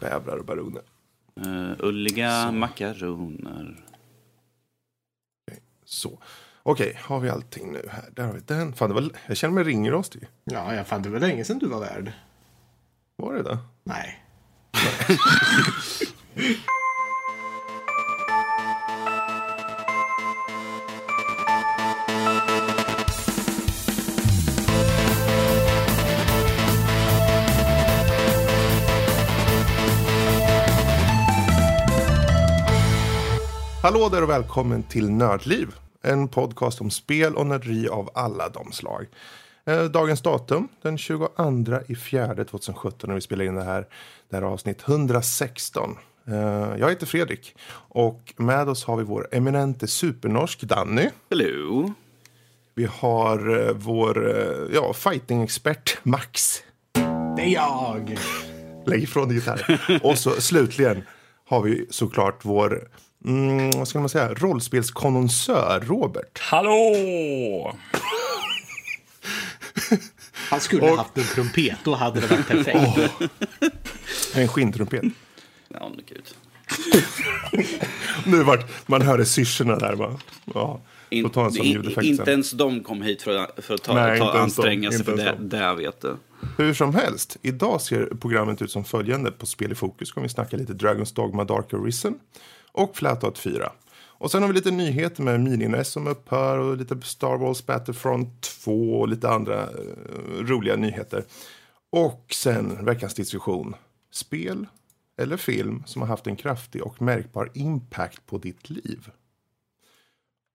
bävrar och baroner. Uh, ulliga makaroner. Så. Okej, har vi allting nu här? Där har vi den. Fan, det var, jag känner mig ringrostig. Ja, jag fan, det var länge sedan du var värd. Var det det? Nej. Hallå där och välkommen till Nördliv. En podcast om spel och nörderi av alla de slag. Eh, Dagens datum, den 22 i fjärde 2017 när vi spelar in det här. Det här är avsnitt 116. Eh, Jag heter Fredrik och med oss har vi vår eminente supernorsk Danny. Hello. Vi har eh, vår ja, fighting-expert Max. Det är jag! Lägg ifrån dig gitarr. Och så slutligen har vi såklart vår mm, vad ska man säga, rollspelskonnonsör Robert. Hallå! Han skulle ha haft en trumpet, då hade det varit perfekt. En skinntrumpet. Ja, men gud. Nu vart man hörde syrsorna där bara. Ja, In, ta en sån in, inte sen. ens de kom hit för, att- för att ta, Nej, ta anstränga sig inte för det, det vet du. Hur som helst, idag ser programmet ut som följande. På Spel i fokus kommer vi snacka lite Dragons Dogma Dark Arisen och Flatout 4. Och sen har vi lite nyheter med Mini-NES som upphör och lite Star Wars Battlefront 2 och lite andra eh, roliga nyheter. Och sen veckans diskussion. Spel eller film som har haft en kraftig och märkbar impact på ditt liv.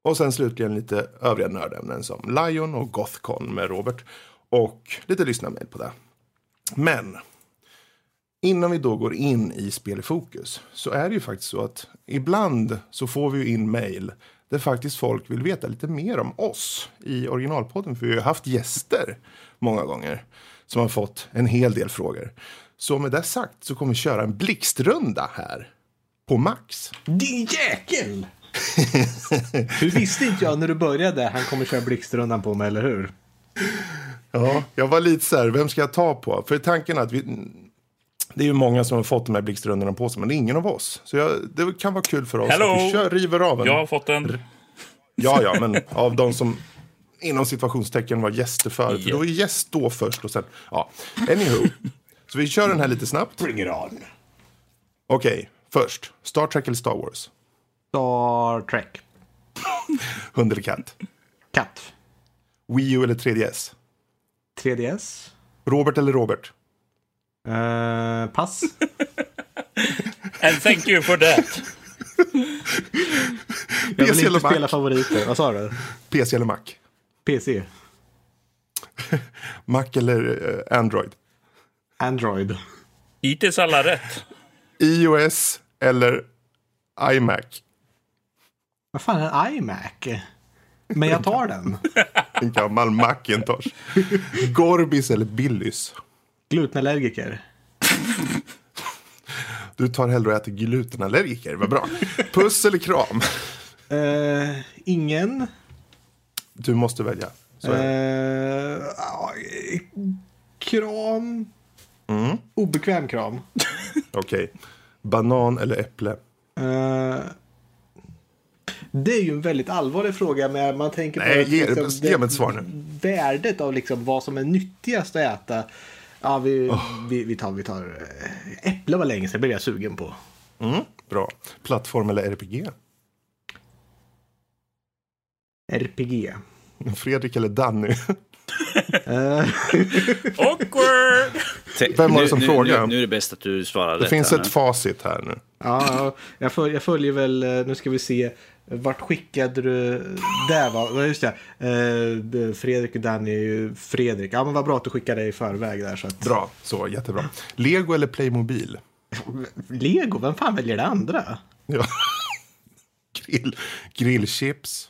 Och sen slutligen lite övriga nördämnen som Lion och Gothcon med Robert. Och lite lyssnarmail på det. Men innan vi då går in i spel i fokus så är det ju faktiskt så att ibland så får vi ju in mail där faktiskt folk vill veta lite mer om oss i originalpodden. För vi har haft gäster många gånger som har fått en hel del frågor. Så med det sagt så kommer vi köra en blixtrunda här på Max. Din jäkel! hur visste inte jag när du började han kommer köra blixtrundan på mig, eller hur? Ja, jag var lite så här, vem ska jag ta på? För tanken är att vi, det är ju många som har fått de här blixtrundorna på sig, men det är ingen av oss. Så jag, det kan vara kul för oss Hello! att vi kör, river av en. Jag har fått en. Ja, ja, men av de som inom situationstecken var gäster förut. För Ja. då ju gäst då först och sen, ja. Anywho. Så vi kör den här lite snabbt. Bring it on. Okej, först. Star Trek eller Star Wars? Star Trek. Hund eller katt? Katt. Wii U eller 3DS? 3DS. Robert eller Robert? Eh, pass. And thank you for that. Jag PC vill eller inte spela Mac? favoriter. Vad sa du? PC eller Mac? PC. Mac eller eh, Android? Android. Hittills alla rätt. iOS eller iMac? Vad fan är en iMac? Men jag tar den. En gammal Macintosh. Gorbis eller Billys? Glutenallergiker. Du tar hellre och äter glutenallergiker, vad bra. Puss eller kram? Eh, ingen. Du måste välja. Eh, kram. Mm. Obekväm kram. Okej. Banan eller äpple? Eh, det är ju en väldigt allvarlig fråga. Men man tänker Nej, på ge- liksom, ge mig ett svar nu. värdet av liksom vad som är nyttigast att äta. Ja, vi, vi, vi tar, vi tar eh, äpple var länge sedan blev jag sugen på. Mm. Bra. Plattform eller RPG? RPG. Fredrik eller Danny? Eh, Awkward! Vem var det som nu, frågade? Nu, nu är det bäst att du svarar Det rätt finns här ett nu. facit här nu. ja, jag följer väl, eh, nu ska vi se. Vart skickade du? Där var ja, just det. Eh, Fredrik och Danny är ju Fredrik. Ja men vad bra att du skickade det i förväg där. Så att... Bra, så jättebra. Lego eller Playmobil? Lego, vem fan väljer det andra? Ja. Grill, grillchips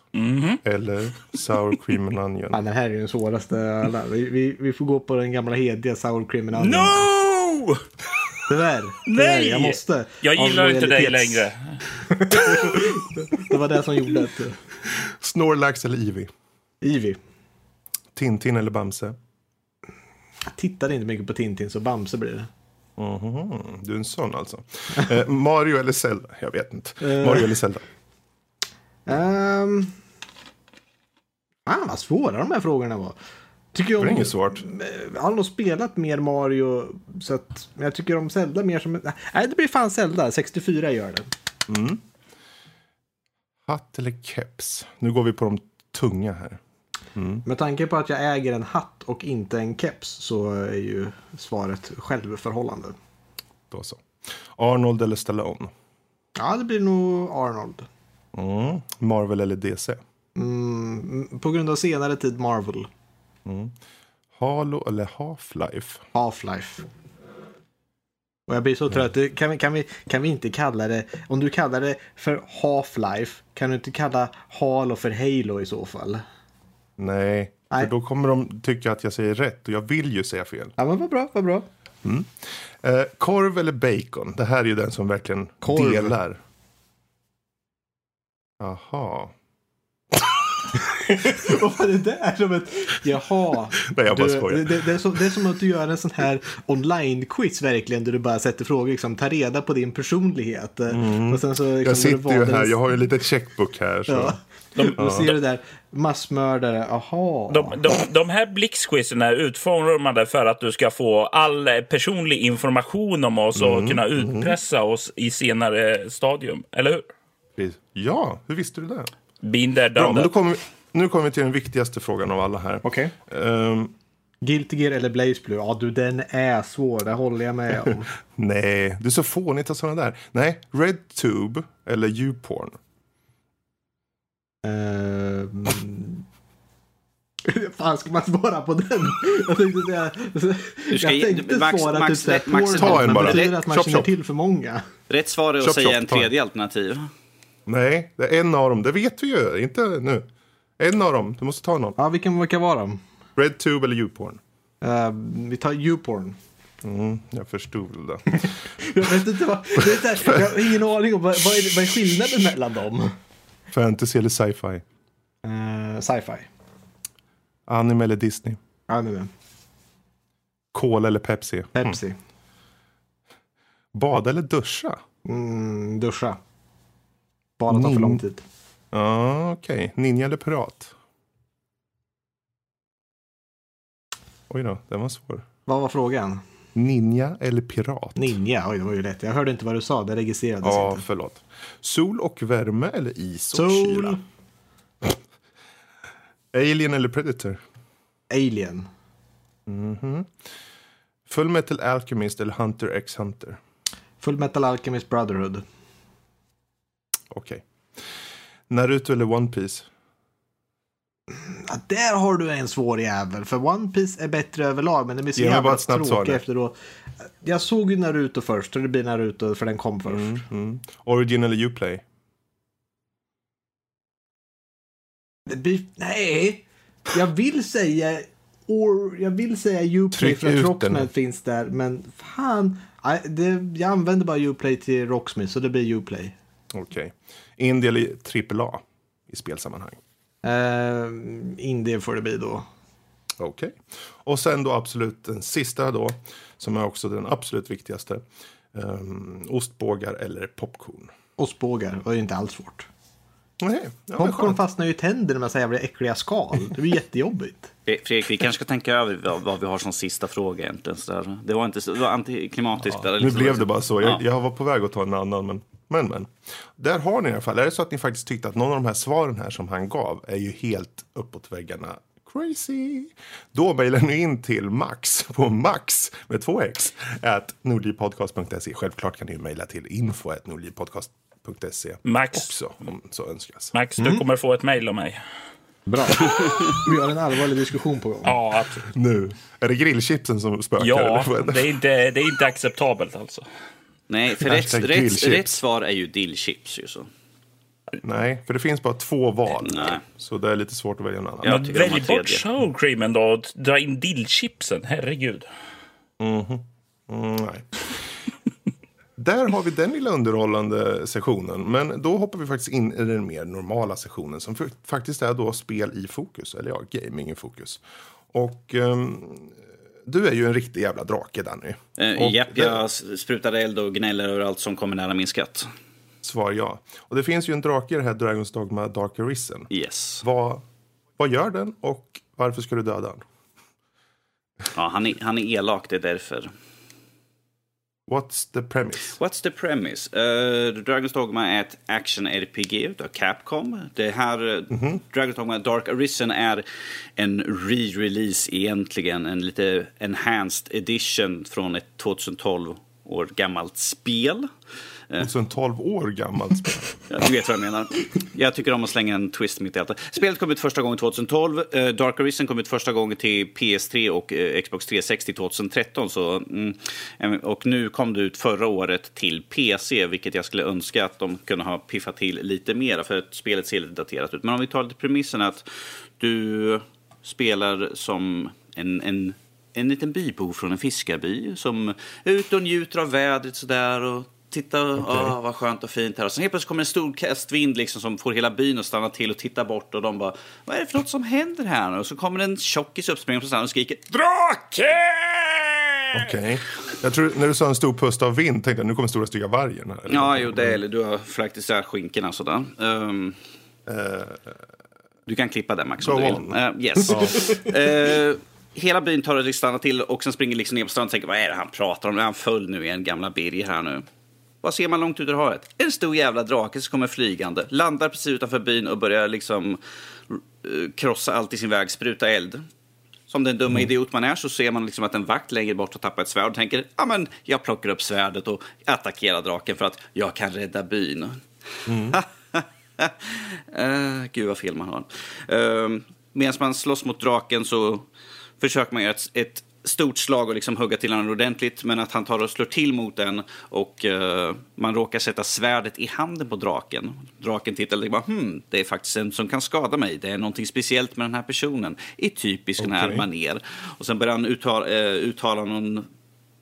eller sour cream and onion? Fan, den här är ju den svåraste alla. Vi, vi, vi får gå på den gamla hediga sour cream and onion. No! Tyvärr. Nej! Jag måste. Jag gillar inte dig längre. Det var det som gjorde att... Snorlax eller Ivy? Ivy. Tintin eller Bamse? Jag tittade inte mycket på Tintin så Bamse blir det. Mhm, Du är en sån alltså. Eh, Mario eller Zelda? Jag vet inte. Mario eller Zelda? Um, fan vad svåra de här frågorna var. Tycker jag Det är inget svårt. Jag har nog spelat mer Mario. Så att, men jag tycker om Zelda mer som... Nej, det blir fan Zelda. 64 gör det. Hatt eller keps? Nu går vi på de tunga här. Med tanke på att jag äger en hatt och inte en keps så är ju svaret självförhållande. Då så. Arnold eller Stallone? Ja, det blir nog Arnold. Mm. Marvel eller DC? Mm, på grund av senare tid Marvel. Halo eller Half-Life? Half-Life. Och jag blir så trött. Kan vi, kan, vi, kan vi inte kalla det... Om du kallar det för Half-Life, kan du inte kalla Halo för Halo i så fall? Nej, Nej. för då kommer de tycka att jag säger rätt och jag vill ju säga fel. Ja, men vad bra, vad bra. Eh, korv eller bacon? Det här är ju den som verkligen Korv. delar. Jaha. Vad var det där som ett... Jaha. Nej, jag bara Du, skojar. det, det, är som, det är som att du gör en sån här online-quiz verkligen. Där du bara sätter frågor, liksom, tar reda på din personlighet. Och sen så, liksom, Jag sitter ju här, en- jag har ju en liten checkbook här. Så. Ja. Då ser du där, massmördare, aha. De, de, de här blixtquizen är utformade för att du ska få all personlig information om oss och kunna utpressa oss i senare stadium. Eller hur? Ja, hur visste du det? Been there, Bra, men då kommer vi, nu kommer vi till den viktigaste frågan av alla här. Okej. Ehm, Guilty Gear eller Blaze Blue? Ja du, den är svår, det håller jag med om. nej, du är så fånigt av sådana där. Nej, RedTube eller YouPorn? Ehm... fan ska man svara på den? Jag tänkte säga... Du ska jag tänkte Max- svara Max- typ såhär Max- Ta en bara. betyder att man Chop, känner chop. till för många. Rätt svar är att Chop, säga en tredje alternativ. Nej, det är en av dem. Det vet vi ju, inte nu. En av dem, du måste ta någon. Ja, vilken vilka var de? RedTube eller YouPorn? Ehm, vi tar YouPorn. Mm, jag förstod det. Jag vet inte vad... Det är här, jag har ingen aning om vad, vad, är, vad är skillnaden mellan dem. Fantasy eller sci-fi? Uh, Sci-fi. Anime eller Disney? Anime. Cola eller Pepsi? Pepsi. Bada eller duscha? Mm, duscha. Bara tar för Nin- lång tid. Ja, okej. Ninja eller pirat? Oj då, den var svår. Vad var frågan? Ninja eller pirat? Ninja. Oj, det var ju lätt. Jag hörde inte vad du sa. Det registrerades Ja, inte. förlåt. Sol och värme eller is och Sol. kyla? Alien eller Predator? Alien. Full Metal Alchemist eller Hunter x Hunter? Full Metal Alchemist Brotherhood. Okej. Naruto eller One Piece? Ja, där har du en svår jävel. För One Piece är bättre överlag. Men det blir så bara jävla ett snabbt svar efteråt. Jag såg ju Naruto först. Och det blir Naruto för den kom först. Mm. Origin eller Uplay? Det blir... Nej! Jag vill säga... Or, jag vill säga Uplay Tryck för att Rocksmith finns där. Men fan. Det, jag använder bara Uplay till Rocksmith. Så det blir Uplay. Okej. Indie eller AAA i spelsammanhang? Uh, Indie får det bli då. Okej. Och sen då absolut den sista då, som är också den absolut viktigaste. Um, ostbågar eller popcorn? Ostbågar var ju inte alls svårt. Nej, ja, Popcorn fastnar ju i tänderna med så jävla äckliga skal. Det blir jättejobbigt. Fredrik, vi kanske ska tänka över vad, vad vi har som sista fråga egentligen. Så där. Det var inte så, det var antiklimatiskt. eller Nu liksom- blev det bara så. Jag, Ja. jag var på väg att ta en annan, men, men, men. Där har ni i alla fall. Är det så att ni faktiskt tyckte att någon av de här svaren här som han gav är ju helt uppåt väggarna crazy. Då mejlar ni in till Max på max med två x at nordlivpodcast.se. Självklart kan ni mejla till info at nordlivpodcast.se Max. också om så önskas. Max, Mm. du kommer få ett mejl om mig. Bra. Vi har en allvarlig diskussion på gång. Ja, absolut. Nu, är det grillchipsen som spökar? Ja, det är inte, det är inte acceptabelt alltså. Nej, för rätt, rätt, rätt svar är ju dillchips. Ju så. Nej, för det finns bara två val. Nej. Så det är lite svårt att välja en annan. Men välj bort sour creamen då och dra in dillchipsen. Herregud. Mm, nej. Där har vi den lilla underhållande sessionen. Men då hoppar vi faktiskt in i den mer normala sessionen som faktiskt är då spel i fokus. Eller ja, gaming i fokus. Och ehm, du är ju en riktig jävla drake, Danny. Eh, Och japp, det- jag s- sprutar eld och gnäller över allt som kommer nära min skatt. Svar ja. Och det finns ju en drake i det här Dragons Dogma Dark Arisen. Yes. Vad, vad gör den och varför ska du döda den? Ja, han, är, han är elak, det är därför. What's the premise? What's the premise? Uh, Dragon's Dogma är ett action-RPG av Capcom. Det här, uh, Dragon's Dogma Dark Arisen är en re-release egentligen. En lite enhanced edition från ett 2012 år gammalt spel. Alltså en 12 år gammalt spel. Ja, Du vet vad jag menar. Jag tycker om att slänga en twist mitt i allt. Spelet kom ut första gången 2012. Eh, Dark Arisen kom ut första gången till PS3 och eh, Xbox 360 2013. Så, mm, och nu kom det ut förra året till PC, vilket jag skulle önska att de kunde ha piffat till lite mer, för att spelet ser lite daterat ut. Men om vi tar lite premissen att du spelar som en, en, en liten bybo från en fiskarby som är ute och njuter av vädret sådär och Titta, åh, vad skönt och fint här. Och sen helt plötsligt kommer en stor kastvind liksom, som får hela byn att stanna till och titta bort. Och de bara, vad är det för något som händer här nu? Och så kommer en tjockis uppspringande på stranden och skriker, DRAKE! Okej. Jag tror när du sa en stor pust av vind tänkte jag nu kommer stora stygga vargen här. Ja, jo, det är eller du har flaggt isär skinkorna sådär. Um, du kan klippa det, Max, om du vill. Eh, yes. Eh, hela byn tar ett stannar till och sen springer liksom ner på stranden och tänker, vad är det han pratar om? Är han full nu igen, gamla Birger här nu? Vad ser man långt ut i havet? En stor jävla drake som kommer flygande, landar precis utanför byn och börjar liksom eh, krossa allt i sin väg, spruta eld. Som den dumma idiot man är så ser man liksom att en vakt längre bort har tappat ett svärd och tänker ja men jag plockar upp svärdet och attackerar draken för att jag kan rädda byn. Eh, gud vad fel man har. Uh, Medan man slåss mot draken så försöker man göra ett, ett stort slag och liksom hugga till honom ordentligt. Men att han tar och slår till mot den och eh, man råkar sätta svärdet i handen på draken. Draken tittar och bara, hmm, det är faktiskt en som kan skada mig. Det är någonting speciellt med den här personen. I typisk sån här maner. Och sen börjar han uttala, eh, uttala någon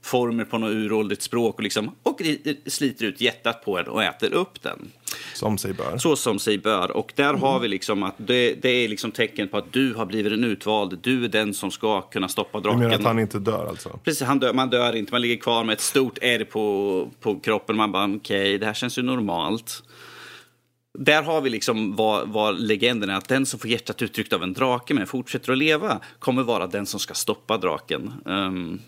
former på något uråldrigt språk och, liksom, och sliter ut hjärtat på den och äter upp den. Som sig bör. Så som sig bör. Och där har vi liksom att det, det är liksom tecken på att du har blivit en utvald. Du är den som ska kunna stoppa Du draken. menar att han inte dör alltså? Precis, han dör, man dör inte. Man ligger kvar med ett stort ärr på, på kroppen. Man bara, okej, det här känns ju normalt. Där har vi liksom vad, vad legenden är. Att den som får hjärtat uttryckt av en drake men fortsätter att leva kommer vara den som ska stoppa draken. Ehm,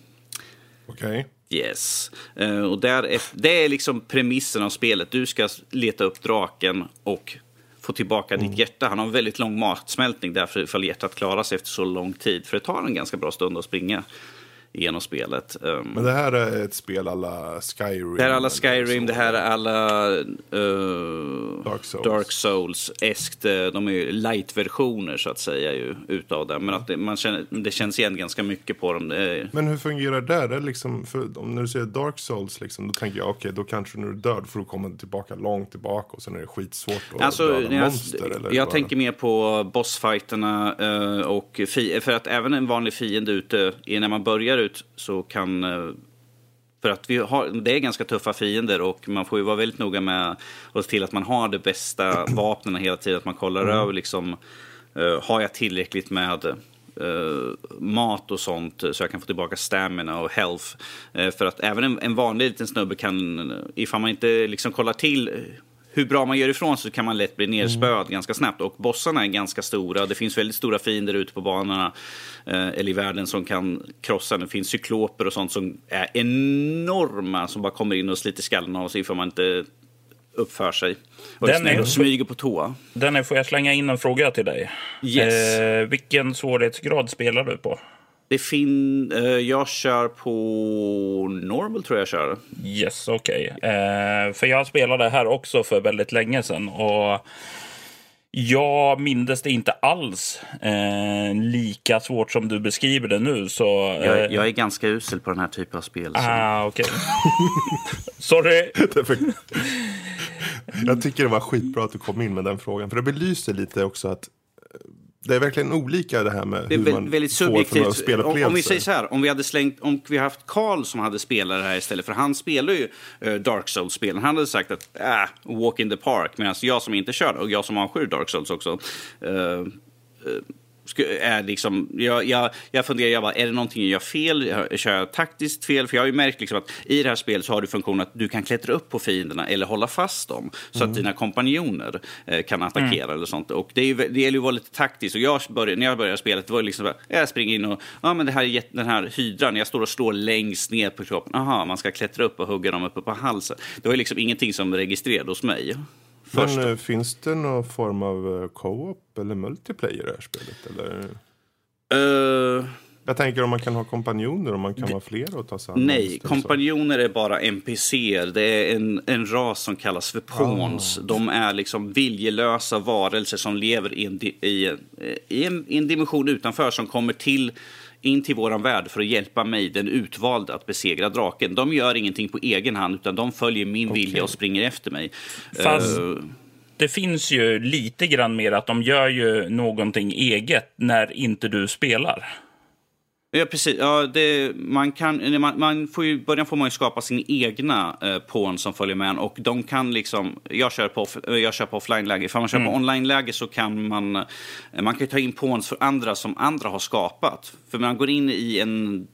Okej. Yes. Eh, och där är, det är liksom premissen av spelet. Du ska leta upp draken och få tillbaka ditt hjärta. Han har en väldigt lång matsmältning därför ifall hjärtat klarar sig efter så lång tid. För det tar en ganska bra stund att springa genom spelet. Um, Men det här är ett spel alla Skyrim? det här är alla Skyrim, det här är alla uh, Dark Souls. Dark Souls-eskt. Eh, De är ju light-versioner så att säga ju, utav det. Men att det, man känner, det känns igen ganska mycket på dem. Men hur fungerar det? det liksom, om när du säger Dark Souls, liksom, då tänker jag okej, då kanske när du är död får du komma tillbaka långt tillbaka och sen är det skitsvårt att Alltså, döda jag, monster. Eller jag tänker mer på bossfighterna eh, och för att även en vanlig fiende ute, när man börjar ut så kan eh, för att vi har, det är ganska tuffa fiender och man får ju vara väldigt noga med att se till att man har de bästa vapnen hela tiden. Att man kollar Mm. över liksom, eh, har jag tillräckligt med eh, mat och sånt så jag kan få tillbaka stamina och health. Eh, för att även en, en vanlig liten snubbe kan, ifall man inte liksom kollar till hur bra man gör ifrån sig kan man lätt bli nerspöad ganska snabbt. Och bossarna är ganska stora. Det finns väldigt stora fiender ute på banorna eh, eller i världen som kan krossa. Det finns cykloper och sånt som är enorma som bara kommer in och sliter skallen av sig ifall man inte uppför sig. Och Den Den är- smyger på tå. Denny, får jag slänga in en fråga till dig? Yes. Eh, vilken svårighetsgrad spelar du på? Det fin eh, jag kör på normal tror jag kör. Yes, okej. Eh, för jag spelade här också för väldigt länge sedan. Och jag mindes det inte alls eh, lika svårt som du beskriver det nu. Så, eh, Jag, jag är ganska usel på den här typen av spel. Så. Ah, okej. Sorry. Jag tycker det var skitbra att du kom in med den frågan. För det belyser lite också att det är verkligen olika det här med Det är hur man väldigt får för några subjektivt. Om, om vi säger så här, om vi hade slängt, om vi haft Karl som hade spelat det här istället, för han spelar ju eh, Dark Souls-spelen. Han hade sagt att äh, walk in the park, medan jag som inte kör och jag som avskyr Dark Souls också, eh, är liksom, jag, jag, jag funderar, jag bara, är det någonting jag gör fel? Kör jag taktiskt fel? För jag har ju märkt liksom att i det här spelet så har du funktionen att du kan klättra upp på fienderna eller hålla fast dem så att dina kompanjoner eh, kan attackera eller sånt. Och det, är ju, det gäller ju att vara lite taktisk. Och jag började, när jag började spelet, det var liksom bara, jag springer in och, ja men det här, är den här hydran, jag står och slår längst ner på kroppen. Aha, man ska klättra upp och hugga dem uppe på halsen. Det var ju liksom ingenting som registrerade hos mig. Först. Men eh, finns det någon form av eh, co-op eller multiplayer i det här spelet? Eller? Eh, Jag tänker om man kan ha kompanjoner, om man kan vara fler och ta sig an Nej, så. kompanjoner är bara NPCer. Det är en, en ras som kallas för pawns. De är liksom viljelösa varelser som lever i, en, i, en, i en dimension utanför som kommer till in till våran värld för att hjälpa mig, den utvalde, att besegra draken. De gör ingenting på egen hand, utan de följer min vilja och springer efter mig. Fast- Eh, Det finns ju lite grann mer att de gör ju någonting eget när inte du spelar. Ja, precis. Ja, det, man kan, man, man får ju, I början får man ju skapa sin egna eh, pawn som följer med en. Och de kan liksom, jag kör på, off- eh, jag kör på offline-läge. Ifall man kör på online-läge så kan man, eh, man kan ju ta in pawns för andra som andra har skapat. För man går in i en,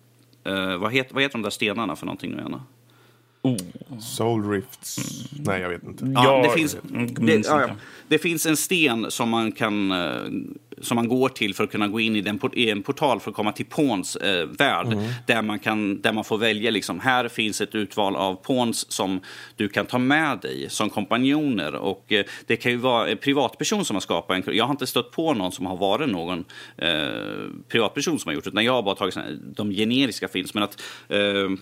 eh, vad, heter, vad heter de där stenarna för någonting nu igen? Soul Rifts. Nej, jag vet inte. Ja, Jag det, finns, det, ja. det finns en sten som man, kan, eh, som man går till för att kunna gå in i, den, i en portal för att komma till Pawns eh, värld. Där, man kan, där man får välja, liksom, här finns ett utval av Pawns som du kan ta med dig som kompanjoner. Och, eh, det kan ju vara en privatperson som har skapat en... Jag har inte stött på någon som har varit någon eh, privatperson som har gjort det, utan jag har bara tagit de generiska finns. Men att, eh,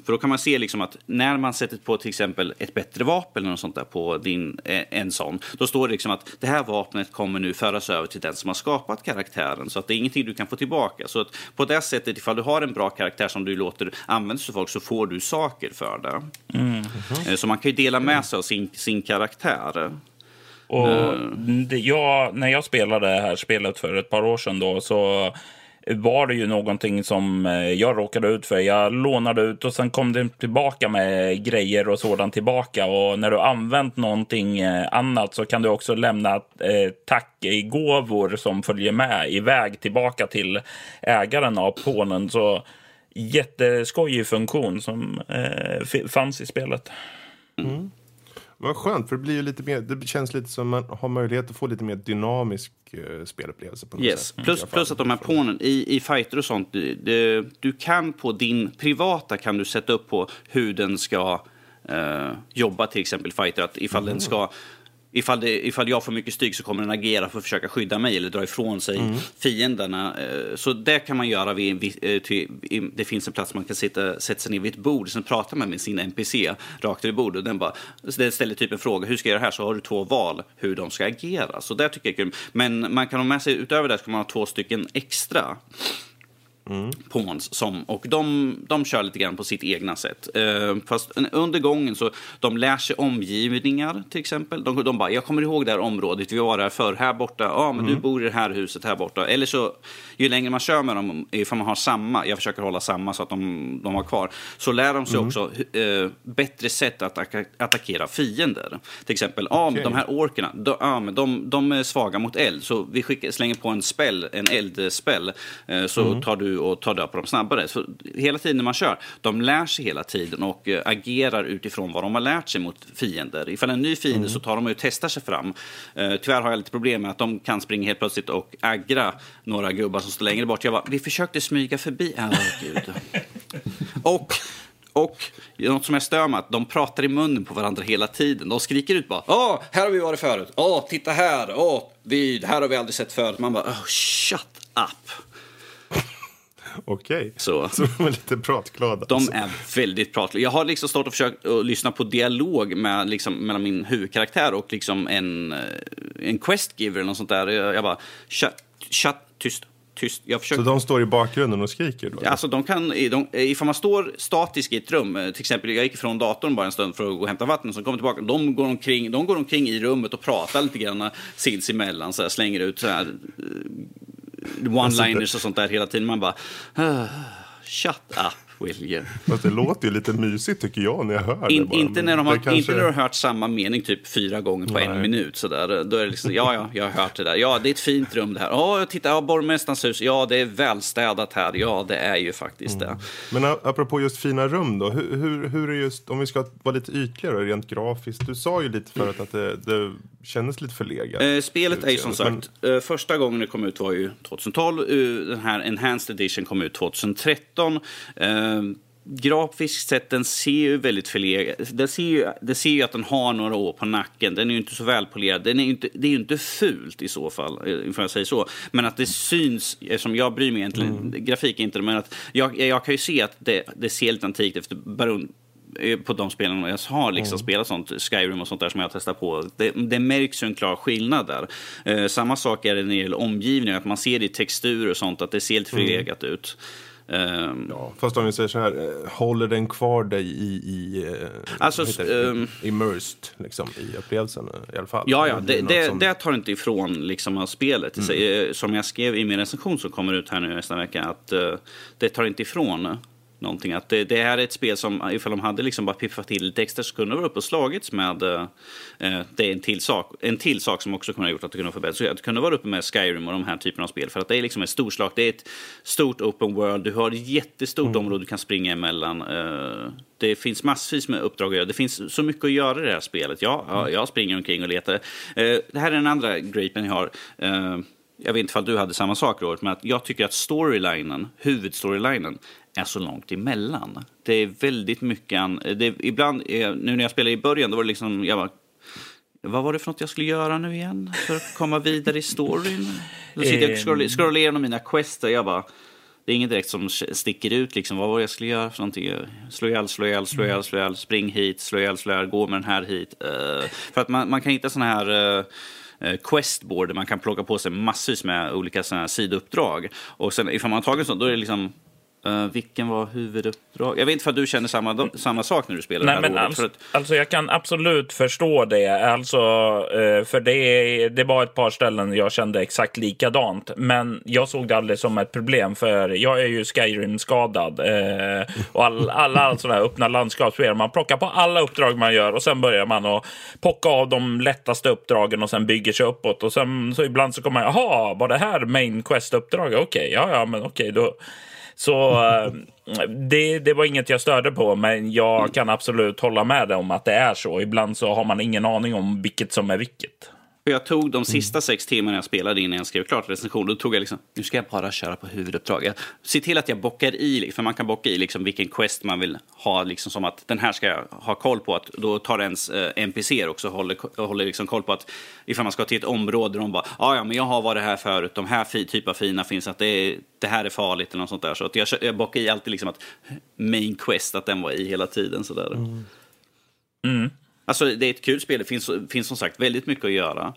för då kan man se liksom att när man sätter på till exempel ett bättre vapen eller något sånt där på din, eh, en sån, då står det liksom att det här vapnet kommer nu föras över till den som har skapat karaktären. Så att det är ingenting du kan få tillbaka. Så att på det sättet, ifall du har en bra karaktär som du låter användas av folk så får du saker för det. Eh, Så man kan ju dela med sig av sin, sin karaktär. Och Mm. det, jag, när jag spelade det här spelet för ett par år sedan då, så var det ju någonting som eh, jag råkade ut för. Jag lånade ut och sen kom det tillbaka med grejer och sådant tillbaka. Och när du använt någonting eh, annat så kan du också lämna eh, tackgåvor som följer med iväg tillbaka till ägaren av pånen. Så jätteskojig funktion som fanns i spelet. Mm. Vad skönt, för det, blir ju lite mer, det känns lite som man har möjlighet att få lite mer dynamisk eh, spelupplevelse. På något Yes. sätt. Plus, plus att de här pånen i, i fighter och sånt, du, du, du kan på din privata kan du sätta upp på hur den ska eh, jobba till exempel fighter. Att ifall den ska Ifall, det, ifall jag får mycket stryk så kommer den agera för att försöka skydda mig eller dra ifrån sig fienderna. Eh, Så det kan man göra vid, viss- eh, det finns en plats man kan sitta, sätta sig ner vid ett bord och prata med, med sin NPC rakt över bordet. Den, bara, den ställer typ en fråga, hur ska jag göra det här? Så har du två val hur de ska agera. Så det tycker jag är kul. Men man kan ha med sig, utöver det, så kan man ha två stycken extra pawns som, och de, de kör lite grann på sitt egna sätt. Eh, fast under gången så de lär sig omgivningar till exempel. De, de bara, jag kommer ihåg det här området, vi var där förr, här borta, ja men du bor i det här huset här borta. Eller så, ju längre man kör med dem, ifall man har samma, jag försöker hålla samma så att de, de har kvar, så lär de sig också eh, bättre sätt att attackera fiender. Till exempel, ja men de här orkerna, de, ja, men de, de är svaga mot eld, så vi skickar, slänger på en spell, en eldspell, eh, så tar du och tar död på dem snabbare. Så hela tiden när man kör, de lär sig hela tiden och eh, agerar utifrån vad de har lärt sig mot fiender. Ifall en ny fiende så tar de och testar sig fram. Eh, tyvärr har jag lite problem med att de kan springa helt plötsligt och aggra några gubbar som står längre bort. Jag bara, vi försökte smyga förbi. Ja, gud. Och, och något som jag stör mig, att de pratar i munnen på varandra hela tiden. De skriker ut bara Åh, här har vi varit förut. Åh, titta här. Åh, vi, här har vi aldrig sett förut. Man bara, oh, shut up. Okej, Så. så de är lite pratglada. De alltså. är väldigt pratliga. Jag har liksom stått och försökt att lyssna på dialog med, liksom, mellan min huvudkaraktär och liksom en, eh, en questgiver eller något sånt där. Jag, jag bara, shut, shut, tyst, tyst. Jag försöker... Så de står i bakgrunden och skriker då? Alltså de kan, de, ifall man står statisk i ett rum, eh, till exempel jag gick ifrån datorn bara en stund för att gå och hämta vatten, så kommer tillbaka, de går, omkring, de går omkring i rummet och pratar lite grann sinsemellan, så här, slänger ut så här, eh, one-liners och sånt där hela tiden. Man bara, shut up. William. Fast det låter ju lite mysigt tycker jag när jag hör In, det. Bara. inte, Men när de har, kanske- inte när du har hört samma mening typ fyra gånger på en Nej. minut. Sådär. Då är det liksom, ja, ja, jag har hört det där. Ja, det är ett fint rum det här. Ja, titta, ja, borgmästarens hus. Ja, det är välstädat här. Ja, det är ju faktiskt det. Men apropå just fina rum då, hur, hur, hur är just, om vi ska vara lite ytligare rent grafiskt. Du sa ju lite förut att det, det kändes lite förlegat. Eh, spelet är ju som Men- sagt, eh, första gången det kom ut var ju 2012. Eh, den här Enhanced Edition kom ut 2013. Eh, grafiskt sett, den ser ju väldigt förlegad den ser ju, Det ser ju att den har några år på nacken. Den är ju inte så välpolerad. Den är inte, det är ju inte fult i så fall, eh, får jag säga så. Men att det syns, eftersom jag bryr mig egentligen, grafik är inte men att jag, jag kan ju se att det, det ser lite antikt efter Baron eh, på de spelen jag har liksom spelat sånt, Skyrim och sånt där som jag har testat på. Det, det märks ju en klar skillnad där. Eh, samma sak är det när det gäller omgivningen, att man ser det i texturer och sånt, att det ser lite förlegat ut. Ehm, Ja, fast om vi säger så här, eh, håller den kvar dig i, i eh, Alltså, ehm, immersed liksom, i upplevelsen i alla fall? Ja, ja, det, det, som- det tar inte ifrån liksom, av spelet. sig. Eh, Som jag skrev i min recension som kommer ut här nu nästa vecka, att eh, det tar inte ifrån någonting. Att det, det här är ett spel som, ifall de hade liksom bara piffat till lite extra, så kunde det vara uppe och slagits med eh, eh, det är en till, sak, en till sak som också kunde ha gjort att det kunde förbättras. Att det kunde vara uppe med Skyrim och de här typerna av spel. För att det är liksom ett storslag, det är ett stort open world, du har ett jättestort område du kan springa emellan. Eh, det finns massvis med uppdrag att göra. Det finns så mycket att göra i det här spelet. Ja, ja jag springer omkring och letar. Eh, det här är den andra gripen jag har. Jag vet inte om du hade samma sak, Robert, men att jag tycker att storylinen, huvudstorylinen, är så långt emellan. Det är väldigt mycket... An, det, ibland, eh, nu när jag spelade i början, då var det liksom... Jag bara, vad var det för något jag skulle göra nu igen för att komma vidare i storyn? Då sitter jag och scrollar, scrollar igenom mina quester. Jag bara, det är inget direkt som sticker ut. Liksom. Vad var det jag skulle göra för någonting? Slå ihjäl, slå ihjäl, slå ihjäl, slå ihjäl, spring hit, slå ihjäl, slå ihjäl, gå med den här hit. Eh, för att man, man kan hitta såna här... eh, Eh, questboard där man kan plocka på sig massvis med olika såna här sidouppdrag. Och sen ifall man har tagit sånt, då är det liksom eh, vilken var huvuduppdrag? Jag vet inte för att du känner samma, samma sak när du spelar Nej, det här men för att, alltså jag kan absolut förstå det. Alltså, eh, för det, det var ett par ställen jag kände exakt likadant. Men jag såg det aldrig som ett problem, för jag är ju Skyrim-skadad. Eh, och all, alla sådana här öppna landskapsspel, man plockar på alla uppdrag man gör och sen börjar man att pocka av de lättaste uppdragen och sen bygger sig uppåt. Och sen så ibland så kommer man, jaha, var det här main quest-uppdraget? Okej, ja, ja, men okej, då. Så eh, det, det var inget jag störde på, men jag kan absolut hålla med om att det är så. Ibland så har man ingen aning om vilket som är vilket. För jag tog de sista sex timmarna jag spelade innan jag skrev klart recension. Då tog jag liksom, nu ska jag bara köra på huvuduppdrag. Jag ser till att jag bockar i, för man kan bocka i liksom vilken quest man vill ha. Liksom som att den här ska jag ha koll på. Att då tar ens eh, NPC också håller, håller liksom koll på att ifall man ska till ett område de bara, ja ja men jag har varit här förut, de här fi, typ av fina finns, att det, är, det här är farligt eller något sånt där. Så att jag, jag bockar i alltid liksom att main quest, att den var i hela tiden sådär. Mm. Alltså det är ett kul spel, det finns, finns som sagt väldigt mycket att göra.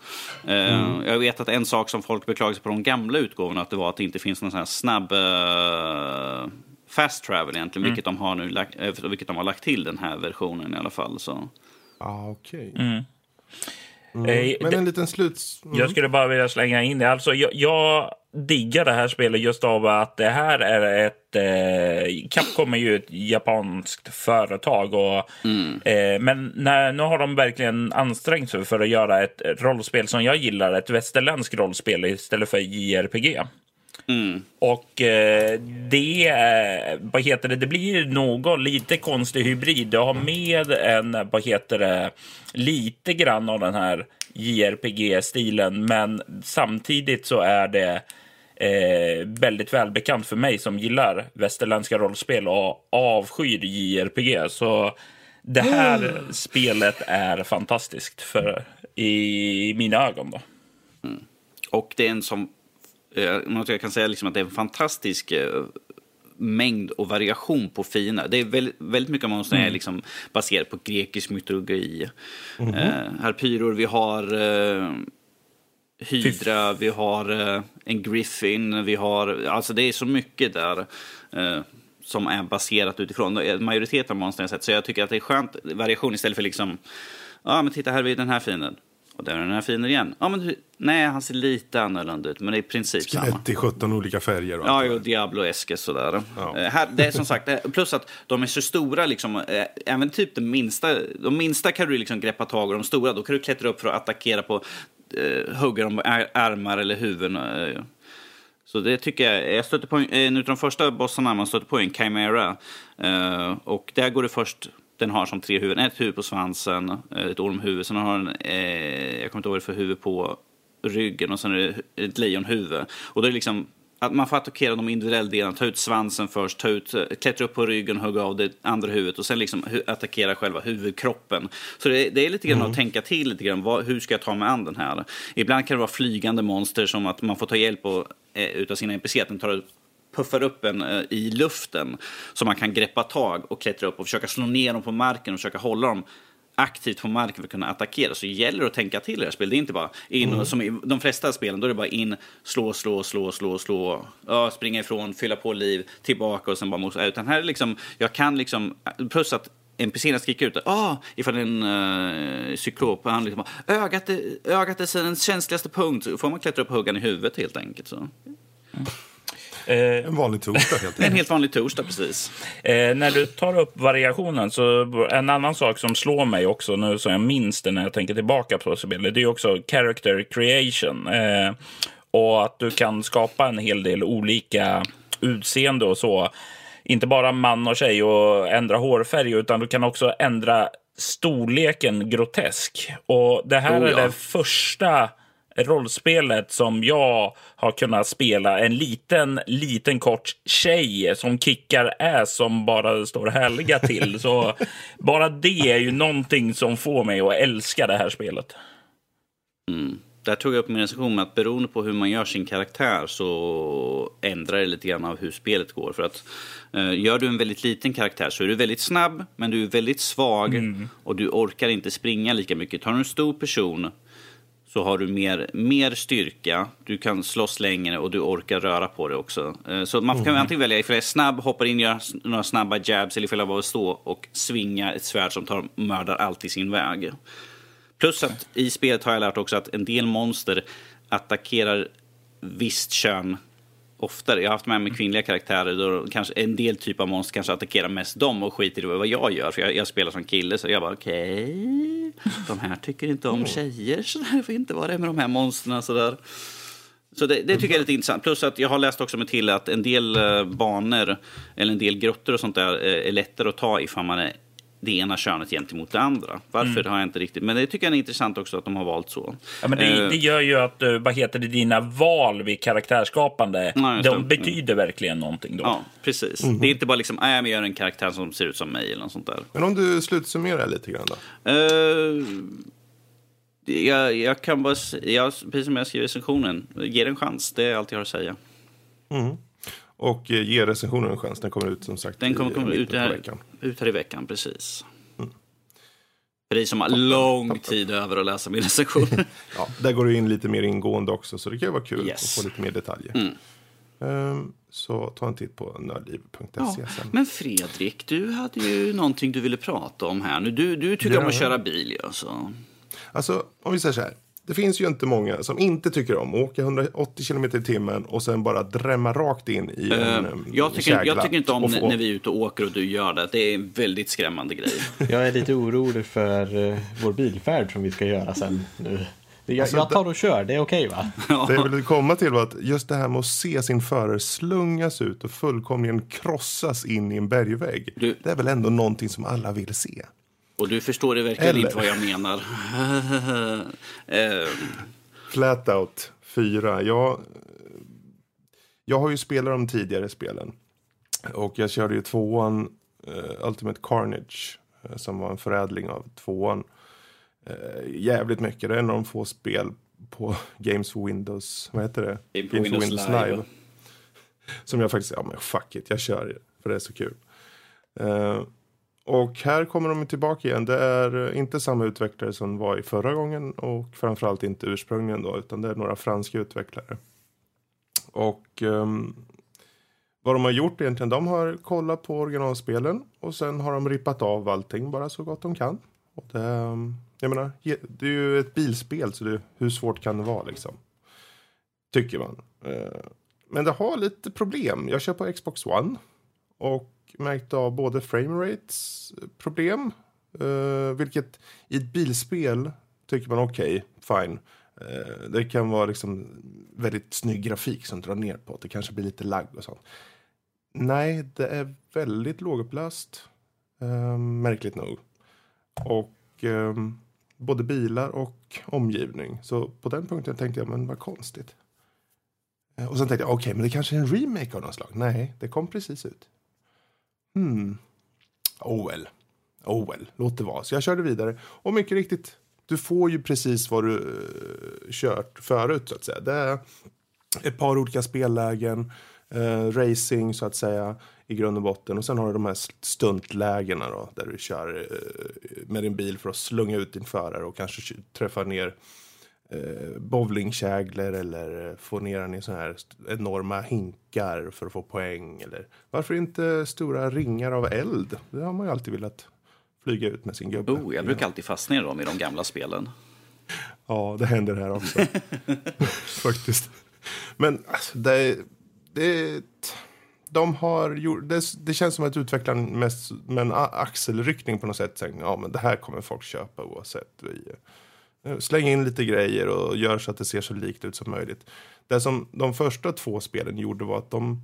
Eh, Jag vet att en sak som folk beklagade sig på de gamla utgåvorna, att det var att det inte finns någon sån här snabb eh, fast travel egentligen, vilket, de har nu, lagt- eh, vilket de har lagt till den här versionen i alla fall. Så. Ah, okej. Mm. Mm. Men en liten sluts... Mm. Jag skulle bara vilja slänga in det. Alltså, jag, jag diggar det här spelet just av att det här är ett... Eh, Capcom är ju ett japanskt företag. Och, eh, men när, nu har de verkligen ansträngt sig för att göra ett rollspel som jag gillar. Ett västerländskt rollspel istället för JRPG. Mm. Och eh, det, vad heter det, det blir något lite konstig hybrid. Det har med en, vad heter det, lite grann av den här JRPG-stilen, men samtidigt så är det eh, väldigt välbekant för mig som gillar västerländska rollspel och avskyr JRPG. Så det här spelet är fantastiskt för, i mina ögon. Då. Och det är en som, eh, något jag kan säga liksom att det är en fantastisk eh, mängd och variation på fiender. Det är väldigt, väldigt mycket av monstren är liksom baserat på grekisk mytologi. Eh, harpyror, vi har eh, Hydra, vi har eh, en Griffin, vi har... Alltså det är så mycket där eh, som är baserat utifrån eh, majoriteten av monstren jag sett. Så jag tycker att det är skönt variation istället för liksom... Ja, men titta här vid den här fienden. Och där är den här fienden igen. Ja, men, nej, han ser lite annorlunda ut, men det är i princip samma. Skelett i 17 olika färger. Ja, jo, Diablo-eske sådär. Ja. Eh, här, det är som sagt, plus att de är så stora, liksom, eh, även typ de minsta, de minsta kan du liksom greppa tag i, de stora, då kan du klättra upp för att attackera på, eh, hugga dem på ar- armar eller huvuden. Eh. Så det tycker jag, jag stötte på en, en av de första bossarna man stötte på en Chimera. Eh, och där går det först, den har som tre huvuden, ett huvud på svansen, eh, ett ormhuvud, sen har den, eh, jag kommer inte ihåg vad det för huvud på ryggen och sen är det ett lejonhuvud. Och det är liksom att man får attackera de individuella delarna, ta ut svansen först, ta ut, eh, klättra upp på ryggen, hugga av det andra huvudet och sen liksom attackera själva huvudkroppen. Så det, det är lite grann att tänka till lite grann, vad, hur ska jag ta mig an den här? Ibland kan det vara flygande monster som att man får ta hjälp av, eh, utav sina NPC, att den tar puffar upp en eh, i luften så man kan greppa tag och klättra upp och försöka slå ner dem på marken och försöka hålla dem aktivt på marken för att kunna attackera. Så gäller det att tänka till i det här spelet. Det är inte bara in och som i de flesta spelen, då är det bara in, slå, slå, slå, slå, slå, ja, springa ifrån, fylla på liv, tillbaka och sen bara mosa. Utan här är liksom, jag kan liksom, plus att NPCerna skriker ut ah, ifall det är en uh, cyklop, han liksom ögat, är, ögat är den känsligaste punkt, så får man klättra upp och hugga i huvudet helt enkelt. Så. Eh, En vanlig torsdag helt En enkelt. helt vanlig torsdag precis. Eh, när du tar upp variationen, så en annan sak som slår mig också nu som jag minns det när jag tänker tillbaka på spelet, det är också character creation. Eh, och att du kan skapa en hel del olika utseende och så. Inte bara man och tjej och ändra hårfärg, utan du kan också ändra storleken grotesk. Och det här Oh, är ja. det första rollspelet som jag har kunnat spela en liten, liten kort tjej som kickar ass som bara står härliga till. Så bara det är ju någonting som får mig att älska det här spelet. Där tog jag upp min recension med att beroende på hur man gör sin karaktär så ändrar det lite grann av hur spelet går. För att eh, gör du en väldigt liten karaktär så är du väldigt snabb, men du är väldigt svag och du orkar inte springa lika mycket. Tar du en stor person så har du mer, mer styrka, du kan slåss längre och du orkar röra på dig också. Eh, Så man kan antingen välja ifall jag är snabb, hoppar in, gör några snabba jabs eller ifall jag bara stå och svinga ett svärd som tar, mördar allt i sin väg. Plus att i spelet har jag lärt också att en del monster attackerar visst kön oftare. Jag har haft med mig kvinnliga karaktärer då kanske en del typ av monster kanske attackerar mest dem och skiter i vad jag gör. För jag, jag spelar som kille så jag bara okej, de här tycker inte om tjejer så det får inte vara det med de här monstren sådär. Så det, det tycker jag är lite intressant. Plus att jag har läst också med till att en del eh, banor eller en del grottor och sånt där eh, är lättare att ta ifall man är det ena könet gentemot det andra. Varför har jag inte riktigt... Men det tycker jag är intressant också att de har valt så. Ja, men det, Eh, det gör ju att, eh, vad heter det, dina val vid karaktärsskapande, Ja, just de det. betyder verkligen någonting då. Ja, precis. Det är inte bara liksom, "Ah, jag gör en karaktär som ser ut som mig eller något sånt där. Men om du slutsummerar lite grann då? Eh, jag, jag kan bara, jag, precis som jag skriver i recensionen, ge det en chans. Det är allt jag har att säga. Och eh, ge recensionen en chans. Den kommer ut som sagt Den kommer i mitten ut här, veckan. ut här i veckan, precis. För dig som har lång tid över att läsa min recension. Ja, där går du in lite mer ingående också, så det kan ju vara kul Yes. att få lite mer detaljer. Mm. Ehm, så ta en titt på nördliv.se Ja, sen. men Fredrik, du hade ju någonting du ville prata om här nu. Du, du tycker Ja. om att köra bil, ja, så. Alltså, om vi säger så här. Det finns ju inte många som inte tycker om att åka 180 km i timmen och sen bara drämma rakt in i en Eh, em, jag, tycker, jag kägla tycker inte om få- när vi är ute och åker och du gör det. Det är en väldigt skrämmande grej. Jag är lite orolig för eh, vår bilfärd som vi ska göra sen. Nu. Jag, Alltså, jag tar och kör, det är okej va? Det jag vill komma till var att just det här med att se sin förare slungas ut och fullkomligen krossas in i en bergvägg. Du- Det är väl ändå någonting som alla vill se. Och du förstår det verkligen Eller- inte vad jag menar. Eh, Flatout 4. Jag, jag har ju spelat de tidigare spelen. Och jag körde ju tvåan, eh, Ultimate Carnage, eh, som var en förädling av tvåan. Eh, jävligt mycket. Det är en av de få spel på Games for Windows, vad heter det? Game for Windows Live. Som jag faktiskt, ja men fuck it, jag kör för det är så kul. Och här kommer de tillbaka igen. Det är inte samma utvecklare som var i förra gången och framförallt inte ursprungligen då, utan det är några franska utvecklare. Och um, vad de har gjort egentligen, de har kollat på originalspelen och sen har de rippat av allting bara så gott de kan. Och det, ehm, jag menar, det är ju ett bilspel så det, hur svårt kan det vara liksom? Tycker man. Eh, men det har lite problem. Jag kör på Xbox One och märkt av både framerates problem, eh, vilket i ett bilspel tycker man okej, okay, fine. Eh, det kan vara liksom väldigt snygg grafik som drar ner på det. kanske blir lite lagg och sånt. Nej, det är väldigt lågupplöst. Eh, märkligt nog. Och eh, både bilar och omgivning. Så på den punkten tänkte jag, men vad konstigt. Eh, och sen tänkte jag, okej, okay, men det kanske är en remake av något slag. Nej, det kom precis ut. Hmm. Oh well. Oh well, låt det vara. Så jag körde vidare. Och mycket riktigt, du får ju precis vad du uh, kört förut så att säga. Det är ett par olika spellägen, uh, racing så att säga i grund och botten. Och sen har du de här stuntlägena då, där du kör uh, med din bil för att slunga ut din förare och kanske träffa ner eh, bowlingkäglor eller få ner den i sådana här enorma hinkar för att få poäng. Eller varför inte stora ringar av eld? Det har man ju alltid velat flyga ut med sin gubbe. Oh, jag brukar alltid fastna i dem i de gamla spelen. Ja, det händer här också. Faktiskt. Men alltså, det, det, de har gjort, det, det känns som att utvecklaren mest med en axelryckning på något sätt. Ja, men det här kommer folk köpa oavsett. Vi, Eh, släng in lite grejer och gör så att det ser så likt ut som möjligt. Det som de första två spelen gjorde var att de,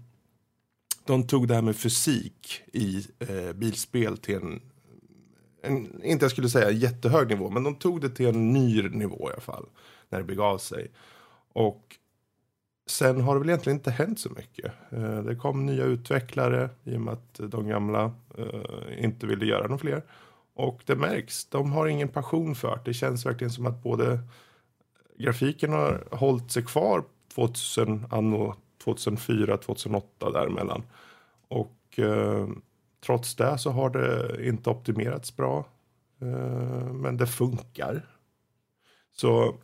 de tog det här med fysik i eh, bilspel till en, en, inte jag skulle säga jättehög nivå, men de tog det till en ny nivå i alla fall. När det begav sig. Och sen har det väl egentligen inte hänt så mycket. Eh, det kom nya utvecklare i och med att de gamla eh, inte ville göra några fler. Och det märks, de har ingen passion för det. Det känns verkligen som att både grafiken har hållit sig kvar 2000, anno 2004, 2008 däremellan. Och eh, trots det så har det inte optimerats bra. Eh, men det funkar. Så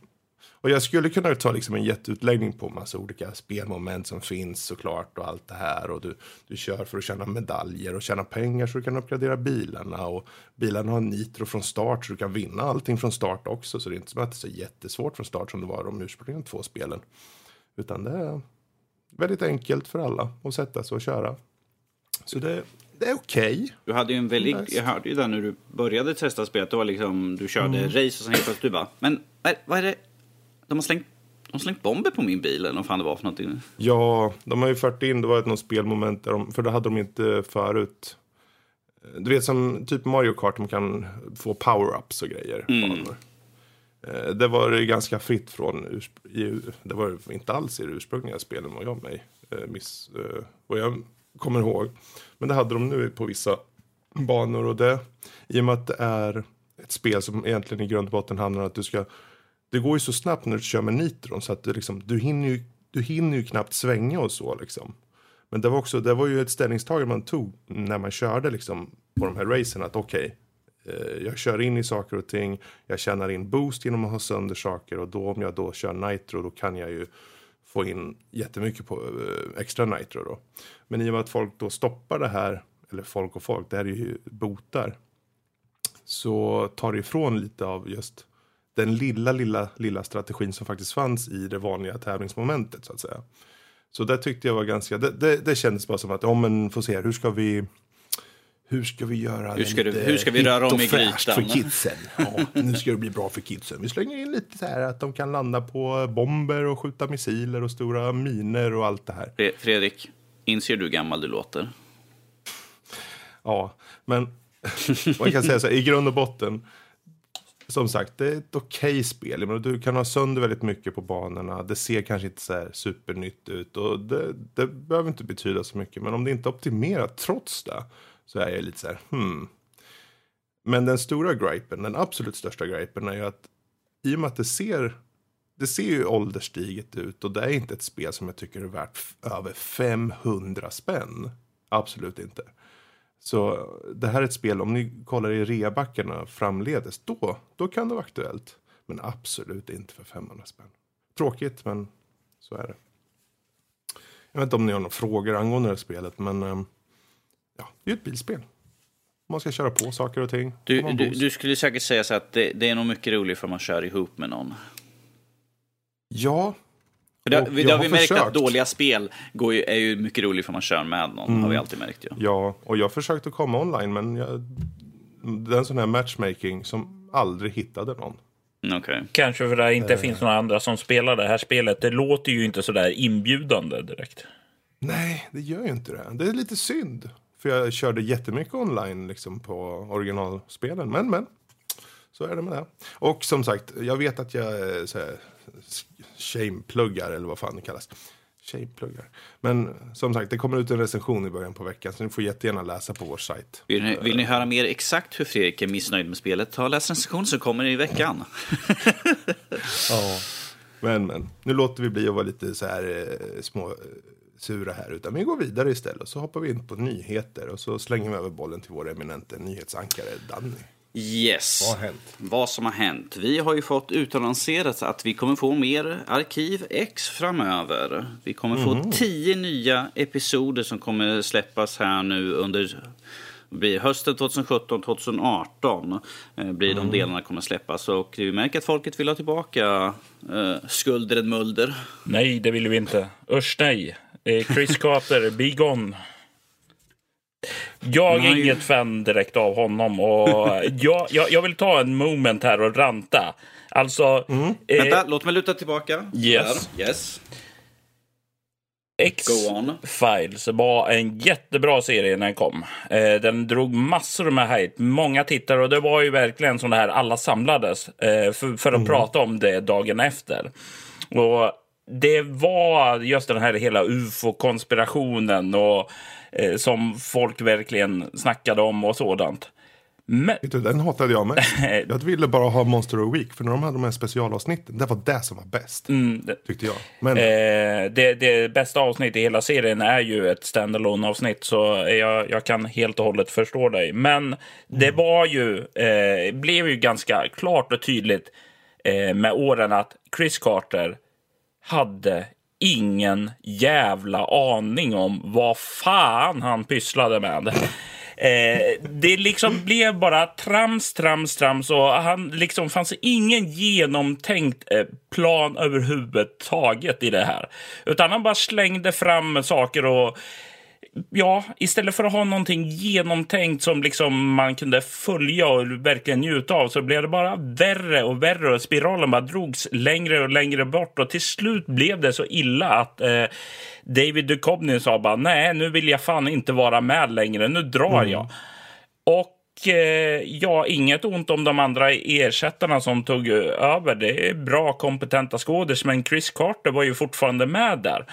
och jag skulle kunna ta liksom en jätteutläggning på massa olika spelmoment som finns såklart och allt det här. Och du, du kör för att tjäna medaljer och tjäna pengar så du kan uppgradera bilarna. Och bilarna har nitro från start så du kan vinna allting från start också. Så det är inte som att det är så jättesvårt från start som det var de ursprungliga två spelen. Utan det är väldigt enkelt för alla att sätta sig och köra. Så det, det är okej. Okay. Du hade ju en väldigt, nice. jag hörde ju där när du började testa spelet, det var liksom, du körde mm. race och sen helt plötsligt du bara, men vad är det, de har slängt de har slängt bomber på min bil eller vad fan det var för någonting. Ja, de har ju fört in, det var ett något spelmoment där de, för det hade de inte förut. Du vet som typ Mario Kart, de kan få power-ups och grejer. Mm. Eh, det var ganska fritt från, det var inte alls i det ursprungliga spelet vad jag mig eh, miss, eh, vad jag kommer ihåg. Men det hade de nu på vissa banor och det, i och med att det är ett spel som egentligen i grund och botten handlar om att du ska det går ju så snabbt när du kör med nitron så att du, liksom, du, hinner ju, du hinner ju knappt svänga och så liksom. Men det var också, det var ju ett ställningstagande man tog när man körde liksom på de här racen att okej, okay, eh, jag kör in i saker och ting, jag tjänar in boost genom att ha sönder saker och då om jag då kör nitro då kan jag ju få in jättemycket på eh, extra nitro då. Men i och med att folk då stoppar det här, eller folk och folk, det här är ju botar, så tar det ifrån lite av just den lilla, lilla, lilla strategin som faktiskt fanns i det vanliga tävlingsmomentet så att säga. Så det tyckte jag var ganska, det, det, det kändes bara som att, ja men få se, hur ska vi hur ska vi göra hur ska, du, hur ska vi röra om i grytan? för kidsen? Ja, nu ska det bli bra för kidsen. Vi slänger in lite så här att de kan landa på bomber och skjuta missiler och stora miner och allt det här. Fredrik, inser du hur gammal du låter? Ja, men man kan säga så här, i grund och botten som sagt, det är ett okej okay spel. Du kan ha sönder väldigt mycket på banorna. Det ser kanske inte så här supernytt ut och det, det behöver inte betyda så mycket. Men om det inte är optimerat trots det så är jag lite så här, hmm. Men den stora gripen, den absolut största gripen är ju att i och med att det ser det ser ju ålderstiget ut och det är inte ett spel som jag tycker är värt över 500 spänn. Absolut inte. Så det här är ett spel, om ni kollar i reabackarna framledes, då, då kan det vara aktuellt. Men absolut inte för 500 spänn. Tråkigt, men så är det. Jag vet inte om ni har några frågor angående det här spelet, men ehm, ja, det är ju ett bilspel. man ska köra på saker och ting. Du, du, du skulle säkert säga så att det, det är nog mycket roligare för man kör ihop med någon. Ja, det, Och det har har vi märkt att försökt. dåliga spel går ju, är ju mycket roligare för man kör med någon. Har vi alltid märkt ju. ja, och jag försökte komma online men jag, det är en sån här matchmaking som aldrig hittade någon. Mm, Okej. Kanske för att det inte finns några andra som spelar det här spelet. Det låter ju inte så där inbjudande direkt. Nej, det gör ju inte det. Det är lite synd. För jag körde jättemycket online liksom, på originalspelen. Men, men. Så är det med det. Och som sagt, jag vet att jag är så här, shame-pluggar eller vad fan det kallas. Shame-pluggar. Men som sagt, det kommer ut en recension i början på veckan. Så ni får jättegärna läsa på vår sajt. Vill, ni, vill ni höra mer exakt hur Fredrik är missnöjd med spelet? Ta och läs recension som kommer i veckan. Ja. Men, men. Nu låter vi bli att vara lite så här eh, små eh, sura här. Utan vi går vidare istället. Så hoppar vi in på nyheter. Och så slänger vi över bollen till vår eminente nyhetsankare Danny. Yes. Vad har hänt? Vad som har hänt. Vi har ju fått utannonserat att vi kommer få mer Arkiv X framöver. Vi kommer få tio nya episoder som kommer släppas här nu under blir hösten 2017, 2018 eh, blir de delarna kommer släppas. Och vi märker att folket vill ha tillbaka eh, Skulder Mulder. Nej, det vill vi inte. Usch nej. Eh, Chris Carter, be gone. Jag är Nej. inget fan direkt av honom. Och jag, jag, jag vill ta en moment här och ranta. Alltså, eh, Vänta, låt mig luta tillbaka. Yes. Där. yes. X-Files var en jättebra serie när den kom. Eh, den drog massor med hype, många tittare och det var ju verkligen sån här alla samlades eh, för, för att prata om det dagen efter. Och det var just den här hela ufo-konspirationen och eh, som folk verkligen snackade om och sådant. Men, du, den hatade jag med. Jag ville bara ha Monster of Week. För när de hade de här specialavsnitten, det var det som var bäst. Tyckte jag. Men Eh, det, det bästa avsnittet i hela serien är ju ett standalone avsnitt så jag, jag kan helt och hållet förstå dig. Men det var ju, eh, blev ju ganska klart och tydligt eh, med åren att Chris Carter hade ingen jävla aning om vad fan han pysslade med. Eh, det liksom blev bara trams, trams, trams och han liksom fanns ingen genomtänkt eh, plan överhuvudtaget i det här. Utan han bara slängde fram saker och ja, istället för att ha någonting genomtänkt som liksom man kunde följa och verkligen njuta av så blev det bara värre och värre och spiralen bara drogs längre och längre bort och till slut blev det så illa att eh, David Duchovny sa bara nej, nu vill jag fan inte vara med längre, nu drar jag. Och eh, ja, inget ont om de andra ersättarna som tog över. Det är bra, kompetenta skådis, men Chris Carter var ju fortfarande med där.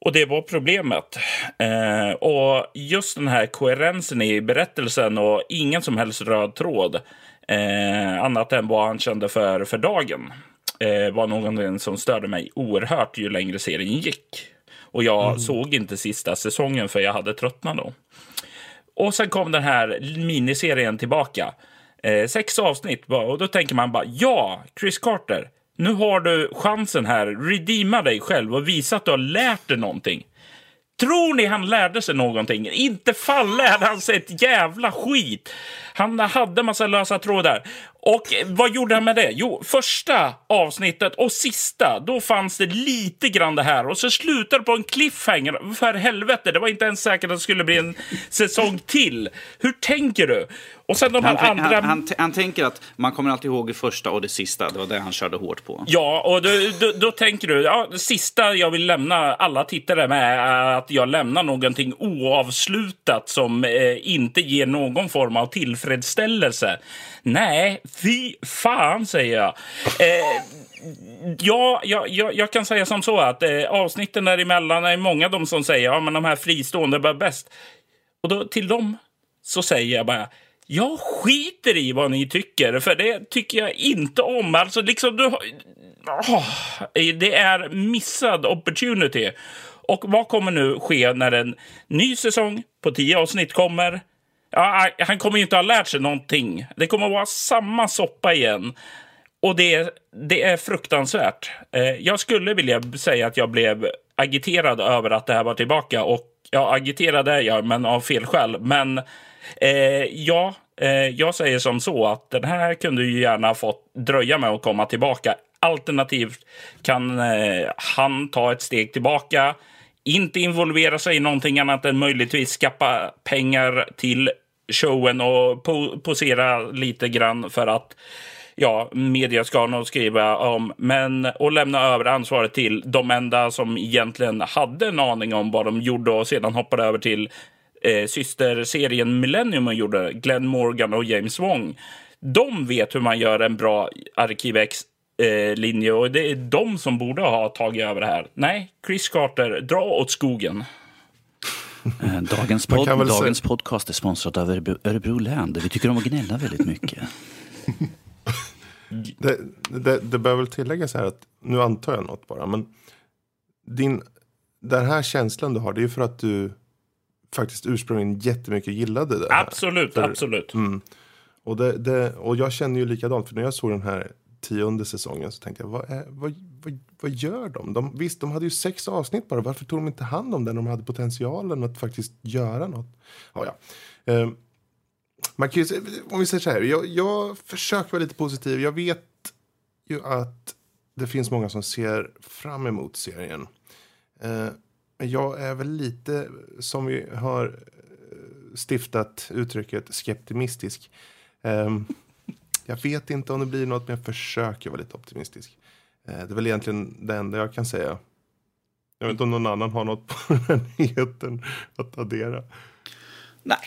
Och det var problemet. Eh, och just den här koherensen i berättelsen och ingen som helst röd tråd eh, annat än vad han kände för, för dagen eh, var någonting som störde mig oerhört ju längre serien gick. Och jag såg inte sista säsongen för jag hade tröttnat då. Och sen kom den här miniserien tillbaka. Eh, sex avsnitt och då tänker man bara ja, Chris Carter, nu har du chansen här. Redeema dig själv och visa att du har lärt dig någonting. Tror ni han lärde sig någonting? Inte fan lärde han sig ett jävla skit. Han hade massa lösa trådar. Och vad gjorde han med det? Jo, första avsnittet och sista, då fanns det lite grann det här. Och så slutade det på en cliffhanger. För helvete, det var inte ens säkert att det skulle bli en säsong till. Hur tänker du? Och sen de här Han, andra... han, han, han tänker att man kommer alltid ihåg det första och det sista. Det var det han körde hårt på. Ja, och då, då, då tänker du, ja, det sista jag vill lämna alla tittare med är att jag lämnar någonting oavslutat som eh, inte ger någon form av tillfredsställelse. Nej, fy fan säger jag. Eh, ja, jag, jag, jag kan säga som så att eh, avsnitten däremellan är många de som säger ja, men de här fristående var bäst. Och då till dem så säger jag bara jag skiter i vad ni tycker, för det tycker jag inte om. Alltså, liksom, du, Oh, det är missad opportunity. Och vad kommer nu ske när en ny säsong på tio avsnitt kommer? Ja, han kommer ju inte ha lärt sig någonting. Det kommer att vara samma soppa igen. Och det, det är fruktansvärt. Eh, jag skulle vilja säga att jag blev agiterad över att det här var tillbaka. Och ja, agiterad är jag, men av fel skäl. Men Eh, ja, eh, jag säger som så att den här kunde ju gärna fått dröja med att komma tillbaka. Alternativt kan eh, han ta ett steg tillbaka, inte involvera sig i någonting annat än möjligtvis skaffa pengar till showen och po posera lite grann för att ja, media ska nog skriva om, men och lämna över ansvaret till de enda som egentligen hade en aning om vad de gjorde och sedan hoppade över till eh, systerserien Millennium gjorde, Glenn Morgan och James Wong. De vet hur man gör en bra Arkiv X eh, linje och det är de som borde ha tagit över det här. Nej, Chris Carter, dra åt skogen. Eh, Dagens, pod dagens podcast är sponsrat av Örebro, Örebro län. där Vi tycker om att gnälla väldigt mycket. Det, det, det bör väl tilläggas här att, nu antar jag något bara, men din, den här känslan du har, det är ju för att du faktiskt ursprungligen jättemycket gillade det här. Absolut, För- absolut. Mm. Och, det, det, och jag känner ju likadant, för när jag såg den här tionde säsongen så tänkte jag, vad, är, vad, vad, vad gör de? de? Visst, de hade ju sex avsnitt bara, varför tog de inte hand om det när de hade potentialen att faktiskt göra något? Ja, ja. Eh, man kan ju, säga- om vi säger så här, jag, jag försöker vara lite positiv. Jag vet ju att det finns många som ser fram emot serien. Eh, jag är väl lite, som vi har eh, stiftat uttrycket, skeptimistisk. Ehm, jag vet inte om det blir något, men jag försöker vara lite optimistisk. Eh, det är väl egentligen det enda jag kan säga. Jag vet inte om någon annan har något på den här nyheten att addera. Nej.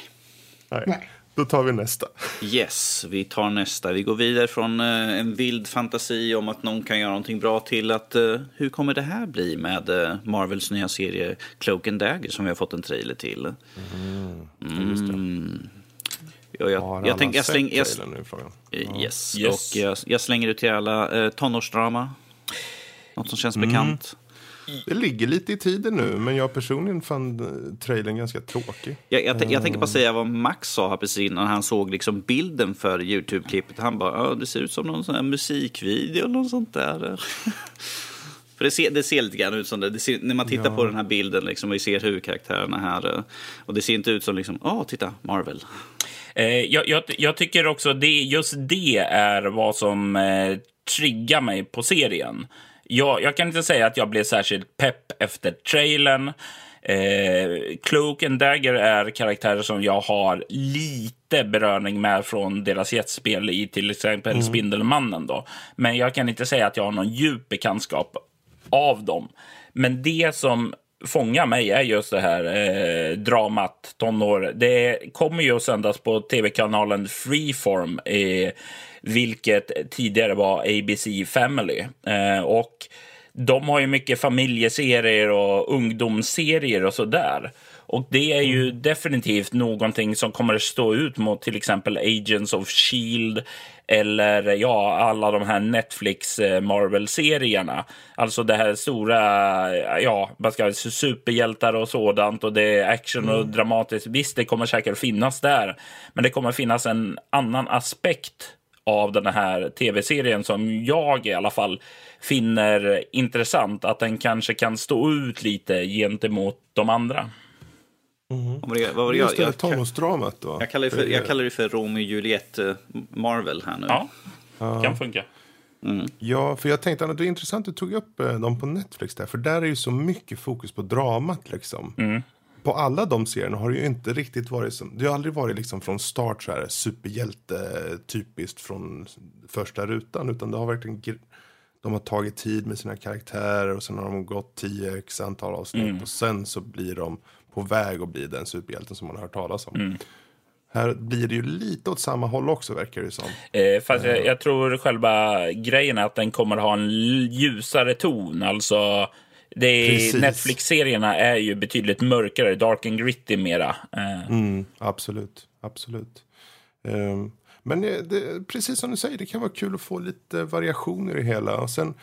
Nej. Nej. Då tar vi nästa. Yes, vi tar nästa. Vi går vidare från eh, en vild fantasi om att någon kan göra någonting bra till att eh, hur kommer det här bli med eh, Marvels nya serie Cloak and Dagger som vi har fått en trailer till. Det. Mm. Ja, jag, Har jag, alla tänker, jag, släng, jag, trailern nu, frågan? eh, yes. Yes. Och jag, jag slänger ut till alla eh, tonårsdrama. Något som känns bekant. Det ligger lite i tiden nu, men jag personligen fann eh, trailern ganska tråkig. Jag, jag, jag tänker bara säga vad Max sa här precis innan han såg liksom bilden för YouTube-klippet. Han bara, det ser ut som någon sån här musikvideo eller något sånt där. För det ser, det ser lite grann ut som det. det ser, när man tittar Ja. på den här bilden liksom, och vi ser huvudkaraktärerna här. eh, Och det ser inte ut som liksom, åh, titta, Marvel. Eh, jag, jag, jag tycker också det, just det är vad som eh, triggar mig på serien. Jag, jag kan inte säga att jag blev särskilt pepp efter trailern. Eh, Cloak and Dagger är karaktärer som jag har lite beröring med från deras jetspel i till exempel Spindelmannen. Då. Men jag kan inte säga att jag har någon djup bekantskap av dem. Men det som fångar mig är just det här eh, dramat tonår. Det kommer ju att sändas på tv-kanalen Freeform, eh, vilket tidigare var ABC Family. Eh, och de har ju mycket familjeserier och ungdomsserier och sådär. Och det är ju definitivt någonting som kommer att stå ut mot till exempel Agents of Shield eller ja, alla de här Netflix eh, Marvel-serierna. Alltså det här stora, ja, man ska säga superhjältar och sådant och det är action och dramatiskt. Visst, det kommer säkert finnas där, men det kommer finnas en annan aspekt av den här tv-serien som jag i alla fall finner intressant. Att den kanske kan stå ut lite gentemot de andra. Vad var det, vad var det, Just jag, det, jag, då. jag, kallar det för, jag kallar det för Romeo och Juliet eh, Marvel här nu. Ja, kan funka. Ja, för jag tänkte att det är intressant att du tog upp eh, dem på Netflix där. För där är ju så mycket fokus på dramat liksom. På alla de serierna har det ju inte riktigt varit som, det har aldrig varit liksom från start så här superhjälte typiskt från första rutan. Utan det har verkligen, de har tagit tid med sina karaktärer och sen har de gått 10 x antal avsnitt. Och sen så blir de på väg att bli den superhjälten som man har hört talas om. Här blir det ju lite åt samma håll också verkar det som. Eh, fast jag, jag tror själva grejen är att den kommer ha en ljusare ton. Alltså. Netflix-serierna är ju betydligt mörkare, dark and gritty mera. Eh, Mm, absolut, absolut. Ehm, men det, det, precis som du säger, det kan vara kul att få lite variationer i det hela. Och sen,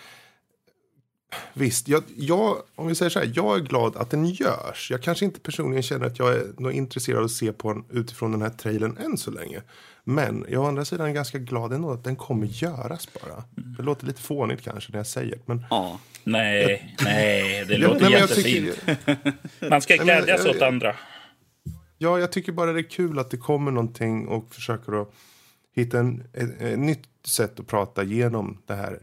visst, jag, jag, om vi säger så här, jag är glad att den görs. Jag kanske inte personligen känner att jag är något intresserad av att se på den utifrån den här trailern än så länge. Men jag är å andra sidan ganska glad ändå att den kommer göras bara. Det låter lite fånigt kanske när jag säger det, men... Ja. Nej, nej, det låter nej, jättefint. tycker- Man ska glädjas åt andra. Ja, jag tycker bara det är kul att det kommer någonting och försöker att hitta en, ett, ett nytt sätt att prata igenom det här.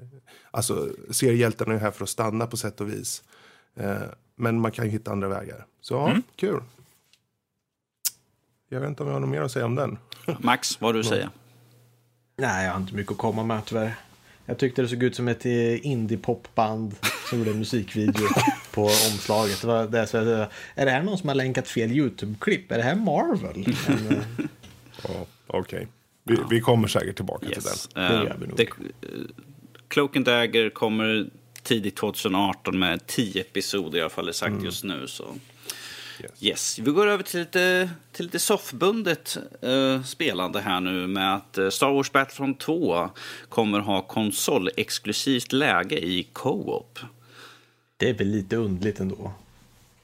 Alltså, seriehjältarna är här för att stanna på sätt och vis. Eh, men man kan ju hitta andra vägar. Så ja, Mm. kul. Jag vet inte om jag har något mer att säga om den. Max, vad har du säga? Nej, jag har inte mycket att komma med tyvärr. Jag tyckte det såg ut som ett eh, indie-popband som gjorde en musikvideo på omslaget. Det var det, så jag, är det här någon som har länkat fel YouTube-klipp? Är det här Marvel? Men, Ja, Okej, vi, vi kommer säkert tillbaka till Yes. den. Det Eh, gör vi nog. det, Cloak and Dagger kommer tidigt 2018 med 10 episoder i alla fall är sagt just nu. Så. Yes. Yes. Vi går över till lite, till lite soffbundet eh, spelande här nu med att eh, Star Wars Battlefront 2 kommer ha konsolexklusivt läge i Co-op. det är väl lite underligt ändå.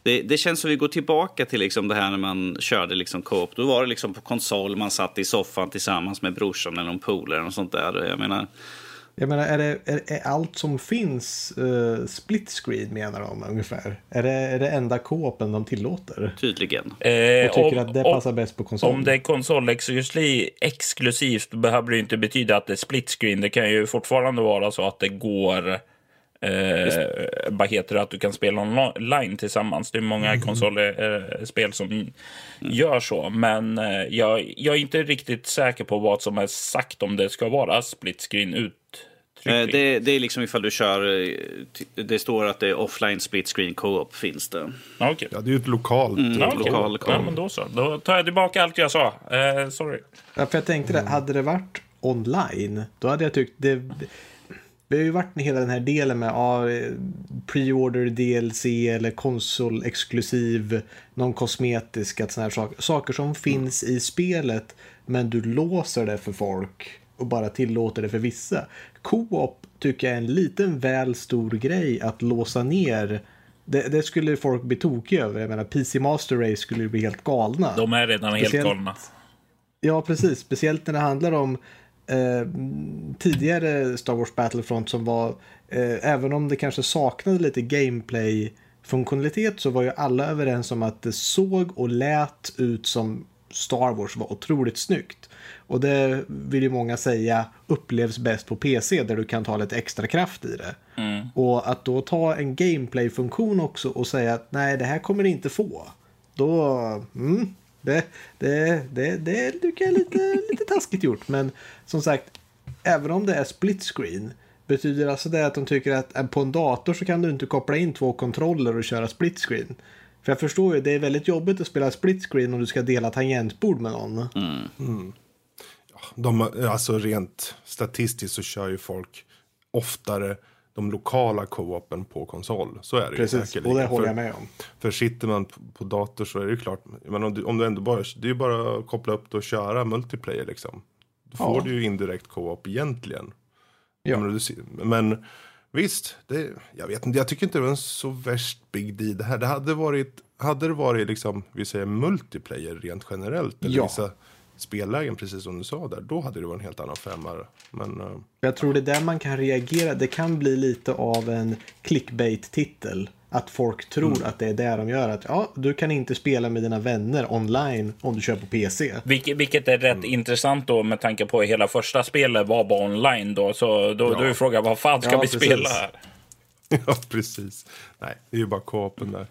Det, det känns som vi går tillbaka till liksom det här när man körde liksom co-op. Då var det liksom på konsol, man satt i soffan tillsammans med brorsan eller någon polare och sånt där. Jag menar, Jag menar, är, det, är, är allt som finns eh, split screen menar de ungefär? Är det, är det enda co-open de tillåter? tydligen. Eh, Och tycker om- att det om- passar bäst på konsol? Om det är konsolexklusivt exklusivt behöver det inte betyda att det är split screen. Det kan ju fortfarande vara så att det går Eh, vad heter det? Att du kan spela online tillsammans. Det är många konsolspel som gör så. Men eh, jag, jag är inte riktigt säker på vad som är sagt om det ska vara split screen Eh, uttryckligt. Det, det är liksom ifall du kör, eh, det står att det är offline split screen co-op finns det. Ja, okej. Ja, det är ju ett lokalt... Mm. Ja, eh, okej. lokal- ja, men då så. Då tar jag tillbaka allt jag sa. Eh, sorry. Ja, för jag tänkte det, hade det varit online, då hade jag tyckt det... Det har ju varit hela den här delen med ja, pre-order DLC eller konsolexklusiv, någon kosmetisk, att såna här saker, saker som finns i spelet men du låser det för folk och bara tillåter det för vissa. Co-op tycker jag är en liten väl stor grej att låsa ner. Det, det skulle folk bli tokiga över. Jag menar, PC Master Race skulle bli helt galna. De är redan helt Speciellt- galna. Ja, precis. Speciellt när det handlar om eh, tidigare Star Wars Battlefront som var, eh, även om det kanske saknade lite gameplay-funktionalitet så var ju alla överens om att det såg och lät ut som Star Wars var otroligt snyggt. Och det vill ju många säga upplevs bäst på PC där du kan ta lite extra kraft i det. Och att då ta en gameplay-funktion också och säga att nej, det här kommer det inte få. Då, mm, det, det, det, det är lite, lite taskigt gjort. Men som sagt, även om det är split screen betyder alltså det att de tycker att äh, på en dator så kan du inte koppla in två kontroller och köra split screen. För jag förstår ju, det är väldigt jobbigt att spela split screen om du ska dela tangentbord med någon. De, alltså rent statistiskt så kör ju folk oftare de lokala co-open på konsol. Så är det ju Precis, säkerligen. och det håller För- jag med om. För sitter man på, på dator så är det ju klart. Men om du, om du ändå bara, det är ju bara att koppla upp det och köra multiplayer liksom. Då får Ja. du ju indirekt co-op egentligen. Ja. Men, men visst, det, jag vet inte, jag tycker inte det var en så värst big deal. Det, här, det hade varit, hade det varit liksom, vi säger multiplayer rent generellt. Eller Ja. vissa spellägen, precis som du sa där. Då hade det varit en helt annan femma. Men eh, Jag tror det är där man kan reagera. Det kan bli lite av en clickbait-titel. Att folk tror att det är det de gör. Att ja, du kan inte spela med dina vänner online om du kör på PC. Vilket, vilket är rätt intressant då med tanke på att hela första spelet var bara online då. Så då, då är frågan vad fan ska Ja, vi precis. spela här? ja, precis. Nej, det är ju bara co-open där.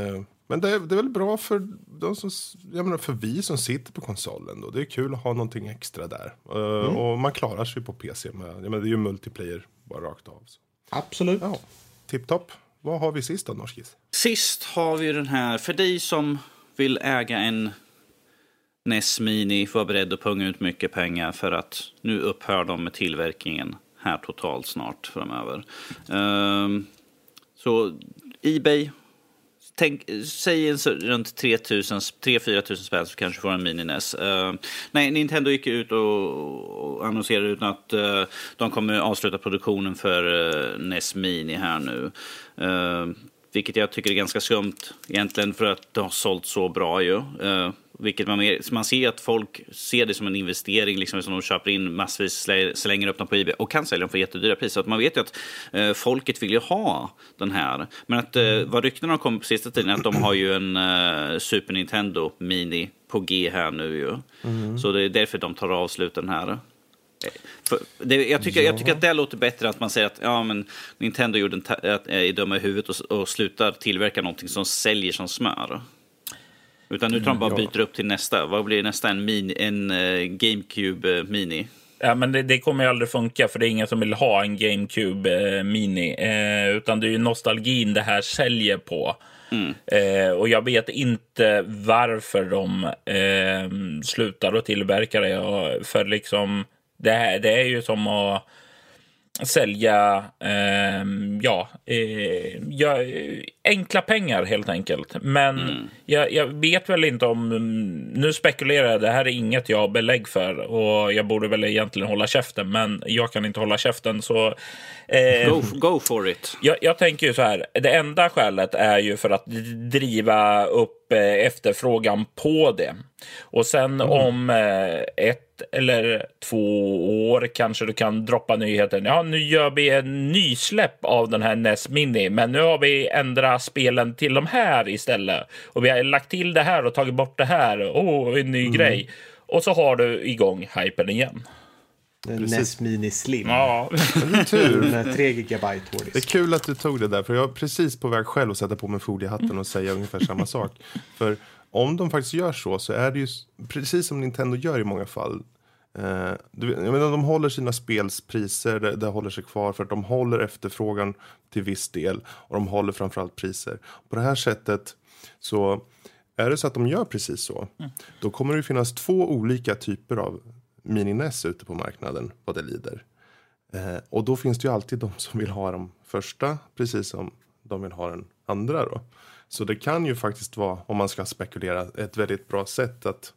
Eh, men det är, det är väl bra för, de som, jag menar för vi som sitter på konsolen. Då. Det är kul att ha någonting extra där. Eh, Och man klarar sig på PC med, jag menar, det är ju multiplayer bara rakt av. Så. Absolut. Ja, tipptopp. Vad har vi sist då, Norskis? Sist har vi den här, för dig som vill äga en NES Mini, var beredd att punga ut mycket pengar för att nu upphör de med tillverkningen här totalt snart framöver. Ehm, så Ebay, tänk, säg en runt 3-4 000 spänn så kanske du får en Mini NES. Uh, eh, nej, Nintendo gick ut och, och annonserade ut att uh, de kommer avsluta produktionen för eh, uh, NES Mini här nu. Uh, vilket jag tycker är ganska skumt egentligen för att det har sålt så bra ju. Eh, Vilket man, mer, man ser att folk ser det som en investering, liksom, som de köper in massvis, slänger upp dem på Ebay och kan sälja dem för jättedyra priser. Att man vet ju att eh, folket vill ju ha den här. Men att eh, vad ryktena har kommit på sista tiden är att de har ju en eh, Super Nintendo Mini på G här nu ju. Mm. Så det är därför de tar avslut den här. Det, jag, tycker, ja. jag tycker att det låter bättre att man säger att ja, men Nintendo gjorde en är dumma i huvudet och, och slutar tillverka någonting som säljer som smör. Utan nu tar de bara ja. byter upp till nästa. Vad blir nästa? En, mini, en uh, GameCube uh, Mini? Ja, men det, det, kommer ju aldrig funka för det är ingen som vill ha en GameCube eh, Mini. Eh, utan det är ju nostalgin det här säljer på. Mm. Eh, och jag vet inte varför de eh, slutar att tillverka det. För liksom, det, här, det är ju som att sälja eh, ja, eh, ja, enkla pengar helt enkelt. Men mm. jag, jag, vet väl inte om... Nu spekulerar jag, det här är inget jag har belägg för och jag borde väl egentligen hålla käften, men jag kan inte hålla käften. så... Eh, go, go for it. Jag, jag tänker ju så här, det enda skälet är ju för att driva upp eh, efterfrågan på det. Och sen mm. om eh, ett eller två år kanske du kan droppa nyheten. Ja, nu gör vi en nysläpp av den här NES Mini, men nu har vi ändrat spelen till de här istället. Och vi har lagt till det här och tagit bort det här. Åh, oh, en ny mm. grej. Och så har du igång hypen igen. NES Mini Slim. Ja. tur. Med 3 gigabyte hårddisk. Det är kul att du tog det där, för jag är precis på väg själv att sätta på mig foliehatten och säga ungefär samma sak. För om de faktiskt gör så, så är det ju precis som Nintendo gör i många fall. Eh, du, jag menar, de håller sina spelspriser, det, det håller sig kvar för att de håller efterfrågan till viss del och de håller framförallt priser. På det här sättet så är det så att de gör precis så, mm. då kommer det finnas två olika typer av Mini-NES ute på marknaden vad det lider. Eh, och då finns det ju alltid de som vill ha de första, precis som de vill ha den andra då. Så det kan ju faktiskt vara, om man ska spekulera, ett väldigt bra sätt att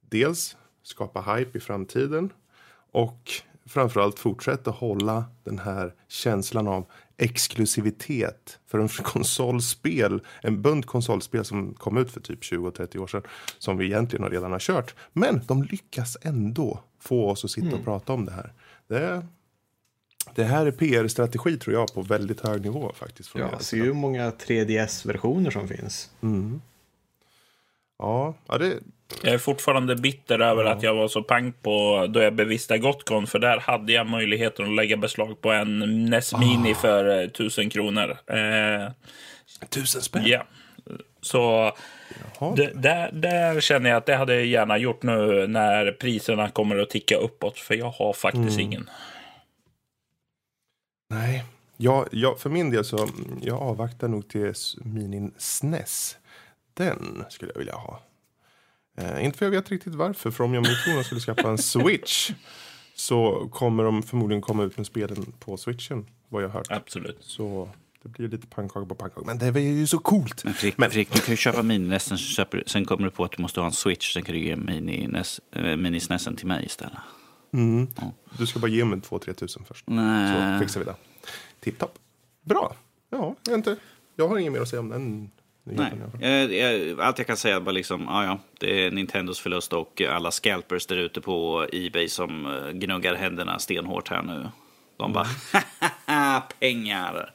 dels skapa hype i framtiden och framförallt fortsätta hålla den här känslan av exklusivitet för en konsolspel, en bunt konsolspel som kom ut för typ 20-30 år sedan som vi egentligen redan har kört. Men de lyckas ändå få oss att sitta och mm. prata om det här. Det, det här är PR-strategi tror jag på väldigt hög nivå faktiskt. Från ja, ser ju hur många 3DS-versioner som finns. Mm. Ja, ja det... Jag är fortfarande bitter över ja. att jag var så pang på då jag bevistade Gotcon. För där hade jag möjligheten att lägga beslag på en NES Mini oh. för eh, tusen kronor. Eh, tusen spänn? Ja. Så det, där, där känner jag att det hade jag gärna gjort nu när priserna kommer att ticka uppåt. För jag har faktiskt mm. ingen. Nej, jag, jag, för min del så jag avvaktar nog till Minin SNES. Den skulle jag vilja ha. Eh, inte för jag vet riktigt varför. För om jag mot förmodan skulle skaffa en Switch så kommer de förmodligen komma ut med spelen på Switchen. Vad jag har hört. Absolut. Så det blir lite pannkaka på pannkaka. Men det är ju så coolt. Men Frick, men... Frick du kan ju köpa mini-nessen. Sen kommer du på att du måste ha en Switch. Sen kan du ge mini-snessen äh, till mig istället. Mm. Ja. Du ska bara ge mig 2-3 tusen först. Nej. Så fixar vi det. Tipptopp. Bra. Ja, jag, inte, jag har inget mer att säga om den Nej. Jag, jag, allt jag kan säga är bara liksom, ja, ja, det är Nintendos förlust och alla scalpers där ute på Ebay som eh, gnuggar händerna stenhårt här nu. De bara, mm. pengar!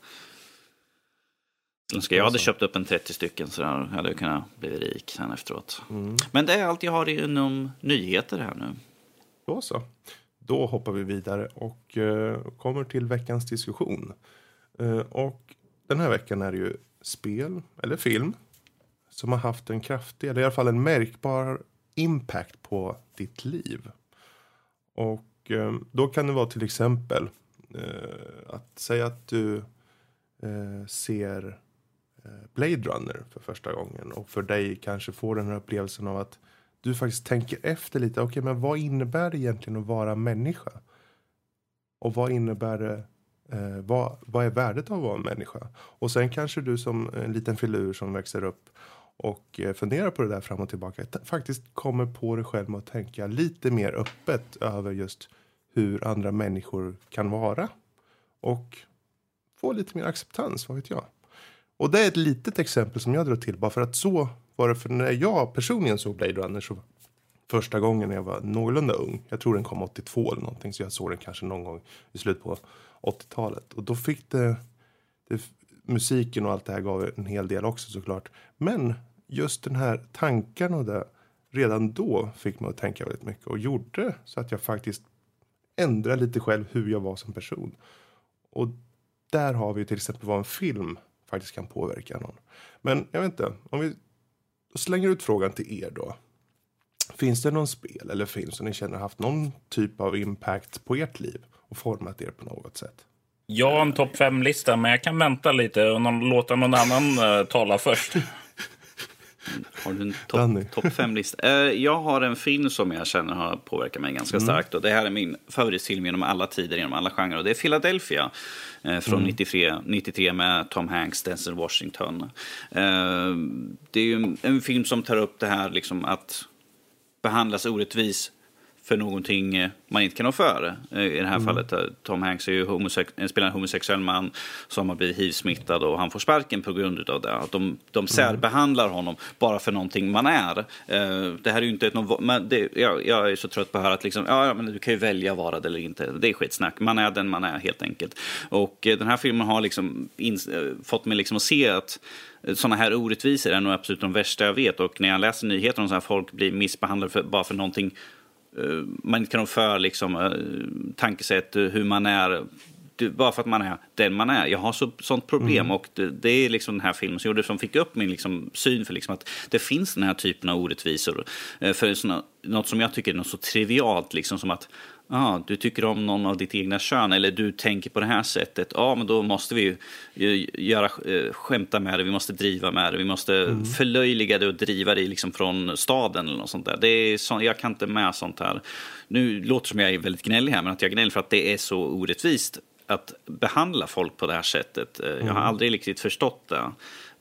Önskar jag hade köpt upp en 30 stycken så jag hade jag kunnat bli rik sen efteråt. Mm. Men det är allt jag har inom nyheter här nu. Då så. Då hoppar vi vidare och uh, kommer till veckans diskussion. Uh, och den här veckan är det ju spel eller film som har haft en kraftig, eller i alla fall en märkbar impact på ditt liv. Och eh, då kan det vara till exempel eh, att säga att du eh, ser eh, Blade Runner för första gången och för dig kanske får den här upplevelsen av att du faktiskt tänker efter lite. Okej, okay, men vad innebär det egentligen att vara människa? Och vad innebär det? Eh, vad, vad är värdet av att vara en människa? Och sen kanske du som en liten filur som växer upp och eh, funderar på det där fram och tillbaka faktiskt kommer på dig själv med att tänka lite mer öppet över just hur andra människor kan vara. Och få lite mer acceptans, vad vet jag. Och det är ett litet exempel som jag drar till bara för att så var det för när jag personligen såg Blade Runner så första gången när jag var någorlunda ung. Jag tror den kom 82 eller någonting så jag såg den kanske någon gång i slutet på 80-talet. Och då fick det, det, musiken och allt det här gav en hel del också såklart. Men just den här tanken och det redan då fick mig att tänka väldigt mycket och gjorde så att jag faktiskt ändrade lite själv hur jag var som person. Och där har vi till exempel vad en film faktiskt kan påverka någon. Men jag vet inte, om vi slänger ut frågan till er då. Finns det någon spel eller film som ni känner haft någon typ av impact på ert liv och format er på något sätt? Jag har en topp fem-lista, men jag kan vänta lite och någon, låta någon annan uh, tala först. Har du en topp top fem-lista? Uh, jag har en film som jag känner har påverkat mig ganska mm. starkt. Och det här är min favoritfilm genom alla tider, genom alla genrer. Och det är Philadelphia uh, från mm. 93, 93 med Tom Hanks, Denzel Washington. det är ju en, en, film som tar upp det här liksom att behandlas orättvis för någonting eh, man inte kan ha för. Eh, I det här mm. fallet, eh, Tom Hanks är ju homosex- spelar en homosexuell man som har blivit hiv-smittad och han får sparken på grund av det. Att de, de mm. särbehandlar honom bara för någonting man är. Det här är ju inte ett... Men det, jag, jag, är så trött på att höra att liksom, ja, men du kan ju välja att vara det eller inte. Det är skitsnack. Man är den man är helt enkelt. Och den här filmen har liksom in, fått mig liksom att se att sådana här orättvisor är nog absolut de värsta jag vet. Och när jag läser nyheter om så här folk blir missbehandlade för, bara för någonting man inte kan för liksom, uh, tankesätt, uh, hur man är bara för att man är den man är. Jag har så, sånt problem mm. och det, det, är liksom den här filmen som gjorde som fick upp min liksom, syn för liksom att det finns den här typen av orättvisor. För såna, något som jag tycker är något så trivialt liksom som att ah, du tycker om någon av ditt egna kön eller du tänker på det här sättet. Ja, men då måste vi göra, äh, skämta med det, vi måste driva med det, vi måste mm. förlöjliga det och driva det liksom från staden eller något sånt där. Det är så, jag kan inte med sånt här. Nu låter det som jag är väldigt gnällig här, men att jag gnäller för att det är så orättvist att behandla folk på det här sättet. Mm. Jag har mm. aldrig riktigt förstått det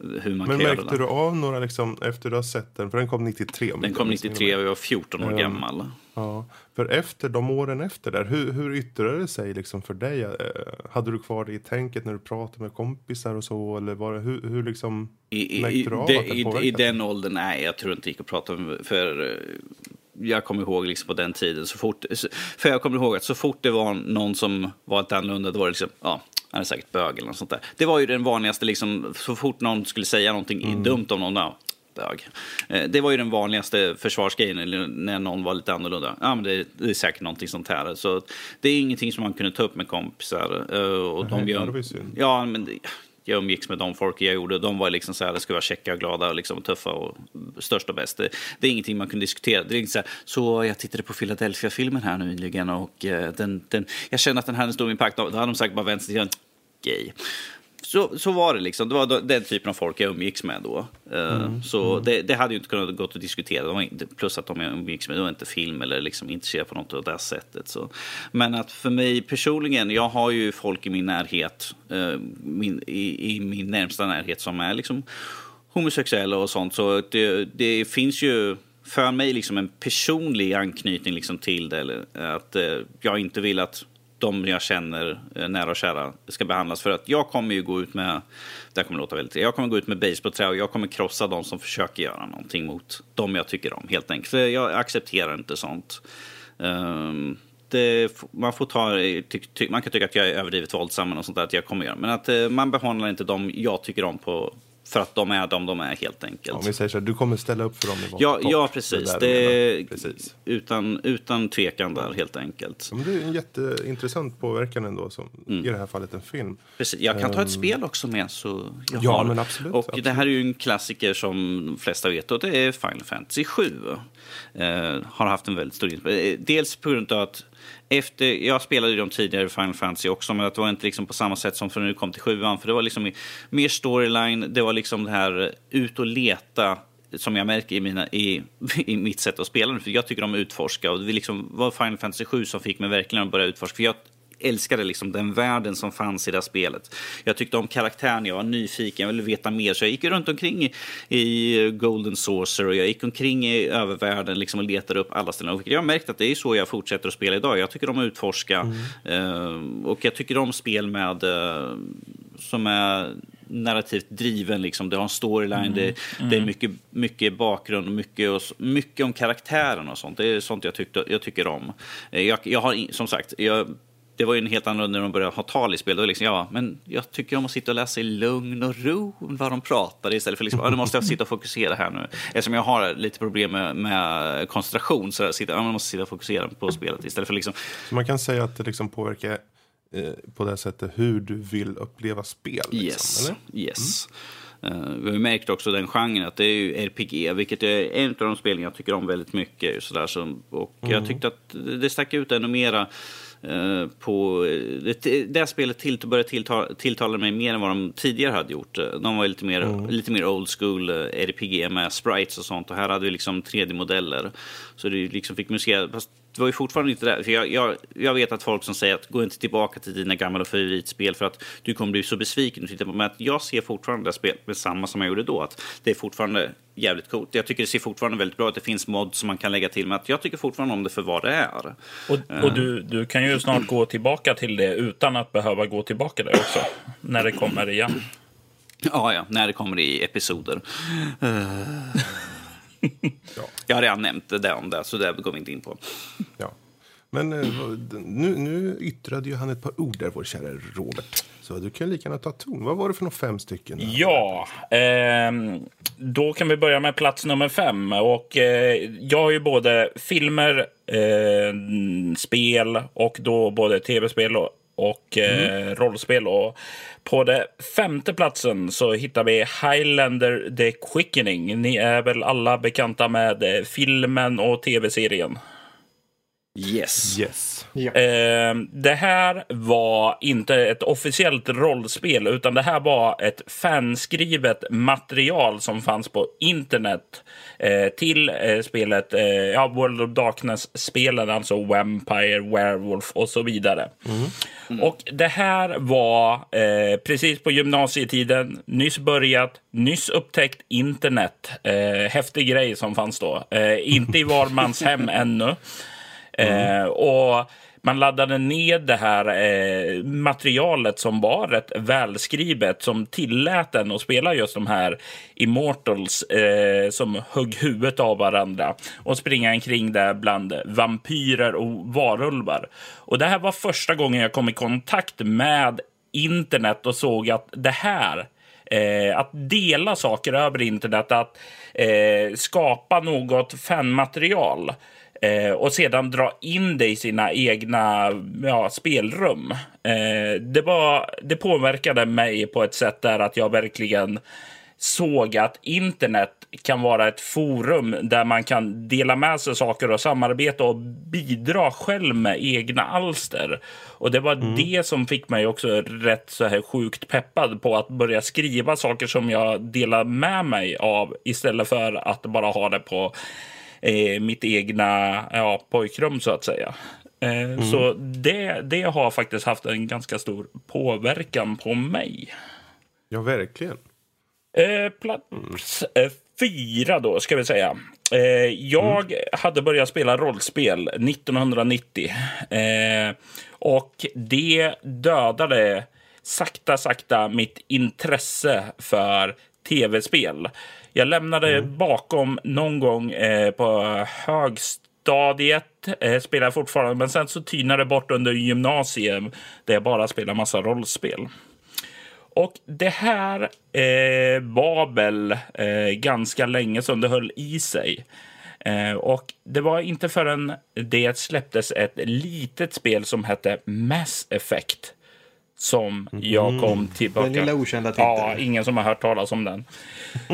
hur man men kan märkte du av några, liksom, efter du har sett den, för den kom 93? Den kom 93 och jag var 14 år gammal. Ja, för efter de åren efter där, hur, hur yttrade det sig liksom för dig? Eh, hade du kvar det i tänket när du pratade med kompisar och så? Eller var det, hur, hur liksom I, märkte du av det, att det i, I den åldern, nej, jag tror inte det gick att prata med, för eh, jag kommer ihåg liksom på den tiden, så fort, för jag kommer ihåg att så fort det var någon som var ett annorlunda, då var det liksom, ja, han är säkert bög eller något sånt där. Det var ju den vanligaste, liksom, så fort någon skulle säga någonting mm. dumt om någon, ja, bög. Eh, det var ju den vanligaste försvarsgrejen när någon var lite annorlunda. Ja, men det, det är säkert någonting sånt här. Så det är ingenting som man kunde ta upp med kompisar. Eh, och de gör, ja, men det, jag umgicks med de folk jag gjorde. De var liksom så här, det skulle vara checka och glada och liksom tuffa och störst och bäst. Det, det, är ingenting man kunde diskutera. Det är inte så, här, så jag tittade på Philadelphia-filmen här nyligen och eh, den, den, jag känner att den hade en stor impact. Då hade de sagt bara vänt sig till gay. Så, så var det liksom. Det var den typen av folk jag umgicks med då. Eh, mm, så mm. Det, det, hade ju inte kunnat gått att diskutera. plus att de jag umgicks med, det var inte film eller liksom intresserade på något av det sättet. Så. Men att för mig personligen, jag har ju folk i min närhet, uh, min, i, i, min närmsta närhet som är liksom homosexuella och sånt. Så det, det finns ju för mig liksom en personlig anknytning liksom till det. Eller att uh, jag inte vill att de jag känner eh, nära och kära ska behandlas. För att jag kommer ju gå ut med, det här kommer låta väldigt, jag kommer gå ut med basebollträ och jag kommer krossa de som försöker göra någonting mot de jag tycker om helt enkelt. För jag accepterar inte sånt. Um, det, man, får ta, ty, ty, man kan tycka att jag är överdrivet våldsam och sånt där, att jag kommer göra. Men att uh, man behandlar inte de jag tycker om på för att de är de de är helt enkelt. Om vi säger så här, du kommer ställa upp för dem i Ja, ja precis. Det, det precis. Utan, utan tvekan där helt enkelt. Ja, men det är en jätteintressant påverkan ändå, som, mm. i det här fallet en film. Precis. Jag kan ta ett um, spel också med. Så ja, har. men absolut. Och absolut. det här är ju en klassiker som de flesta vet och det är Final Fantasy 7. Eh, har haft en väldigt stor eh, Dels på grund av att efter, jag spelade ju de tidigare Final Fantasy också, men det var inte liksom på samma sätt som för när du kom till sjuan. För det var liksom mer storyline, det var liksom det här ut och leta som jag märker i, mina, i, i mitt sätt att spela För jag tycker om att utforska. Och det liksom var Final Fantasy 7 som fick mig verkligen att börja utforska. För jag älskade liksom den världen som fanns i det här spelet. Jag tyckte om karaktären, jag var nyfiken, jag ville veta mer. Så jag gick runt omkring i, Golden Saucer och jag gick omkring i övervärlden liksom och letade upp alla ställen. Och jag har märkt att det är så jag fortsätter att spela idag. Jag tycker om att utforska mm. uh, och jag tycker om spel med uh, som är narrativt driven. Liksom. Det har en storyline, mm. Det, det, är mycket, mycket bakgrund och mycket, och mycket om karaktären och sånt. Det är sånt jag, tyckte, jag tycker om. Jag, jag har som sagt, jag det var ju en helt annan när de började ha tal i spel. Då liksom, ja, men jag tycker om att sitta och läsa i lugn och ro vad de pratar istället för liksom, ja, nu måste jag sitta och fokusera här nu. Eftersom jag har lite problem med, med koncentration så jag sitter, ja, man måste sitta och fokusera på spelet istället för liksom. Så man kan säga att det liksom påverkar eh, på det sättet hur du vill uppleva spel? Liksom, yes. Eller? yes. Mm. Uh, vi har märkt också den genren att det är ju RPG, vilket är en av de spelen jag tycker om väldigt mycket. Sådär, så, och mm. jag tyckte att det stack ut ännu mera på, det, det spelet till, började tilltala, tilltala mig mer än vad de tidigare hade gjort. De var lite mer, mm. lite mer old school eh, RPG med sprites och sånt. Och här hade vi liksom 3D-modeller. Så det liksom fick musera, fast det var ju fortfarande inte det. För jag, jag, jag, vet att folk som säger att gå inte tillbaka till dina gamla favoritspel för att du kommer bli så besviken. Men jag ser fortfarande det spelet med samma som jag gjorde då. Att det är fortfarande jävligt coolt. Jag tycker det ser fortfarande väldigt bra ut. Det finns mods som man kan lägga till. Men att jag tycker fortfarande om det för vad det är. Och, och du, du kan ju snart gå tillbaka till det utan att behöva gå tillbaka där också. när det kommer igen. Ja, ja, när det kommer i episoder. Ja. Jag har redan nämnt det om det, så det går vi inte in på. Ja. Men eh, nu, nu yttrade ju han ett par ord där, vår kära Robert. Så du kan lika gärna ta ton. Vad var det för några fem stycken? Där? Ja, eh, då kan vi börja med plats nummer fem. Och eh, jag har ju både filmer, eh, spel och då både tv-spel och och eh, mm. rollspel. Och på det femte platsen så hittar vi Highlander The Quickening. Ni är väl alla bekanta med eh, filmen och tv-serien? Yes. yes. Ja. Eh, det här var inte ett officiellt rollspel, utan det här var ett fanskrivet material som fanns på internet eh, till eh, spelet eh, ja, World of Darkness-spelen, alltså Vampire, Werewolf och så vidare. Mm. Mm. Och det här var eh, precis på gymnasietiden, nyss börjat, nyss upptäckt internet. Eh, häftig grej som fanns då. inte i var mans hem ännu. Mm. Eh, och man laddade ner det här eh, materialet som var rätt välskrivet som tillät en att spela just de här Immortals eh, som högg huvudet av varandra och springa omkring där bland vampyrer och varulvar. Och det här var första gången jag kom i kontakt med internet och såg att det här Eh, att dela saker över internet, att eh, skapa något fanmaterial Eh, och sedan dra in det i sina egna ja, spelrum. Eh, det, var, det påverkade mig på ett sätt där att jag verkligen såg att internet kan vara ett forum där man kan dela med sig saker och samarbeta och bidra själv med egna alster. Och det var mm. det som fick mig också rätt så här sjukt peppad på att börja skriva saker som jag delar med mig av istället för att bara ha det på eh, mitt egna ja, pojkrum så att säga. Eh, mm. Så det, det har faktiskt haft en ganska stor påverkan på mig. Ja, verkligen. Eh, plats mm. fyra då, ska vi säga. Eh, jag mm. hade börjat spela rollspel 1990. Eh, och det dödade sakta, sakta mitt intresse för tv-spel. Jag lämnade mm. bakom någon gång eh, på högstadiet. Eh, spelar fortfarande, men sen så tynade det bort under gymnasiet där jag bara spelar massa rollspel. Och det här eh, var väl eh, ganska länge som det höll i sig. Eh, och det var inte förrän det släpptes ett litet spel som hette Mass Effect som jag mm. kom tillbaka. Den lilla okända titeln. Ja, ingen som har hört talas om den.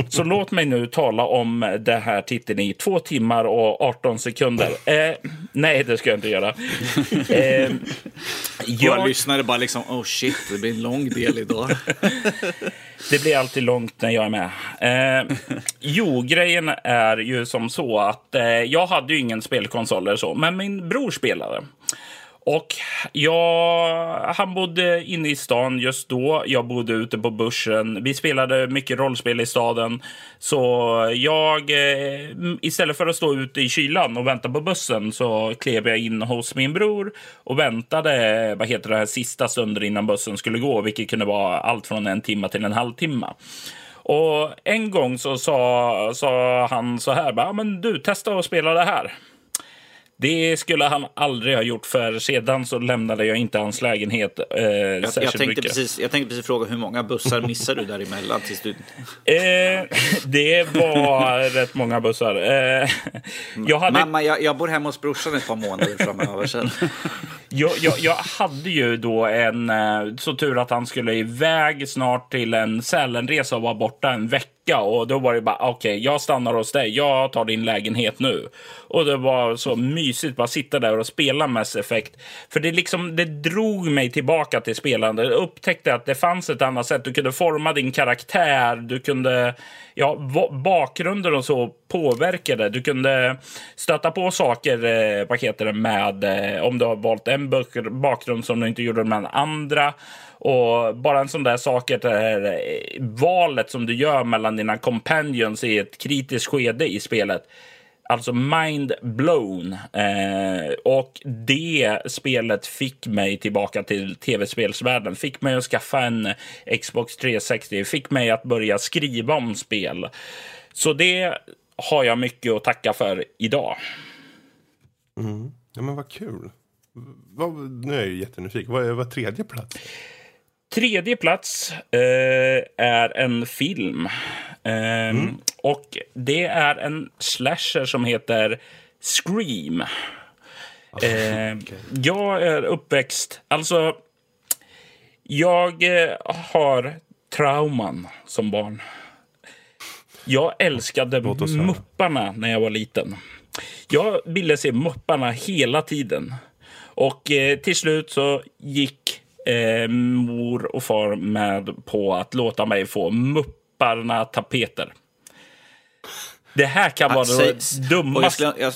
Så låt mig nu tala om den här titeln i två timmar och 18 sekunder. Eh, nej, det ska jag inte göra. Eh, jag... Våra lyssnare bara liksom, oh shit, det blir en lång del idag. det blir alltid långt när jag är med. Eh, jo, grejen är ju som så att eh, jag hade ju ingen spelkonsol eller så, men min bror spelade. Och jag, han bodde inne i stan just då. Jag bodde ute på börsen. Vi spelade mycket rollspel i staden. Så jag, eh, istället för att stå ute i kylan och vänta på bussen så klev jag in hos min bror och väntade vad heter det, sista stunden innan bussen skulle gå, vilket kunde vara allt från en timme till en halvtimme. Och en gång så sa, sa han så här, bara, men du, testa att spela det här. Det skulle han aldrig ha gjort, för sedan så lämnade jag inte hans lägenhet eh, Jag, jag, tänkte mycket. precis, jag tänkte precis fråga hur många bussar missar du däremellan tills du... Eh, det var rätt många bussar. Eh, jag, hade, Mamma, jag, jag bor hemma hos brorsan ett par månader framöver sen. jag, jag, jag hade ju då en eh, så tur att han skulle iväg snart till en Sälenresa och var borta en vecka. Och då var det bara okej, jag stannar hos dig. Jag tar din lägenhet nu. Och det var så mysigt bara sitta där och spela Mass Effect. För det liksom, det drog mig tillbaka till spelande. Jag upptäckte att det fanns ett annat sätt. Du kunde forma din karaktär. Du kunde, ja, bakgrunden och så påverkade. Du kunde stöta på saker, eh, vad med eh, om du har valt en bakgrund som du inte gjorde med den andra. Och bara en sån där sak, det här eh, valet som du gör mellan dina companions i ett kritiskt skede i spelet. Alltså mind blown. Eh, och det spelet fick mig tillbaka till tv-spelsvärlden. Fick mig att skaffa en Xbox 360. Fick mig att börja skriva om spel. Så det har jag mycket att tacka för idag. Mm. Ja, men vad kul. Vad, nu är jag ju jättenyfiken. Vad är vad tredje plats? Tredje plats eh, är en film. Eh, Och det är en slasher som heter Scream. Eh, Jag är uppväxt... Alltså, jag eh, har trauman som barn. Jag älskade. Mupparna när jag var liten. Jag ville se Mupparna hela tiden. Och eh, till slut så gick eh, mor och far med på att låta mig få Mupparna-tapeter. Det här kan vara Säg- det dummaste.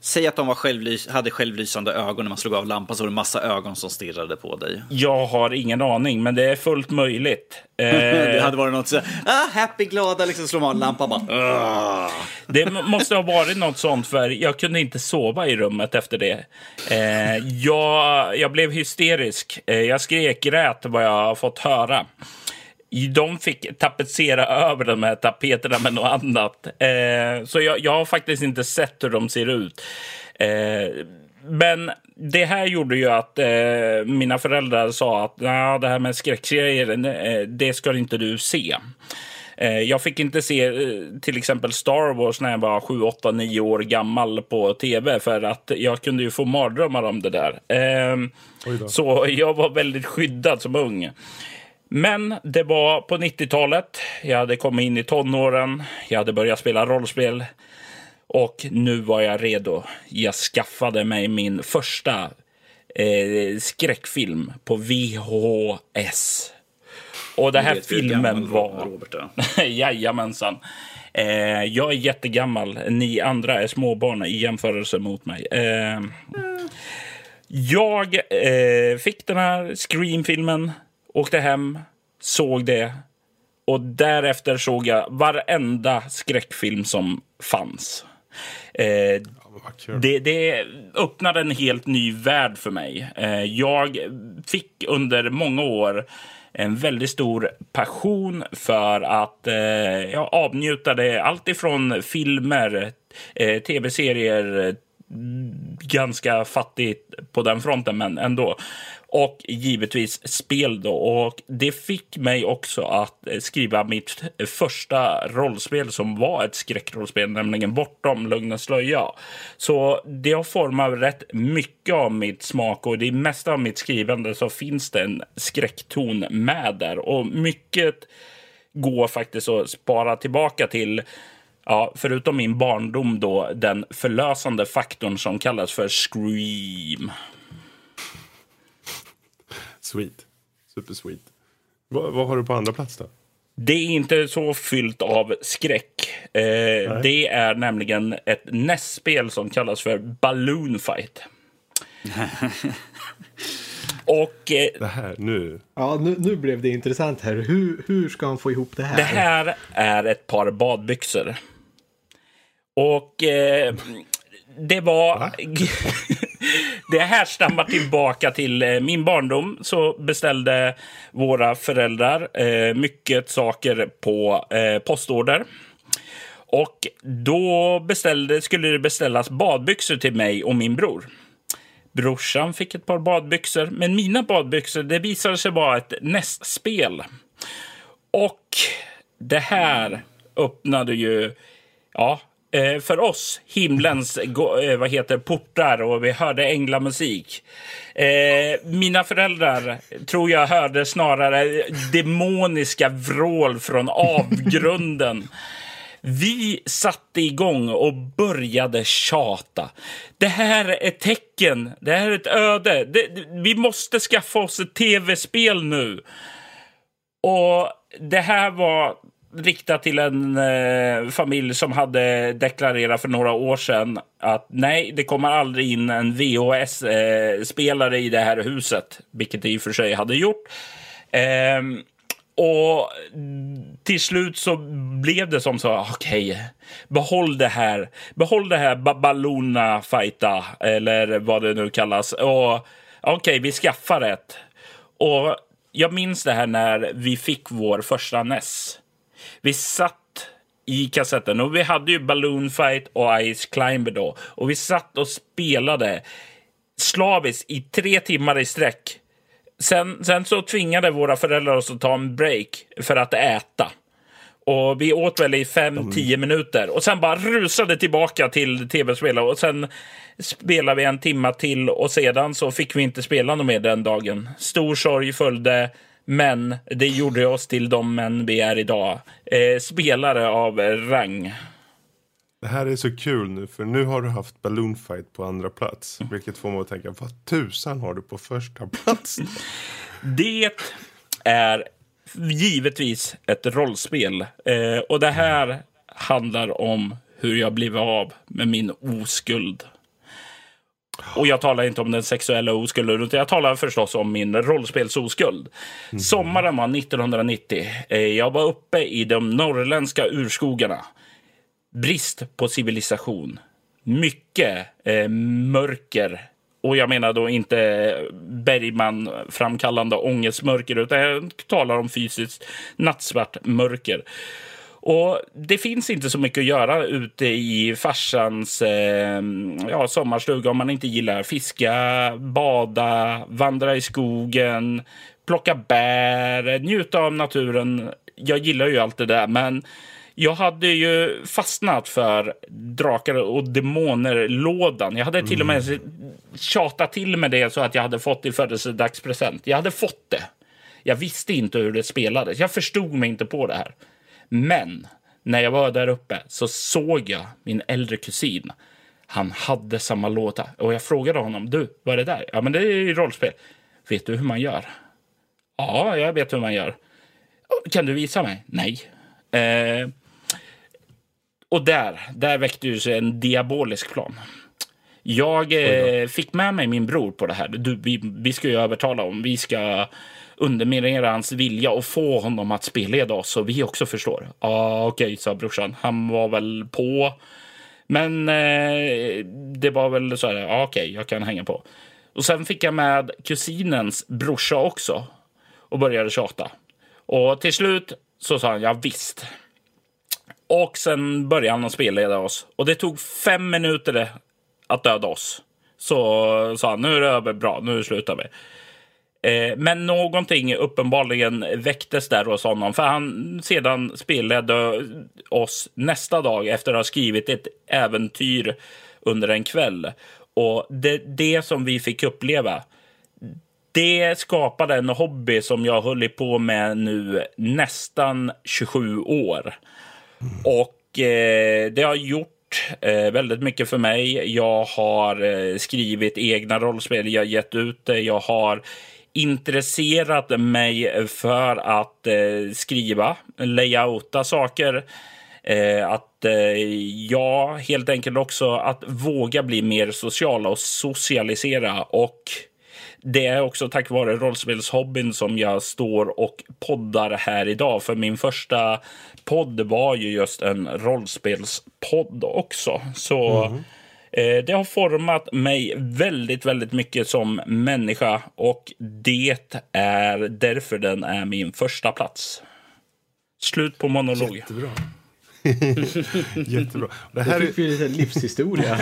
Säg att de var självlys, hade självlysande ögon när man slog av lampan så var det massa ögon som stirrade på dig. Jag har ingen aning, men det är fullt möjligt. Det Eh, hade varit något så ah, happy, glada, liksom slår man av lampan bara. "Ah." det måste ha varit något sånt, för jag kunde inte sova i rummet efter det. Eh, jag, jag blev hysterisk. Eh, jag skrek, grät vad jag har fått höra. De fick tapetsera över de här tapeterna med något annat. Eh, så jag, jag har faktiskt inte sett hur de ser ut. Eh, men det här gjorde ju att eh, mina föräldrar sa att nah, det här med skräckserier, eh, det ska inte du se. Eh, jag fick inte se eh, till exempel Star Wars när jag var 7, 8, 9 år gammal på tv för att jag kunde ju få mardrömmar om det där. Så jag var väldigt skyddad som ung. Men det var på 90-talet. Jag hade kommit in i tonåren. Jag hade börjat spela rollspel. Och nu var jag redo. Jag skaffade mig min första eh, skräckfilm på VHS. Och den här filmen var... Robert är. Jajamensan. Eh, jag är jättegammal. Ni andra är småbarn i jämförelse mot mig. Eh, jag eh, fick den här Scream-filmen, åkte hem, såg det och därefter såg jag varenda skräckfilm som fanns. Eh, det, det öppnade en helt ny värld för mig. Eh, Jag fick under många år en väldigt stor passion för att eh, jag avnjutade allt ifrån filmer, eh, tv-serier, eh, ganska fattigt på den fronten, men ändå. Och givetvis spel då. Och det fick mig också att eh, skriva mitt första rollspel som var ett skräckrollspel, nämligen Bortom Lugnens slöja. Så det har format rätt mycket av mitt smak och i det mesta av mitt skrivande så finns det en skräckton med där. Och mycket går faktiskt att spara tillbaka till Ja, förutom min barndom då, den förlösande faktorn som kallas för Scream. Sweet. Super sweet. Vad, vad har du på andra plats då? Det är inte så fyllt av skräck. Eh, det är nämligen ett NES-spel som kallas för Balloon Fight. Och eh, Det här nu. Ja, nu, nu blev det intressant här. Hur, hur ska han få ihop det här? det här är ett par badbyxor. Och eh, det var... Det härstammar tillbaka till eh, min barndom. Så beställde våra föräldrar eh, mycket saker på eh, postorder. Och då beställde, skulle det beställas badbyxor till mig och min bror. Brorsan fick ett par badbyxor, men mina badbyxor det visade sig vara ett NES-spel. Och det här öppnade ju, ja, eh, för oss himlens eh, vad heter, portar och vi hörde änglamusik. Eh, mina föräldrar tror jag hörde snarare demoniska vrål från avgrunden. Vi satte igång och började tjata. Det här är ett tecken. Det här är ett öde. Det, vi måste skaffa oss ett tv-spel nu. Och det här var riktat till en eh, familj som hade deklarerat för några år sedan att nej, det kommer aldrig in en VHS-spelare eh, i det här huset, vilket det i och för sig hade gjort. Eh, och till slut så blev det som så, okej, behåll det här. Behåll det här Babalona fajta eller vad det nu kallas. Och okej, vi skaffar ett. Och jag minns det här när vi fick vår första NES. Vi satt i kassetten och vi hade ju Balloon Fight och Ice Climber då. Och vi satt och spelade slaviskt i tre timmar i sträck. Sen, sen så tvingade våra föräldrar oss att ta en break för att äta. Och vi åt väl i fem, tio minuter och sen bara rusade tillbaka till tv-spel och sen spelade vi en timma till och sedan så fick vi inte spela något mer den dagen. Stor sorg följde, men det gjorde oss till de män vi är idag. Eh, spelare av rang. Det här är så kul nu för nu har du haft Balloon Fight på andra plats. Vilket får mig att tänka, vad tusan har du på första plats? Det är givetvis ett rollspel. Eh, och det här handlar om hur jag blev av med min oskuld. Och jag talar inte om den sexuella oskulden, utan jag talar förstås om min rollspelsoskuld. Sommaren var 1990. Eh, jag var uppe i de norrländska urskogarna. Brist på civilisation. Mycket eh, mörker. Och jag menar då inte Bergman-framkallande ångestmörker, utan jag talar om fysiskt nattsvart mörker. Och det finns inte så mycket att göra ute i farsans eh, ja, sommarstuga om man inte gillar fiska, bada, vandra i skogen, plocka bär, njuta av naturen. Jag gillar ju allt det där, men jag hade ju fastnat för drakar och demoner-lådan. Jag hade till och med tjatat till med det så att jag hade fått det i födelsedagspresent. Jag hade fått det. Jag visste inte hur det spelades. Jag förstod mig inte på det här. Men när jag var där uppe så såg jag min äldre kusin. Han hade samma låda och jag frågade honom. Du, vad är det där? Ja, men det är ju rollspel. Vet du hur man gör? Ja, jag vet hur man gör. Kan du visa mig? Nej. Eh, och där, där väckte ju sig en diabolisk plan. Jag eh, fick med mig min bror på det här. Du, vi, vi ska ju övertala om. Vi ska underminera hans vilja och få honom att spelleda oss så vi också förstår. Ja, ah, okej, okay, sa brorsan. Han var väl på. Men eh, det var väl så här, ja, okej, okay, jag kan hänga på. Och sen fick jag med kusinens brorsa också och började tjata. Och till slut så sa han, ja visst. Och sen började han att spelleda oss. Och det tog fem minuter att döda oss. Så sa han, nu är det över, bra, nu slutar vi. Eh, men någonting uppenbarligen väcktes där hos honom. För han sedan spelade oss nästa dag efter att ha skrivit ett äventyr under en kväll. Och det, det som vi fick uppleva, det skapade en hobby som jag hållit på med nu nästan 27 år. Och eh, det har gjort eh, väldigt mycket för mig. Jag har eh, skrivit egna rollspel, jag har gett ut det, jag har intresserat mig för att eh, skriva, layouta saker. Eh, att eh, ja, helt enkelt också att våga bli mer sociala och socialisera. Och det är också tack vare rollspelshobbyn som jag står och poddar här idag. För min första podd var ju just en rollspelspodd också. Så mm. Eh, det har format mig väldigt, väldigt mycket som människa och det är därför den är min första plats. Slut på monolog. Jättebra. Jättebra. Det här fick vi lite livshistoria.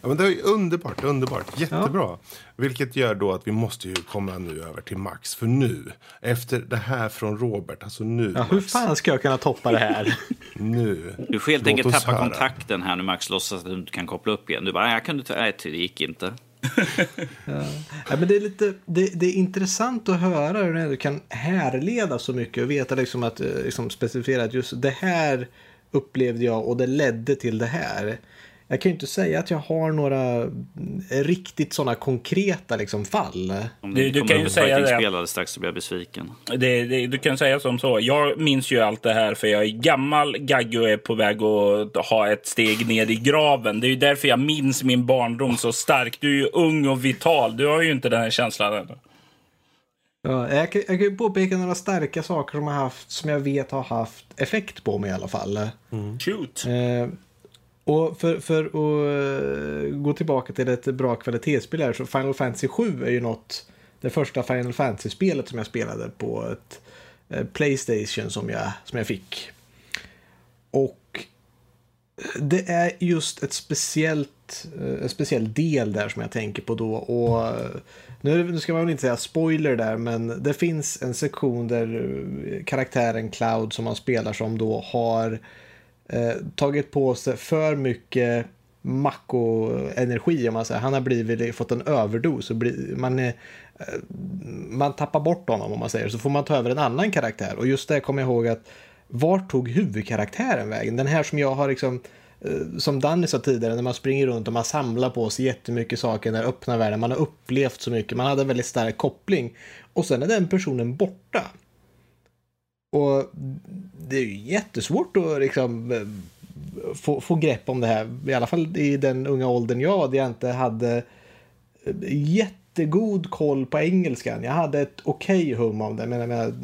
ja, men det är underbart, underbart. Jättebra. Ja. Vilket gör då att vi måste ju komma nu över till Max. För nu, efter det här från Robert, alltså nu. Ja, hur fan ska jag kunna toppa det här? nu. Du får helt enkelt tappa höra. kontakten här nu Max, låtsas att du inte kan koppla upp igen. Du bara, jag kunde nej det gick inte. ja. ja. men det, är lite, det, det, är intressant att höra hur du kan härleda så mycket och veta liksom att eh, liksom specificera att just det här upplevde jag och det ledde till det här. Jag kan ju inte säga att jag har några riktigt sådana konkreta liksom, fall. Om du, du kan ju säga det. strax så blir jag besviken. Det, det, du kan säga som så. Jag minns ju allt det här för jag är gammal gagge och är på väg att ha ett steg ner i graven. Det är ju därför jag minns min barndom så starkt. Du är ju ung och vital. Du har ju inte den här känslan ännu. Ja, jag, kan, jag kan ju påpeka några starka saker som, jag haft, som jag vet har haft effekt på mig i alla fall. Mm. Shoot! Eh, och för, för att uh, gå tillbaka till ett bra kvalitetsspel här så Final Fantasy 7 är ju något, det första Final Fantasy-spelet som jag spelade på ett uh, Playstation som jag, som jag fick. Och det är just ett speciellt, en speciell del där som jag tänker på då. Och nu, ska man väl inte säga spoiler där, men det finns en sektion där eh, karaktären Cloud som man spelar som då har eh, tagit på sig för mycket Mako-energi om man säger. Han har blivit, fått en överdos. Och bli, man, är, eh, man tappar bort honom om man säger så får man ta över en annan karaktär. Och just det kommer jag ihåg att vart tog huvudkaraktären vägen? Den här som jag har liksom eh, Eh, som Danny sa tidigare, när man springer runt och man samlar på sig jättemycket saker i den öppna världen. Man har upplevt så mycket, man hade en väldigt stark koppling. Och sen är den personen borta. Och det är ju jättesvårt att liksom eh, få, få grepp om det här. I alla fall i den unga åldern jag var, där jag inte hade eh, jättegod koll på engelskan. Jag hade ett okej okay hum om det. Men jag menar,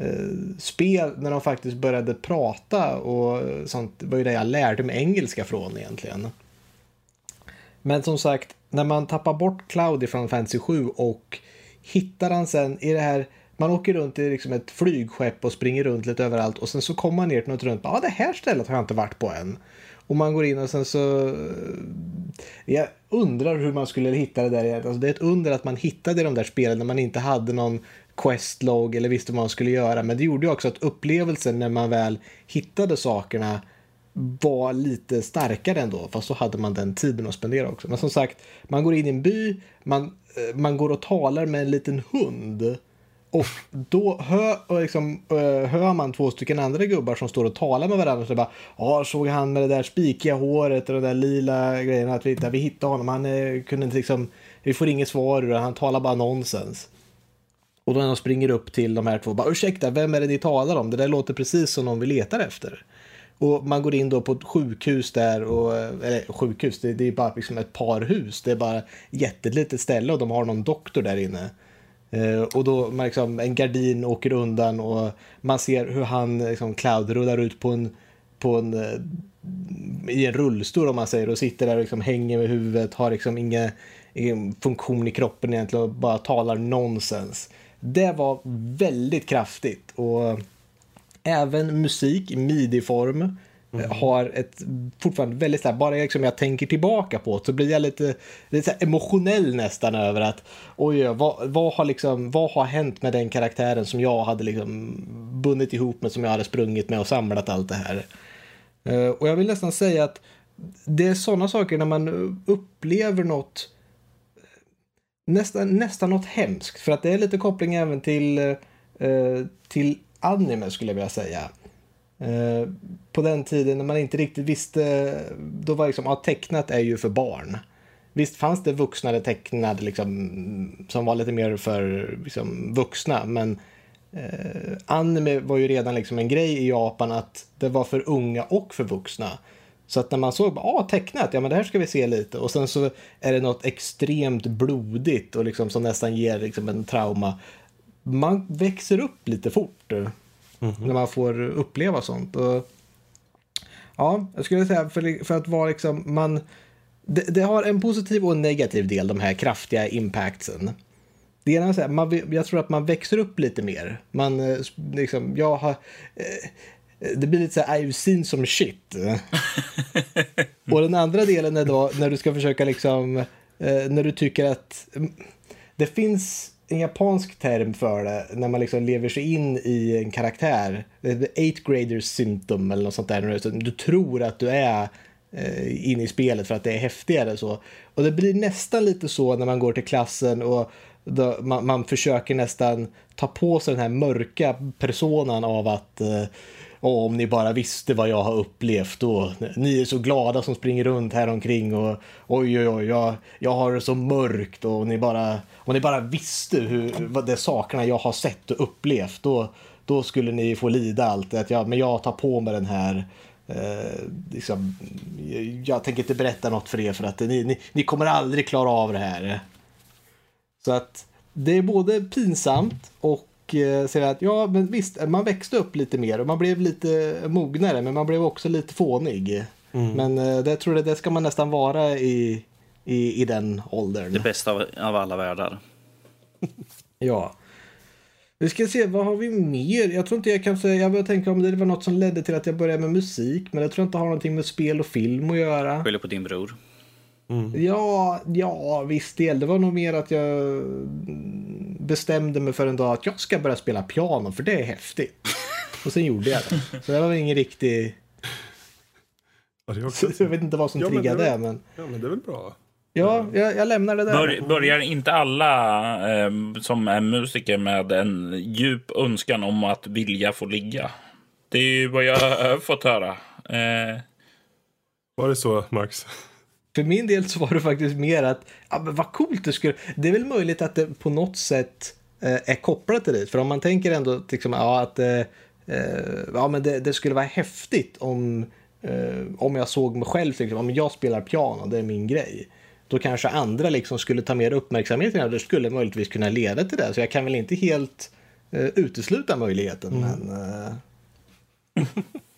Eh, spel när de faktiskt började prata och sånt var ju det jag lärde mig engelska från egentligen. Men som sagt, när man tappar bort Cloud från Fantasy 7 och hittar han sen i det här man åker runt i liksom ett flygskepp och springer runt lite överallt och sen så kommer man ner till något runt. Ja, ah, det här stället har jag inte varit på än. Och man går in och sen så... Eh, jag undrar hur man skulle hitta det där. Alltså det är ett under att man hittade de där spelen när man inte hade någon questlog eller visste vad man skulle göra. Men det gjorde ju också att upplevelsen när man väl hittade sakerna var lite starkare ändå. Fast så hade man den tiden att spendera också. Men som sagt, man går in i en by, man, eh, man går och talar med en liten hund och då hör, liksom, eh, hör man två stycken andra gubbar som står och talar med varandra. Så bara, ja, såg han med det där spikiga håret och de där lila grejerna. Att vi, vi hittade honom. Han eh, kunde inte liksom, vi får inget svar ur Han talar bara nonsens. Och då när de springer upp till de här två, bara ursäkta, vem är det ni talar om? Det där låter precis som någon vi letar efter. Och man går in då på ett sjukhus där, och, eller sjukhus, det, det är bara liksom ett par hus. Det är bara jättelitet ställe och de har någon doktor där inne. Eh, och då man liksom, en gardin åker undan och man ser hur han, liksom, Cloud, rullar ut på en, på en, eh, i en rullstol om man säger och sitter där och liksom hänger med huvudet, har liksom ingen, ingen funktion i kroppen egentligen och bara talar nonsens. Det var väldigt kraftigt och även musik i midi-form Mm. har ett fortfarande väldigt så bara liksom jag tänker tillbaka på så blir jag lite, lite emotionell nästan över att oj, vad, vad, har liksom, vad har hänt med den karaktären som jag hade liksom bundit ihop med, som jag hade sprungit med och samlat allt det här. Uh, och jag vill nästan säga att det är sådana saker när man upplever något nästan, nästan något hemskt för att det är lite koppling även till, eh, eh, till anime skulle jag vilja säga. Eh, på den tiden när man inte riktigt visste, då var liksom, ja, tecknat är ju för barn. Visst fanns det vuxnare tecknade liksom, som var lite mer för liksom, vuxna, men eh, anime var ju redan liksom en grej i Japan att det var för unga och för vuxna. Så att när man såg, ah, tecknat, ja men det här ska vi se lite. Och sen så är det något extremt blodigt och liksom som nästan ger liksom en trauma. Man växer upp lite fort mm -hmm. när man får uppleva sånt. Och, ja, jag skulle säga för, för att vara liksom, man, det, det, har en positiv och en negativ del, de här kraftiga impactsen. Det ena är så här, man, jag tror att man växer upp lite mer. Man, eh, liksom, jag har... Det blir lite så här, I've seen some shit. och den andra delen är då när du ska försöka liksom, eh, när du tycker att mm, det finns en japansk term för det när man liksom lever sig in i en karaktär. Eight graders symptom eller något sånt där. Du tror att du är eh, in i spelet för att det är häftigare så. Och det blir nästan lite så när man går till klassen och man, man försöker nästan ta på sig den här mörka personan av att eh, och om ni bara visste vad jag har upplevt och Ni är så glada som springer runt här omkring och oj oj oj, jag, jag har det så mörkt och ni bara, om ni bara visste hur, vad det sakerna jag har sett och upplevt då, då skulle ni få lida allt. Att jag, men jag tar på mig den här eh, liksom, jag tänker inte berätta något för er för att ni, ni, ni kommer aldrig klara av det här. Så att det är både pinsamt och eh, säger att ja, men visst, man växte upp lite mer och man blev lite mognare, men man blev också lite fånig. Mm. Men eh, det tror jag det ska man nästan vara i, i, i den åldern. Det bästa av, av alla världar. ja. Vi ska se, vad har vi mer? Jag tror inte jag kan säga, jag började tänka om det var något som ledde till att jag började med musik, men jag tror inte har någonting med spel och film att göra. Skyller på din bror. Mm. Ja, ja, viss del. Det var nog mer att jag bestämde mig för en dag att jag ska börja spela piano för det är häftigt. Och sen gjorde jag det. Så det var väl ingen riktig... Ja, jag vet inte vad som ja, triggade det. Men... Ja, men det är väl bra. Ja, jag, jag lämnar det där. Bör, börjar inte alla eh, som är musiker med en djup önskan om att vilja få ligga? Det är ju vad jag har fått höra. Eh... Var det så, Max? För min del så var det faktiskt mer att, ja men vad coolt det skulle, det är väl möjligt att det på något sätt eh, är kopplat till det. För om man tänker ändå liksom, ja, att eh, eh, ja, men det, det, skulle vara häftigt om, om jag såg mig själv, liksom, om jag spelar piano, det är min grej. Då kanske andra liksom skulle ta mer uppmärksamhet och det skulle möjligtvis kunna leda till det. Så jag kan väl inte helt utesluta möjligheten. Mm. Men,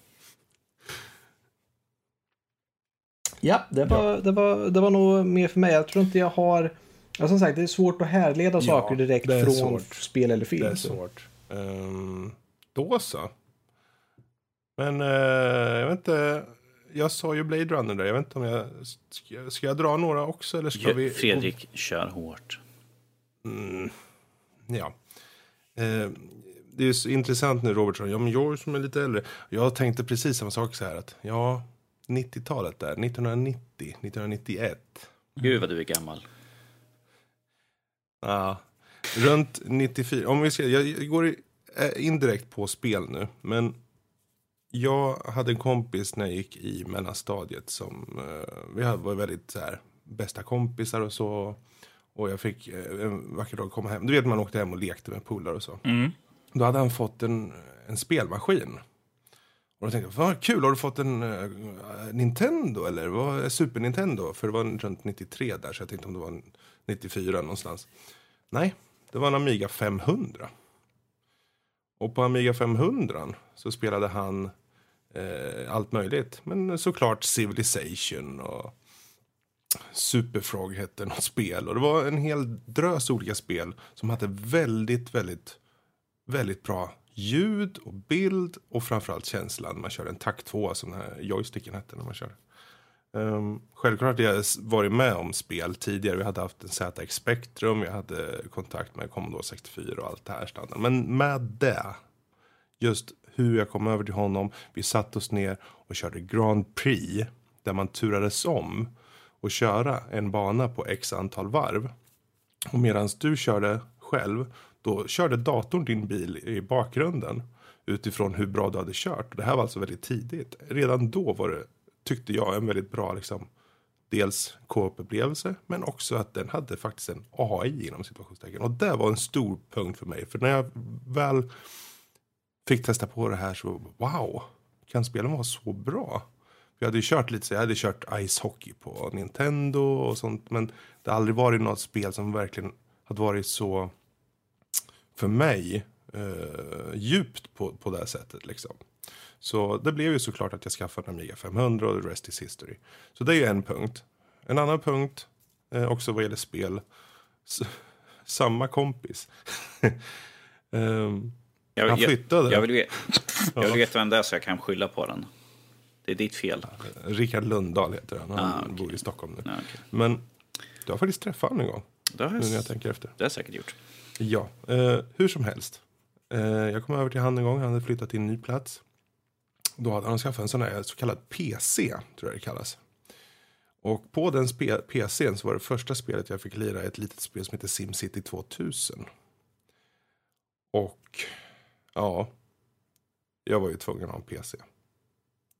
Ja, det var, ja. Det, var, det var nog mer för mig. Jag tror inte jag har... Ja, som sagt, det är svårt att härleda ja, saker direkt från svårt. spel eller film. Det är svårt. Um, då så. Men uh, jag vet inte. Jag sa ju Blade Runner där. Jag vet inte om jag... Ska, ska jag dra några också? Eller ska vi... Fredrik, kör hårt. Mm, ja. Uh, det är så intressant nu, Robertson. Ja, men jag som är lite äldre. Jag tänkte precis samma sak så här att ja, 90-talet där, 1990, 1991. Gud vad du är gammal. Ja, runt 94. Om vi ska, jag går eh, indirekt på spel nu, men jag hade en kompis när jag gick i mellanstadiet som uh, vi var väldigt så här, bästa kompisar och så. Och jag fick uh, en vacker dag komma hem. Du vet man åkte hem och lekte med polare och så. Mm. Då hade han fått en, en spelmaskin. Och då tänkte jag, vad kul, har du fått en uh, Nintendo eller vad är Super Nintendo? För det var runt 93 där, så jag tänkte om det var 94 någonstans. Nej, det var en Amiga 500. Och på Amiga 500 så spelade han uh, allt möjligt. Men såklart Civilization och Superfrog hette något spel. Och det var en hel drös olika spel som hade väldigt, väldigt, väldigt bra ljud och bild och framförallt känslan. Man kör en takt 2 som den här joysticken hette när man kör. Um, självklart har jag varit med om spel tidigare. Vi hade haft en ZX Spectrum, jag hade kontakt med Commodore 64 och allt det här standard. Men med det, just hur jag kom över till honom. Vi satte oss ner och körde Grand Prix där man turades om och köra en bana på x antal varv. Och medan du körde själv då körde datorn din bil i bakgrunden utifrån hur bra du hade kört. Det här var alltså väldigt tidigt. Redan då var det, tyckte jag, en väldigt bra liksom, dels co-op-upplevelse men också att den hade faktiskt en AI inom situationstecken. Och det var en stor punkt för mig. För när jag väl fick testa på det här så wow, kan spelen vara så bra? Jag hade ju kört lite så jag hade kört Ice Hockey på Nintendo och sånt. Men det har aldrig varit något spel som verkligen hade varit så för mig eh, djupt på, på det här sättet. Liksom. Så det blev ju såklart att jag skaffade en Amiga 500 och the rest is history. Så det är ju en punkt. En annan punkt, eh, också vad gäller spel. S samma kompis. um, jag, han flyttade. Jag, jag, vill veta, jag vill veta vem det är så jag kan skylla på den. Det är ditt fel. Rickard Lundahl heter han. Han ah, okay. bor i Stockholm nu. Ah, okay. Men du har faktiskt träffat honom en gång. Det har jag, nu när jag tänker efter. Det har jag säkert gjort. Ja, eh, hur som helst. Eh, jag kom över till han en gång. Han hade flyttat till en ny plats. Då hade han skaffat en sån här så kallad PC, tror jag det kallas. Och på den PCn så var det första spelet jag fick lira ett litet spel som heter SimCity 2000. Och ja, jag var ju tvungen att ha en PC.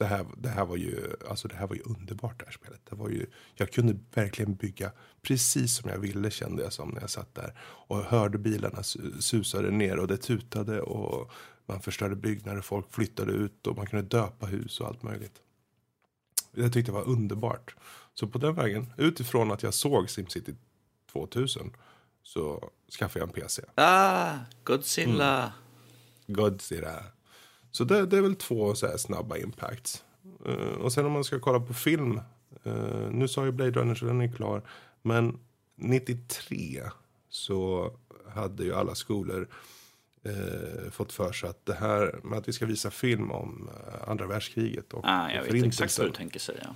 Det här, det här, var, ju, alltså det här var ju underbart det här spelet. Det var ju, jag kunde verkligen bygga precis som jag ville kände jag som när jag satt där. Och hörde bilarna susade ner och det tutade och man förstörde byggnader, folk flyttade ut och man kunde döpa hus och allt möjligt. Jag tyckte det var underbart. Så på den vägen, utifrån att jag såg SimCity 2000 så skaffade jag en PC. Ah, Godzilla. Mm. Godzilla. Så det, det, är väl två så snabba impacts. Uh, och sen om man ska kolla på film. Uh, nu sa ju Blade Runner så den är klar. Men 93 så hade ju alla skolor uh, fått för sig att det här med att vi ska visa film om andra världskriget och ah, Jag vet exakt vad du tänker säga.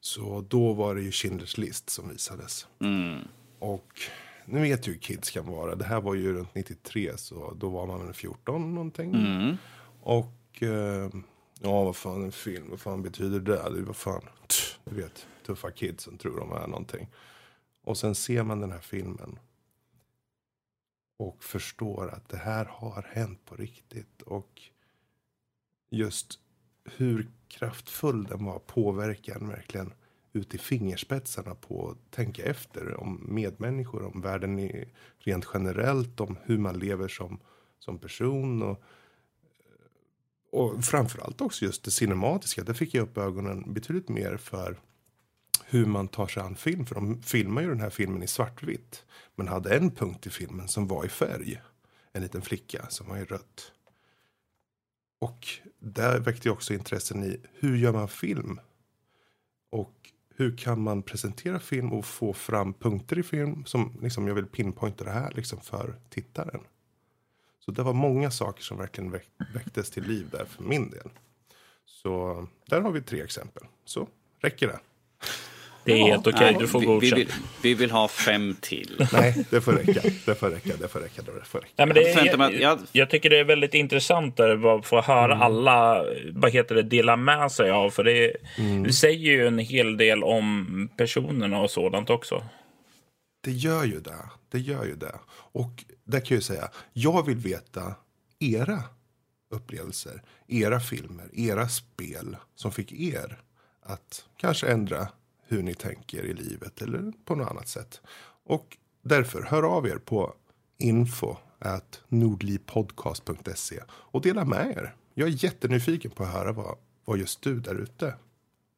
Så då var det ju Schindler's list som visades. Mm. Och nu vet ju hur kids kan vara. Det här var ju runt 93 så då var man väl 14 någonting. Mm. Och eh, ja, vad fan en film, vad fan betyder det? det vad fan, du vet, tuffa kids som tror de är någonting. Och sen ser man den här filmen. Och förstår att det här har hänt på riktigt. Och just hur kraftfull den var påverkar verkligen ut i fingerspetsarna på att tänka efter om medmänniskor, om världen i, rent generellt, om hur man lever som, som person. Och, och framförallt också just det cinematiska. Där fick jag upp ögonen betydligt mer för hur man tar sig an film. För de filmar ju den här filmen i svartvitt. Men hade en punkt i filmen som var i färg. En liten flicka som var i rött. Och där väckte jag också intressen i hur gör man film? Och hur kan man presentera film och få fram punkter i film som liksom, jag vill pinpointa det här liksom, för tittaren. Så det var många saker som verkligen väck, väcktes till liv där för min del. Så där har vi tre exempel. Så räcker det. Det är helt okej, okay. du får godkänt. Vi, vi, vi, vill ha fem till. Nej, det får räcka. Det får räcka. Det får räcka. Det får räcka. Nej, men det är, jag, jag, tycker det är väldigt intressant där, att få höra mm. alla vad heter det, dela med sig av. För det, mm. det säger ju en hel del om personerna och sådant också. Det gör ju det. Det gör ju det. Och där kan jag ju säga, jag vill veta era upplevelser, era filmer, era spel som fick er att kanske ändra hur ni tänker i livet eller på något annat sätt. Och därför, hör av er på info at nordlipodcast.se och dela med er. Jag är jättenyfiken på att höra vad, vad just du där ute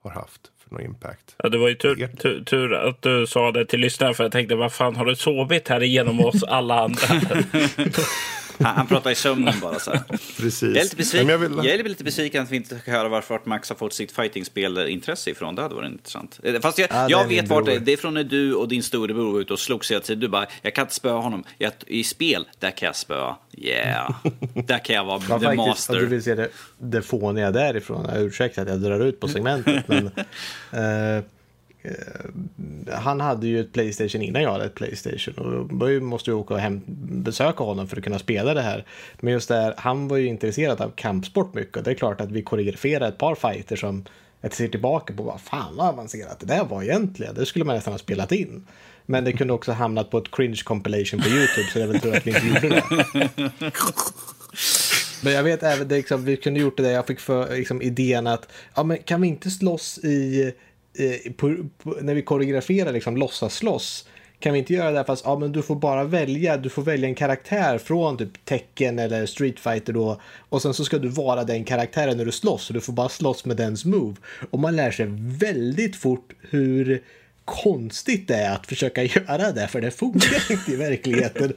har haft för någon impact. Ja, det var ju tur, tur, tur, att du sa det till lyssnarna för jag tänkte vad fan har du sovit här igenom oss alla andra? Han, han pratar i sömnen bara. Så Precis. Jag är, lite besviken, jag, vill... jag är lite besviken att vi inte kan höra varför Max har fått sitt fightingspel-intresse ifrån. Det hade varit intressant. Eh, fast jag, ja, jag vet vart det är. Det är från när du och din storebror var ute och slogs hela tiden. Du bara, jag kan inte spöa honom. Jag, I spel, där kan jag spöa. Yeah. där kan jag vara the faktiskt, master. Du vill se det, det fåniga därifrån. Ursäkta att jag drar ut på segmentet. men. Eh, han hade ju ett Playstation innan jag hade ett Playstation och då måste ju åka och hem, besöka honom för att kunna spela det här. Men just där, han var ju intresserad av kampsport mycket och det är klart att vi koreograferade ett par fighter som jag ser tillbaka på, vad fan vad avancerat det där var egentligen. Det skulle man nästan ha spelat in. Men det kunde också hamnat på ett cringe compilation på YouTube så det är väl tur att vi inte gjorde det. Men jag vet även, det, liksom, vi kunde gjort det där, jag fick för liksom, idén att ja, men kan vi inte slåss i eh, på, på, när vi koreograferar liksom låtsas slåss kan vi inte göra det fast ja, men du får bara välja, du får välja en karaktär från typ tecken eller Street Fighter då och sen så ska du vara den karaktären när du slåss och du får bara slåss med dens move. Och man lär sig väldigt fort hur konstigt det är att försöka göra det för det funkar inte i verkligheten.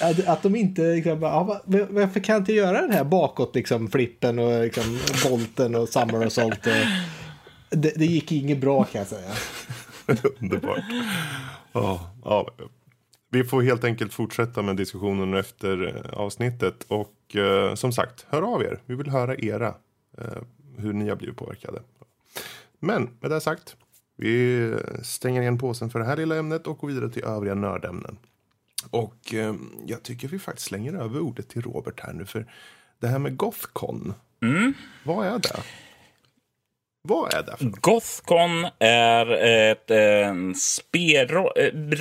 Att, att de inte liksom, ja, varför kan jag inte göra den här bakåt liksom flippen och liksom volten och summer assault och det, det gick inget bra kan jag säga. Underbart. Ja, ja. Vi får helt enkelt fortsätta med diskussionen efter eh, avsnittet. Och eh, som sagt, hör av er. Vi vill höra era. Eh, hur ni har blivit påverkade. Men med det sagt. Vi stänger igen påsen för det här lilla ämnet och går vidare till övriga nördämnen. Och eh, jag tycker vi faktiskt slänger över ordet till Robert här nu. För det här med Gothcon. Mm. Vad är det? Vad är det för Gothcon är ett spel,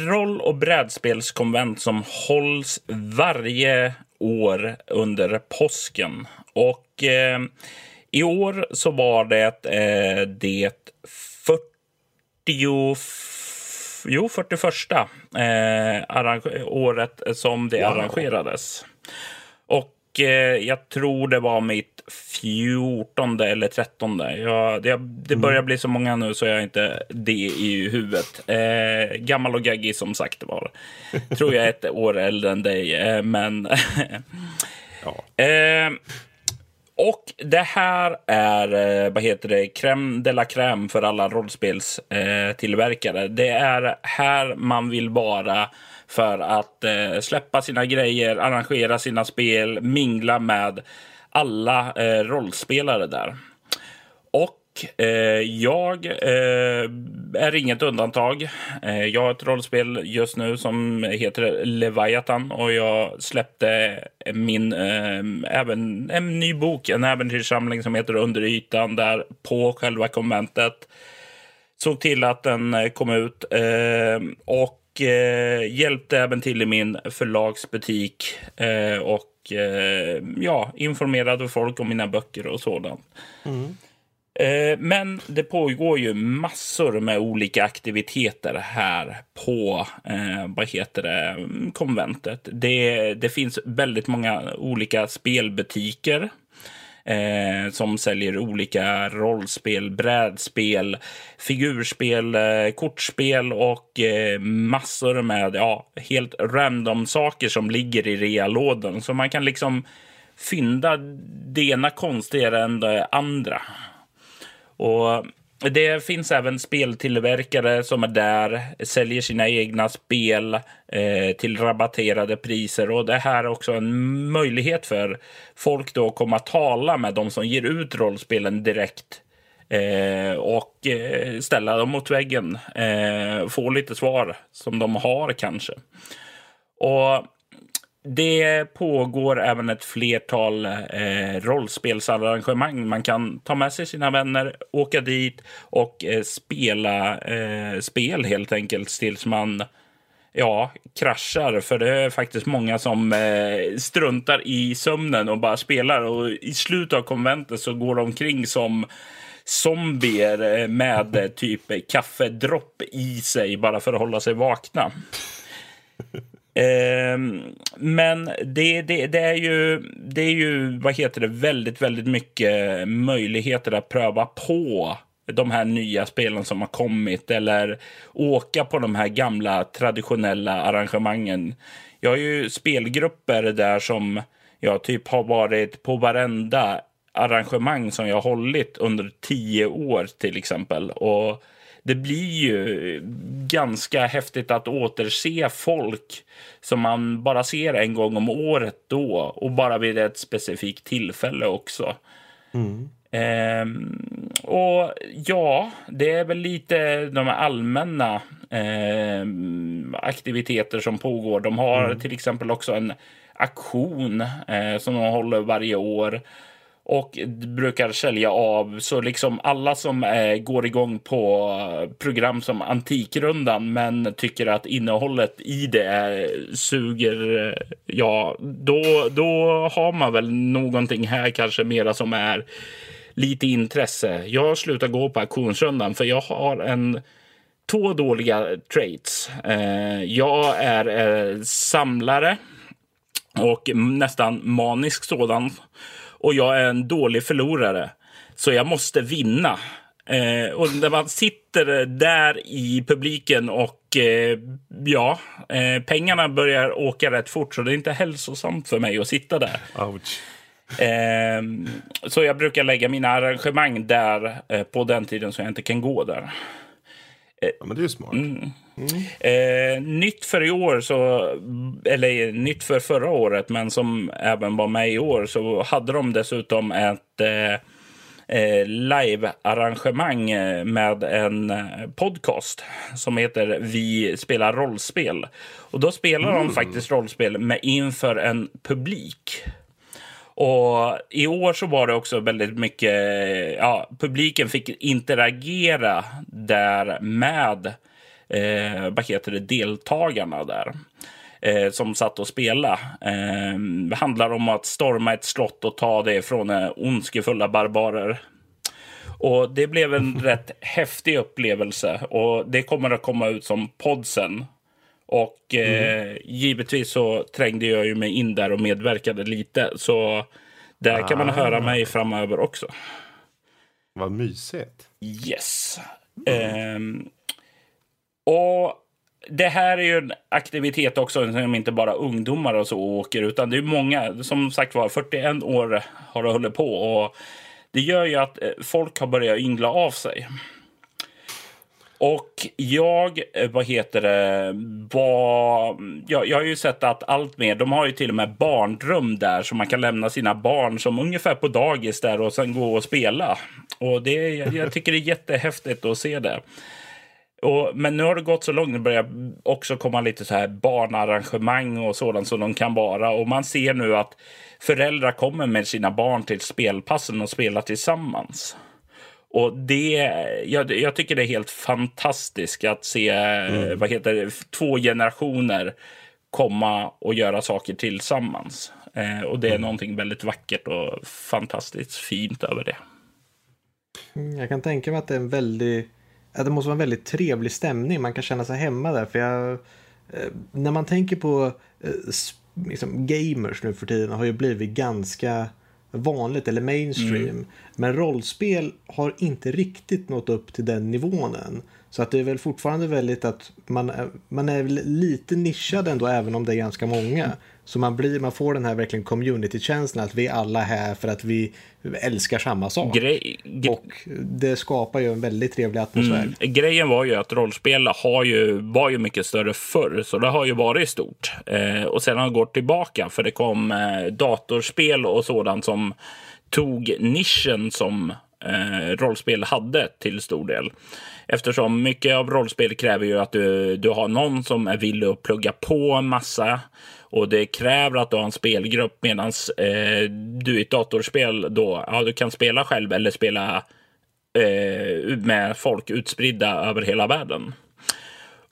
roll och brädspelskonvent som hålls varje år under påsken. Och eh, i år så var det eh, det 40 jo, 41 eh, året som det wow. arrangerades. Och eh, jag tror det var mitt 14 eller 13. Jag, det, det börjar mm. bli så många nu så jag har inte det i huvudet. Eh, gammal och gaggig som sagt var. tror jag är ett år äldre än dig, eh, men... ja. eh, och det här är, eh, vad heter det, crème de la crème för alla rollspelstillverkare. det är här man vill vara för att eh, släppa sina grejer, arrangera sina spel, mingla med alla eh, rollspelare där. Och eh, jag eh, är inget undantag. Eh, jag har ett rollspel just nu som heter Leviathan och jag släppte min, eh, även en ny bok, en äventyrssamling som heter Under ytan där på själva konventet. Såg till att den eh, kom ut eh, och eh, hjälpte även till i min förlagsbutik och eh, ja, informerade folk om mina böcker och sådant. Mm. Eh, men det pågår ju massor med olika aktiviteter här på eh, vad heter det, konventet. Det, det finns väldigt många olika spelbutiker eh, som säljer olika rollspel, brädspel, figurspel, eh, kortspel och eh, massor med ja, helt random saker som ligger i realådan. Så man kan liksom fynda det ena konstigare än det andra. Och det finns även speltillverkare som är där, säljer sina egna spel eh, till rabatterade priser. Och det här är också en möjlighet för folk då att komma och tala med de som ger ut rollspelen direkt. Eh, och eh, ställa dem mot väggen. Eh, få lite svar som de har kanske. Och det pågår även ett flertal eh, rollspelsarrangemang. Man kan ta med sig sina vänner, åka dit och eh, spela eh, spel helt enkelt tills man ja, kraschar. För det är faktiskt många som eh, struntar i sömnen och bara spelar. Och i slutet av konventet så går de omkring som zombier eh, med eh, typ kaffedropp i sig bara för att hålla sig vakna. Ehm, men det, det, det, är ju, det är ju, vad heter det, väldigt, väldigt mycket möjligheter att pröva på de här nya spelen som har kommit eller åka på de här gamla traditionella arrangemangen. Jag har ju spelgrupper där som jag typ har varit på varenda arrangemang som jag har hållit under tio år till exempel. Och det blir ju ganska häftigt att återse folk som man bara ser en gång om året då och bara vid ett specifikt tillfälle också. Mm. Ehm, och ja, det är väl lite de allmänna eh, aktiviteter som pågår. De har mm. till exempel också en aktion eh, som de håller varje år och brukar sälja av. Så liksom alla som eh, går igång på eh, program som Antikrundan men tycker att innehållet i det eh, suger, eh, ja, då, då har man väl någonting här kanske mera som är lite intresse. Jag slutar gå på auktionsrundan för jag har en två dåliga traits. Eh, jag är eh, samlare och nästan manisk sådan. Och jag är en dålig förlorare. Så jag måste vinna. Eh, och när man sitter där i publiken och eh, ja, eh, pengarna börjar åka rätt fort så det är inte hälsosamt för mig att sitta där. Ouch. Eh, så jag brukar lägga mina arrangemang där eh, på den tiden så jag inte kan gå där. Ja, men det är ju smart. Mm. Eh, nytt för i år, så, eller nytt för förra året, men som även var med i år, så hade de dessutom ett eh, eh, live-arrangemang eh, med en eh, podcast som heter Vi spelar rollspel. Och då spelar mm. de faktiskt rollspel med inför en publik. Och i år så var det också väldigt mycket, ja, publiken fick interagera där med, eh, vad heter det, deltagarna där. Eh, som satt och spelade. Eh, det handlar om att storma ett slott och ta det från eh, ondskefulla barbarer. Och det blev en rätt häftig upplevelse och det kommer att komma ut som podsen och eh, givetvis så trängde jag ju mig in där och medverkade lite. Så där ah. kan man höra ah. mig framöver också. Vad mysigt. Yes. Mm. Eh, och det här är ju en aktivitet också som inte bara ungdomar och så åker, utan det är många, som sagt var, 41 år har det hållit på. Och det gör ju att eh, folk har börjat yngla av sig. Och jag, eh, vad heter det, var... Jag, jag har ju sett att allt mer, de har ju till och med barndröm där så man kan lämna sina barn som ungefär på dagis där och sen gå och spela. Och det, jag, jag tycker det är jättehäftigt att se det. Och, men nu har det gått så långt, nu börjar också komma lite så här barnarrangemang och sådant som de kan vara. Och man ser nu att föräldrar kommer med sina barn till spelpassen och spelar tillsammans. Och det, jag, jag, tycker det är helt fantastiskt att se mm. vad heter det, två generationer komma och göra saker tillsammans. Eh, och det är mm. någonting väldigt vackert och fantastiskt fint över det. Mm, jag kan tänka mig att det är en väldigt, att det måste vara en väldigt trevlig stämning. Man kan känna sig hemma där. För jag, eh, när man tänker på eh, liksom, gamers nu för tiden har ju blivit ganska vanligt eller mainstream. Mm. Men rollspel har inte riktigt nått upp till den nivån än. Så att det är väl fortfarande väldigt att man, man är lite nischad ändå även om det är ganska många. Så man, blir, man får den här verkligen community-känslan att vi är alla här för att vi älskar samma sak. Grej, gre och det skapar ju en väldigt trevlig atmosfär. Mm. Grejen var ju att rollspel har ju, var ju mycket större förr, så det har ju varit stort. Eh, och sen har det gått tillbaka, för det kom eh, datorspel och sådant som tog nischen som eh, rollspel hade till stor del. Eftersom mycket av rollspel kräver ju att du, du har någon som är villig att plugga på massa och det kräver att du har en spelgrupp medan eh, du i ett datorspel då, ja, du kan spela själv eller spela eh, med folk utspridda över hela världen.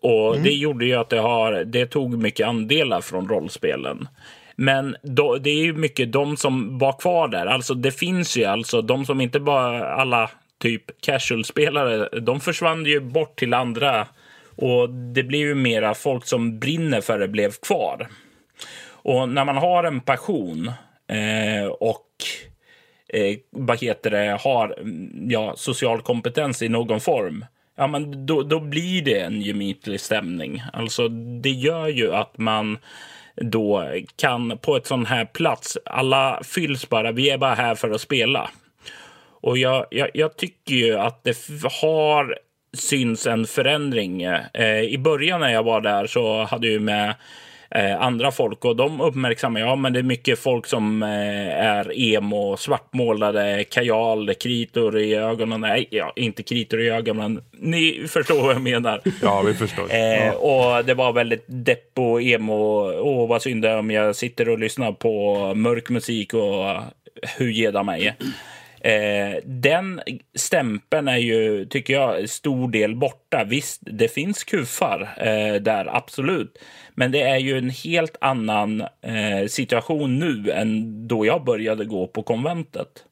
Och mm. det gjorde ju att det, har, det tog mycket andelar från rollspelen. Men då, det är ju mycket de som var kvar där. Alltså det finns ju alltså de som inte bara alla typ casual-spelare, de försvann ju bort till andra och det blev ju mera folk som brinner för det blev kvar. Och när man har en passion eh, och eh, vad heter det, har mm, ja, social kompetens i någon form, ja, men då, då blir det en gemytlig stämning. Alltså, det gör ju att man då kan på ett sån här plats, alla fylls bara, vi är bara här för att spela. Och jag, jag, jag tycker ju att det har syns en förändring. Eh, I början när jag var där så hade jag med eh, andra folk och de uppmärksammar, ja men det är mycket folk som eh, är emo, svartmålade, kajal, kritor i ögonen. Nej, ja, inte kritor i ögonen, men ni förstår vad jag menar. Ja, vi förstår. Eh, ja. Och det var väldigt depp och emo. Åh, vad synd om jag sitter och lyssnar på mörk musik och hur ger mig. Eh, den stämpeln är ju, tycker jag, stor del borta. Visst, det finns kufar eh, där, absolut. Men det är ju en helt annan eh, situation nu än då jag började gå på konventet.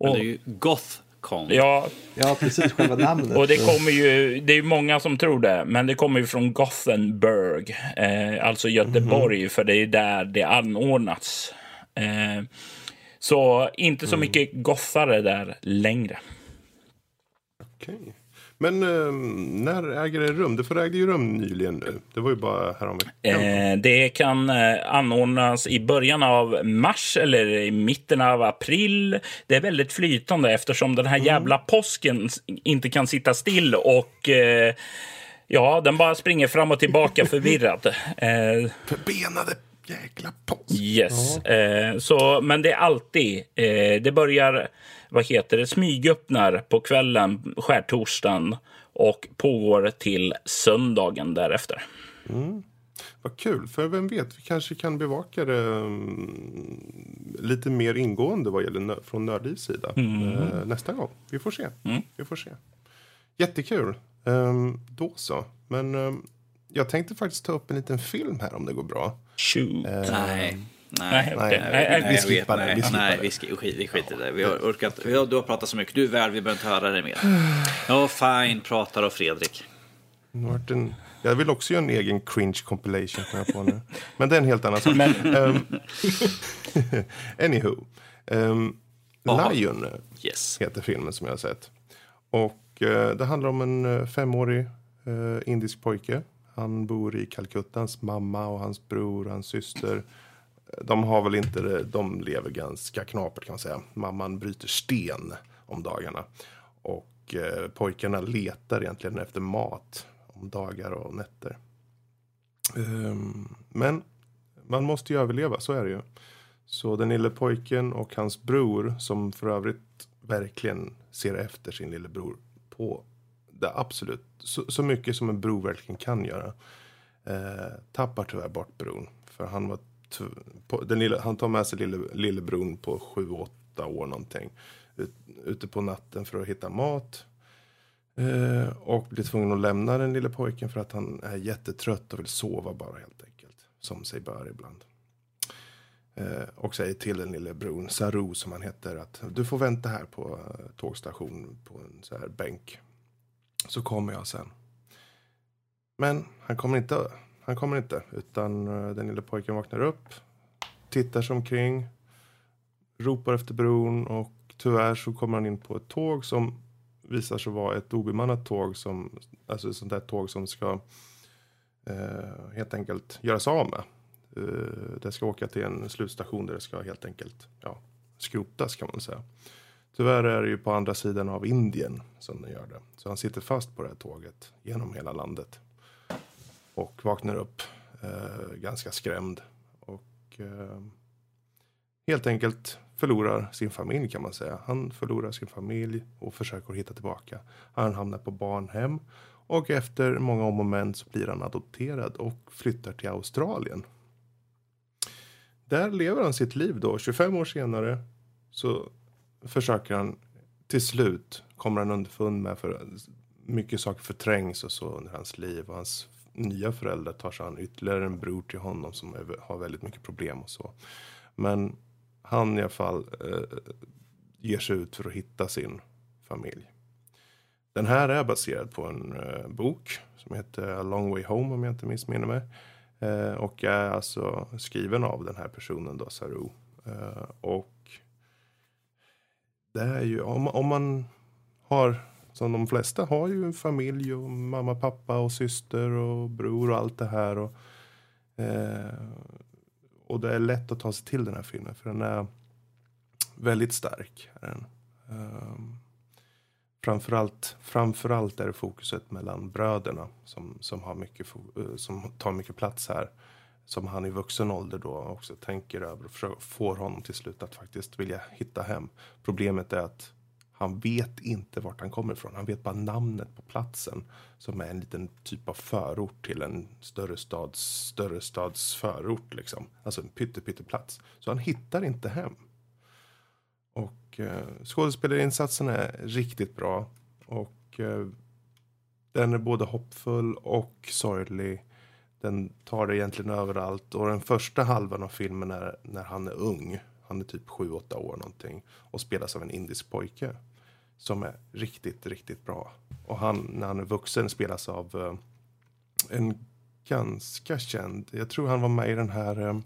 Men det är ju Gothcon. Ja, Ja, precis. Själva namnet. och det kommer ju, det är många som tror det, men det kommer ju från Gothenburg, eh, alltså Göteborg, för det är där det anordnats. Eh, så inte så mycket gothare där längre. Okej. Men eh, när äger det rum? Det får ägde ju rum nyligen nu. Det var ju bara häromveckan. Eh, det kan eh, anordnas i början av mars eller i mitten av april. Det är väldigt flytande eftersom den här jävla påsken inte kan sitta still och eh, ja, den bara springer fram och tillbaka förvirrad. Eh, Förbenade jäkla påsk. Yes. Eh, så, men det är alltid, eh, det börjar, vad heter det, smygöppnar på kvällen, skärtorsdagen och pågår till söndagen därefter. Vad kul, för vem vet, vi kanske kan bevaka det mm, lite mer ingående vad gäller nö- från Nördlivs sida eh, nästa gång. Vi får se. Vi får se. Jättekul. Um, då så. Men ehm, jag tänkte faktiskt ta upp en liten film här om det går bra. Shoot. Nej. Nej. Nej, vi skippar det, nej, vi skippar nej, det. vi, sk- skit, vi skiter i det. Vi har orkat, vi har, du har pratat så mycket. Du är väl, vi behöver inte höra det mer. Ja, fine, pratar och Fredrik. En- Jag vill också göra en egen cringe compilation jag på nu. Men det är en helt annan sak. Ehm, anywho. Um. Lion Yes. heter filmen som jag har sett. Och eh, det handlar om en eh, femårig eh, indisk pojke. Han bor i Calcutta. Hans mamma och hans bror och hans syster. De har väl inte det, de lever ganska knapert kan man säga. Mamman bryter sten om dagarna. Och eh, pojkarna letar egentligen efter mat om dagar och nätter. Um, men man måste ju överleva, så är det ju. Så den lille pojken och hans bror, som för övrigt verkligen ser efter sin lillebror på det absolut, så, så mycket som en bro verkligen kan göra, eh, tappar tyvärr bort bron. För han var på, den lilla, han tar med sig lille, lillebron på sju, åtta år någonting. Ut, ute på natten för att hitta mat. Eh, och blir tvungen att lämna den lille pojken för att han är jättetrött och vill sova bara helt enkelt. Som sig bör ibland. Eh, och säger till den lille bron, Saru som han heter, att du får vänta här på eh, tågstation på en så här bänk. Så kommer jag sen. Men han kommer inte, han kommer inte, utan eh, den lille pojken vaknar upp, tittar sig omkring, ropar efter bron och tyvärr så kommer han in på ett tåg som visar sig vara ett obemannat tåg som, alltså ett sånt där tåg som ska eh, helt enkelt göras av med. Eh, det ska åka till en slutstation där det ska helt enkelt ja, skrotas kan man säga. Tyvärr är det ju på andra sidan av Indien som den gör det. Så han sitter fast på det här tåget genom hela landet. Och vaknar upp eh, ganska skrämd. Och eh, helt enkelt förlorar sin familj kan man säga. Han förlorar sin familj och försöker hitta tillbaka. Han hamnar på barnhem. Och efter många om och men så blir han adopterad och flyttar till Australien. Där lever han sitt liv då. 25 år senare så försöker han till slut kommer han underfund med för mycket saker förträngs och så under hans liv och hans nya föräldrar tar sig an ytterligare en bror till honom som är, har väldigt mycket problem och så. Men han i alla fall eh, ger sig ut för att hitta sin familj. Den här är baserad på en eh, bok som heter A long way home om jag inte missminner mig. Eh, och är alltså skriven av den här personen då, Saru. Eh, och det är ju, om, om man har, som de flesta har ju en familj och mamma, pappa och syster och bror och allt det här. Och, eh, och det är lätt att ta sig till den här filmen för den är väldigt stark. Är den. Um, framförallt, framförallt är det fokuset mellan bröderna som, som, har mycket, eh, som tar mycket plats här. Som han i vuxen ålder då också tänker över och får honom till slut att faktiskt vilja hitta hem. Problemet är att han vet inte vart han kommer ifrån. Han vet bara namnet på platsen som är en liten typ av förort till en större stads, större stads förort. Liksom. Alltså en pytte, pytteplats. Så han hittar inte hem. Och eh, skådespelarinsatsen är riktigt bra. Och eh, den är både hoppfull och sorglig. Den tar det egentligen överallt. Och den första halvan av filmen är när han är ung. Han är typ 7-8 år någonting och spelas av en indisk pojke som är riktigt, riktigt bra. Och han, när han är vuxen, spelas av eh, en ganska känd, jag tror han var med i den här, eh,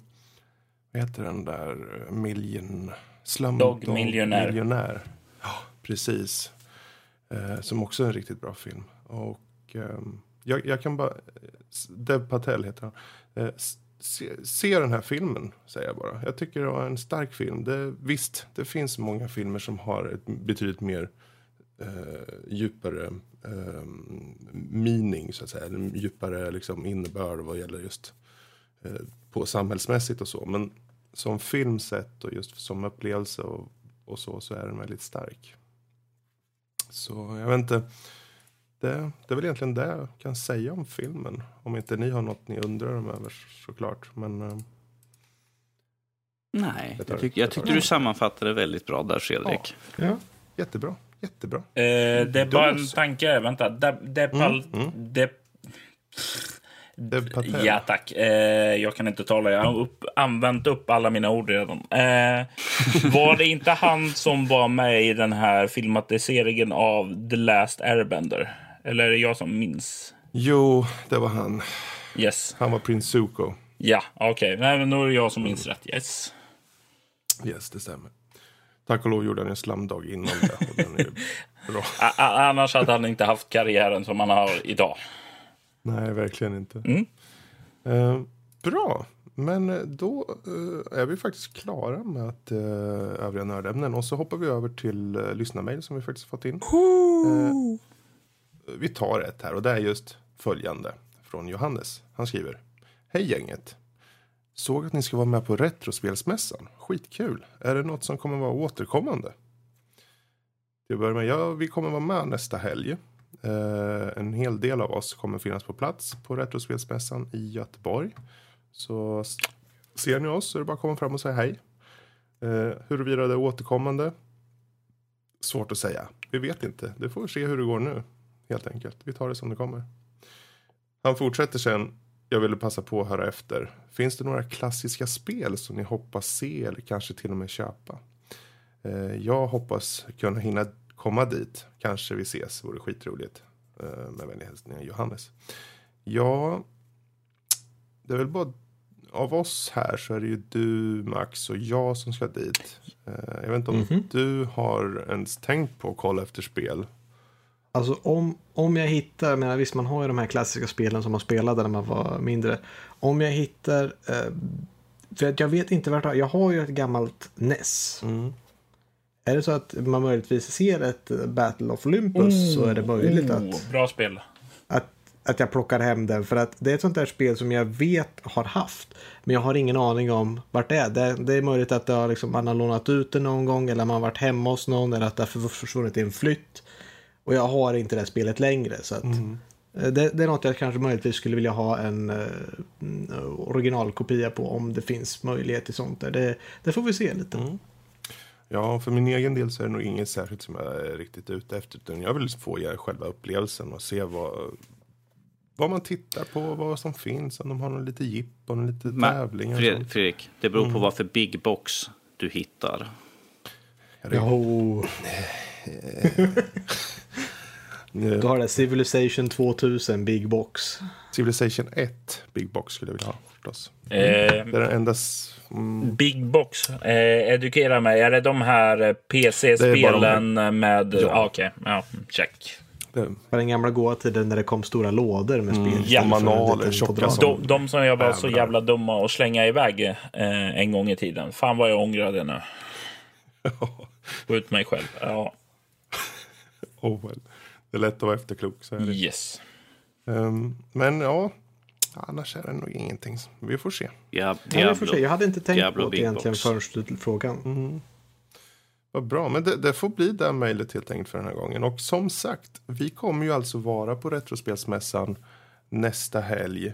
vad heter den där, eh, Million, Slumdog Millionaire. Millionaire. Ja, precis. Eh, som också är en riktigt bra film. Och ehm, jag, jag kan bara, eh, Dev Patel heter han. Eh, se, se den här filmen, säger jag bara. Jag tycker det var en stark film. Det, visst, det finns många filmer som har ett betydligt mer eh, djupare eh, meaning, så att säga. En djupare liksom, innebörd vad gäller just eh, på samhällsmässigt och så. Men som film sett och just som upplevelse och, och så, så är den väldigt stark. Så jag vet inte. Det, det är väl egentligen det jag kan säga om filmen. Om inte ni har något ni undrar över såklart. Men eh, Nej, Jag tar jag, det. tyck, jag tyckte du sammanfattade väldigt bra där, Fredrik. Ja. jättebra, jättebra. Eh, det är bara en tanke. Vänta. De, depal, Mm, De, Dev Patel. ja, tack. Eh, jag kan inte tala. Jag har upp, använt upp alla mina ord redan. Eh, var det inte han som var med i den här filmatiseringen av The Last Airbender? Eller är det jag som minns? Jo, det var han. Yes. Han var Prince Zuko. Ja, okej. Okay. Då är det jag som minns rätt. Yes. Yes, det stämmer. Tack och lov gjorde han en slamdag innan det. Och den är bra. Annars hade han inte haft karriären som han har idag. Nej, verkligen inte. Mm. Eh, bra, men eh, då eh, är vi faktiskt klara med att, eh, övriga nördämnen. Och så hoppar vi över till eh, lyssnarmail som vi faktiskt fått in. Vi tar ett här och det är just följande från Johannes. Han skriver. Hej gänget. Såg att ni ska vara med på Retrospelsmässan. Skitkul. Är det något som kommer vara återkommande? Till att med, ja, vi kommer vara med nästa helg. Eh, en hel del av oss kommer finnas på plats på Retrospelsmässan i Göteborg. Så ser ni oss så är det bara att komma fram och säga hej. Eh, huruvida det är återkommande? Svårt att säga. Vi vet inte. Det får vi se hur det går nu. Helt enkelt. Vi tar det som det kommer. Han fortsätter sen. Jag ville passa på att höra efter. Finns det några klassiska spel som ni hoppas se eller kanske till och med köpa? Eh, jag hoppas kunna hinna komma dit. Kanske vi ses, vore skitroligt. Eh, med vänliga hälsningar Johannes. Ja, det är väl bara av oss här så är det ju du Max och jag som ska dit. Eh, jag vet inte om Mhm. du har ens tänkt på att kolla efter spel. Alltså om, om jag hittar, jag menar, visst man har ju de här klassiska spelen som man spelade när man var mindre. Om jag hittar, eh, för att jag vet inte vart, jag har ju ett gammalt NES. Mm. Är det så att man möjligtvis ser ett eh, Battle of Olympus så är det möjligt att, Oh, bra spel. att, att jag plockar hem den. För att det är ett sånt där spel som jag vet har haft. Men jag har ingen aning om vart det är. Det, det är möjligt att det har liksom, man har lånat ut det någon gång eller man har varit hemma hos någon eller att det har försvunnit i en flytt. Och jag har inte det spelet längre. Så att, eh, det, det är något jag kanske möjligtvis skulle vilja ha en mm, originalkopia på om det finns möjlighet till sånt där. Det, det får vi se lite. Ja, för min egen del så är det nog inget särskilt som jag är riktigt ute efter. Utan jag vill få göra själva upplevelsen och se vad, vad man tittar på, vad som finns. Om de har någon lite jippo, någon lite Men, tävling. och Fred, sånt. Fredrik, det beror på vad för big box du hittar. Jo, du har det Civilization 2000 Big Box. Civilization 1 Big Box skulle jag vilja ha förstås. Eh, Det är den enda... Mm, Big Box. Eh, edukera mig. Är det de här eh, PC-spelen med... Ja. Ja. Okej, ja, check. det, På den gamla goa tiden när det kom stora lådor med spel. istället för en manualer, tjocka som- De, de som jag var så jävla dumma att slänga iväg eh, en gång i tiden. Fan vad jag ångrar det nu. Gå ut mig själv. Ja, oh well. det är lätt att vara efterklok. Så är det. yes. Ehm, men ja, annars är det nog ingenting. Vi får se. Ja, Ja, jag, får se. jag hade inte tänkt Diablo på det egentligen förrän du frågan. Vad bra, men det, det får bli det mejlet helt enkelt för den här gången. Och som sagt, vi kommer ju alltså vara på Retrospelsmässan nästa helg.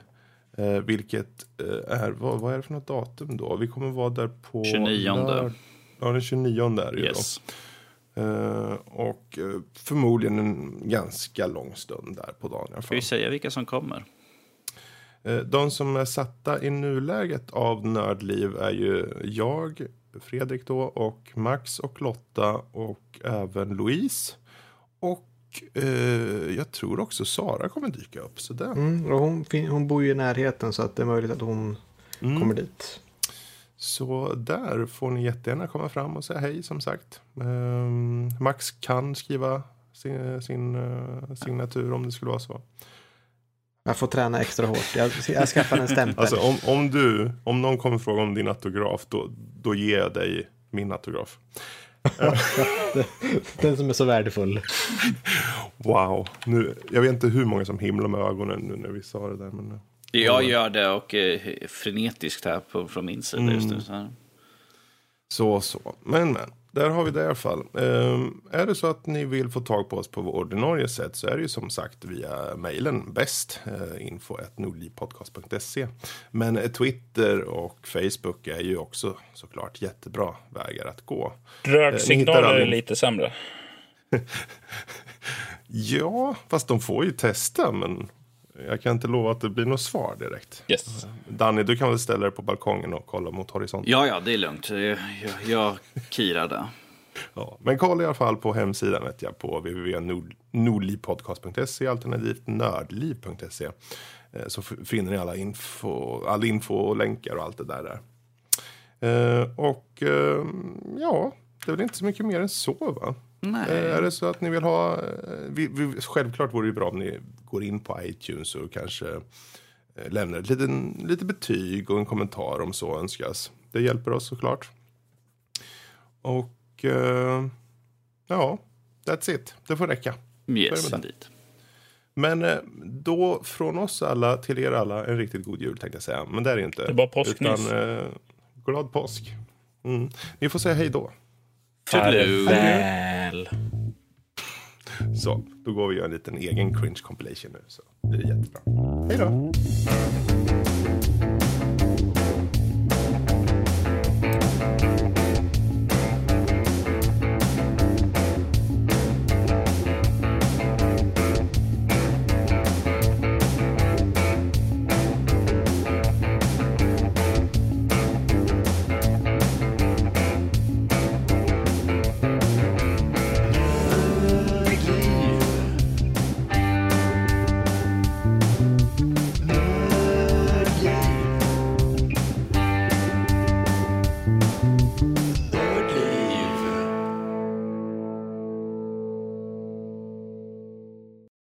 Eh, vilket eh, är, vad, vad är det för något datum då? Vi kommer vara där på... 29. lörd- Ja, den 29 är det ju Yes. då. Eh, och eh, förmodligen en ganska lång stund där på dagen Ska vi säga vilka som kommer? Eh, De som är satta i nuläget av Nördliv är ju jag, Fredrik då och Max och Lotta och även Louise. Och eh, jag tror också Sara kommer dyka upp. Så där. Mm, och hon, hon bor ju i närheten så att det är möjligt att hon Mm. kommer dit. Så där får ni jättegärna komma fram och säga hej som sagt. Ehm, Max kan skriva sin, sin eh, signatur om det skulle vara så. Jag får träna extra hårt. Jag, jag skaffar en stämpel. Alltså om, om du, om någon kommer fråga om din autograf då, då ger jag dig min autograf. Den som är så värdefull. Wow, nu, jag vet inte hur många som himlar med ögonen nu när vi sa det där. Men, Jag gör det och eh, frenetiskt här på, från min sida just nu. Så här. Så, så. Men, men. Där har vi det i alla fall. Ehm, är det så att ni vill få tag på oss på vår ordinarie sätt så är det ju som sagt via mejlen bäst. Uh, info nordlivpodcast.se. Men eh, Twitter och Facebook är ju också såklart jättebra vägar att gå. Röksignaler all är lite sämre. Ja, fast de får ju testa. Men jag kan inte lova att det blir något svar direkt. Yes. Danny, du kan väl ställa dig på balkongen och kolla mot horisonten. Ja, ja, det är lugnt. Jag, jag, kirar där. Ja, men kolla i alla fall på hemsidan vet jag, på www.nordlivpodcast.se alternativt nördliv.se. Eh, Så finner ni alla info, all info och länkar och allt det där. där. Eh, Och eh, ja, det är väl inte så mycket mer än så va? Nej. Eh, Är det så att ni vill ha, vi, vi, självklart vore det bra om ni går in på iTunes och kanske eh, lämnar ett liten, lite betyg och en kommentar om så önskas. Det hjälper oss såklart. Och eh, ja, that's it. Det får räcka. Yes, indeed. Men eh, då från oss alla till er alla en riktigt god jul tänkte jag säga. Men det är det inte. Det var påsknyss. Utan, eh, glad påsk. Mm. Ni får säga hej då. Farväl. Så, då går vi och gör en liten egen cringe compilation nu. Så blir det jättebra. Hej då!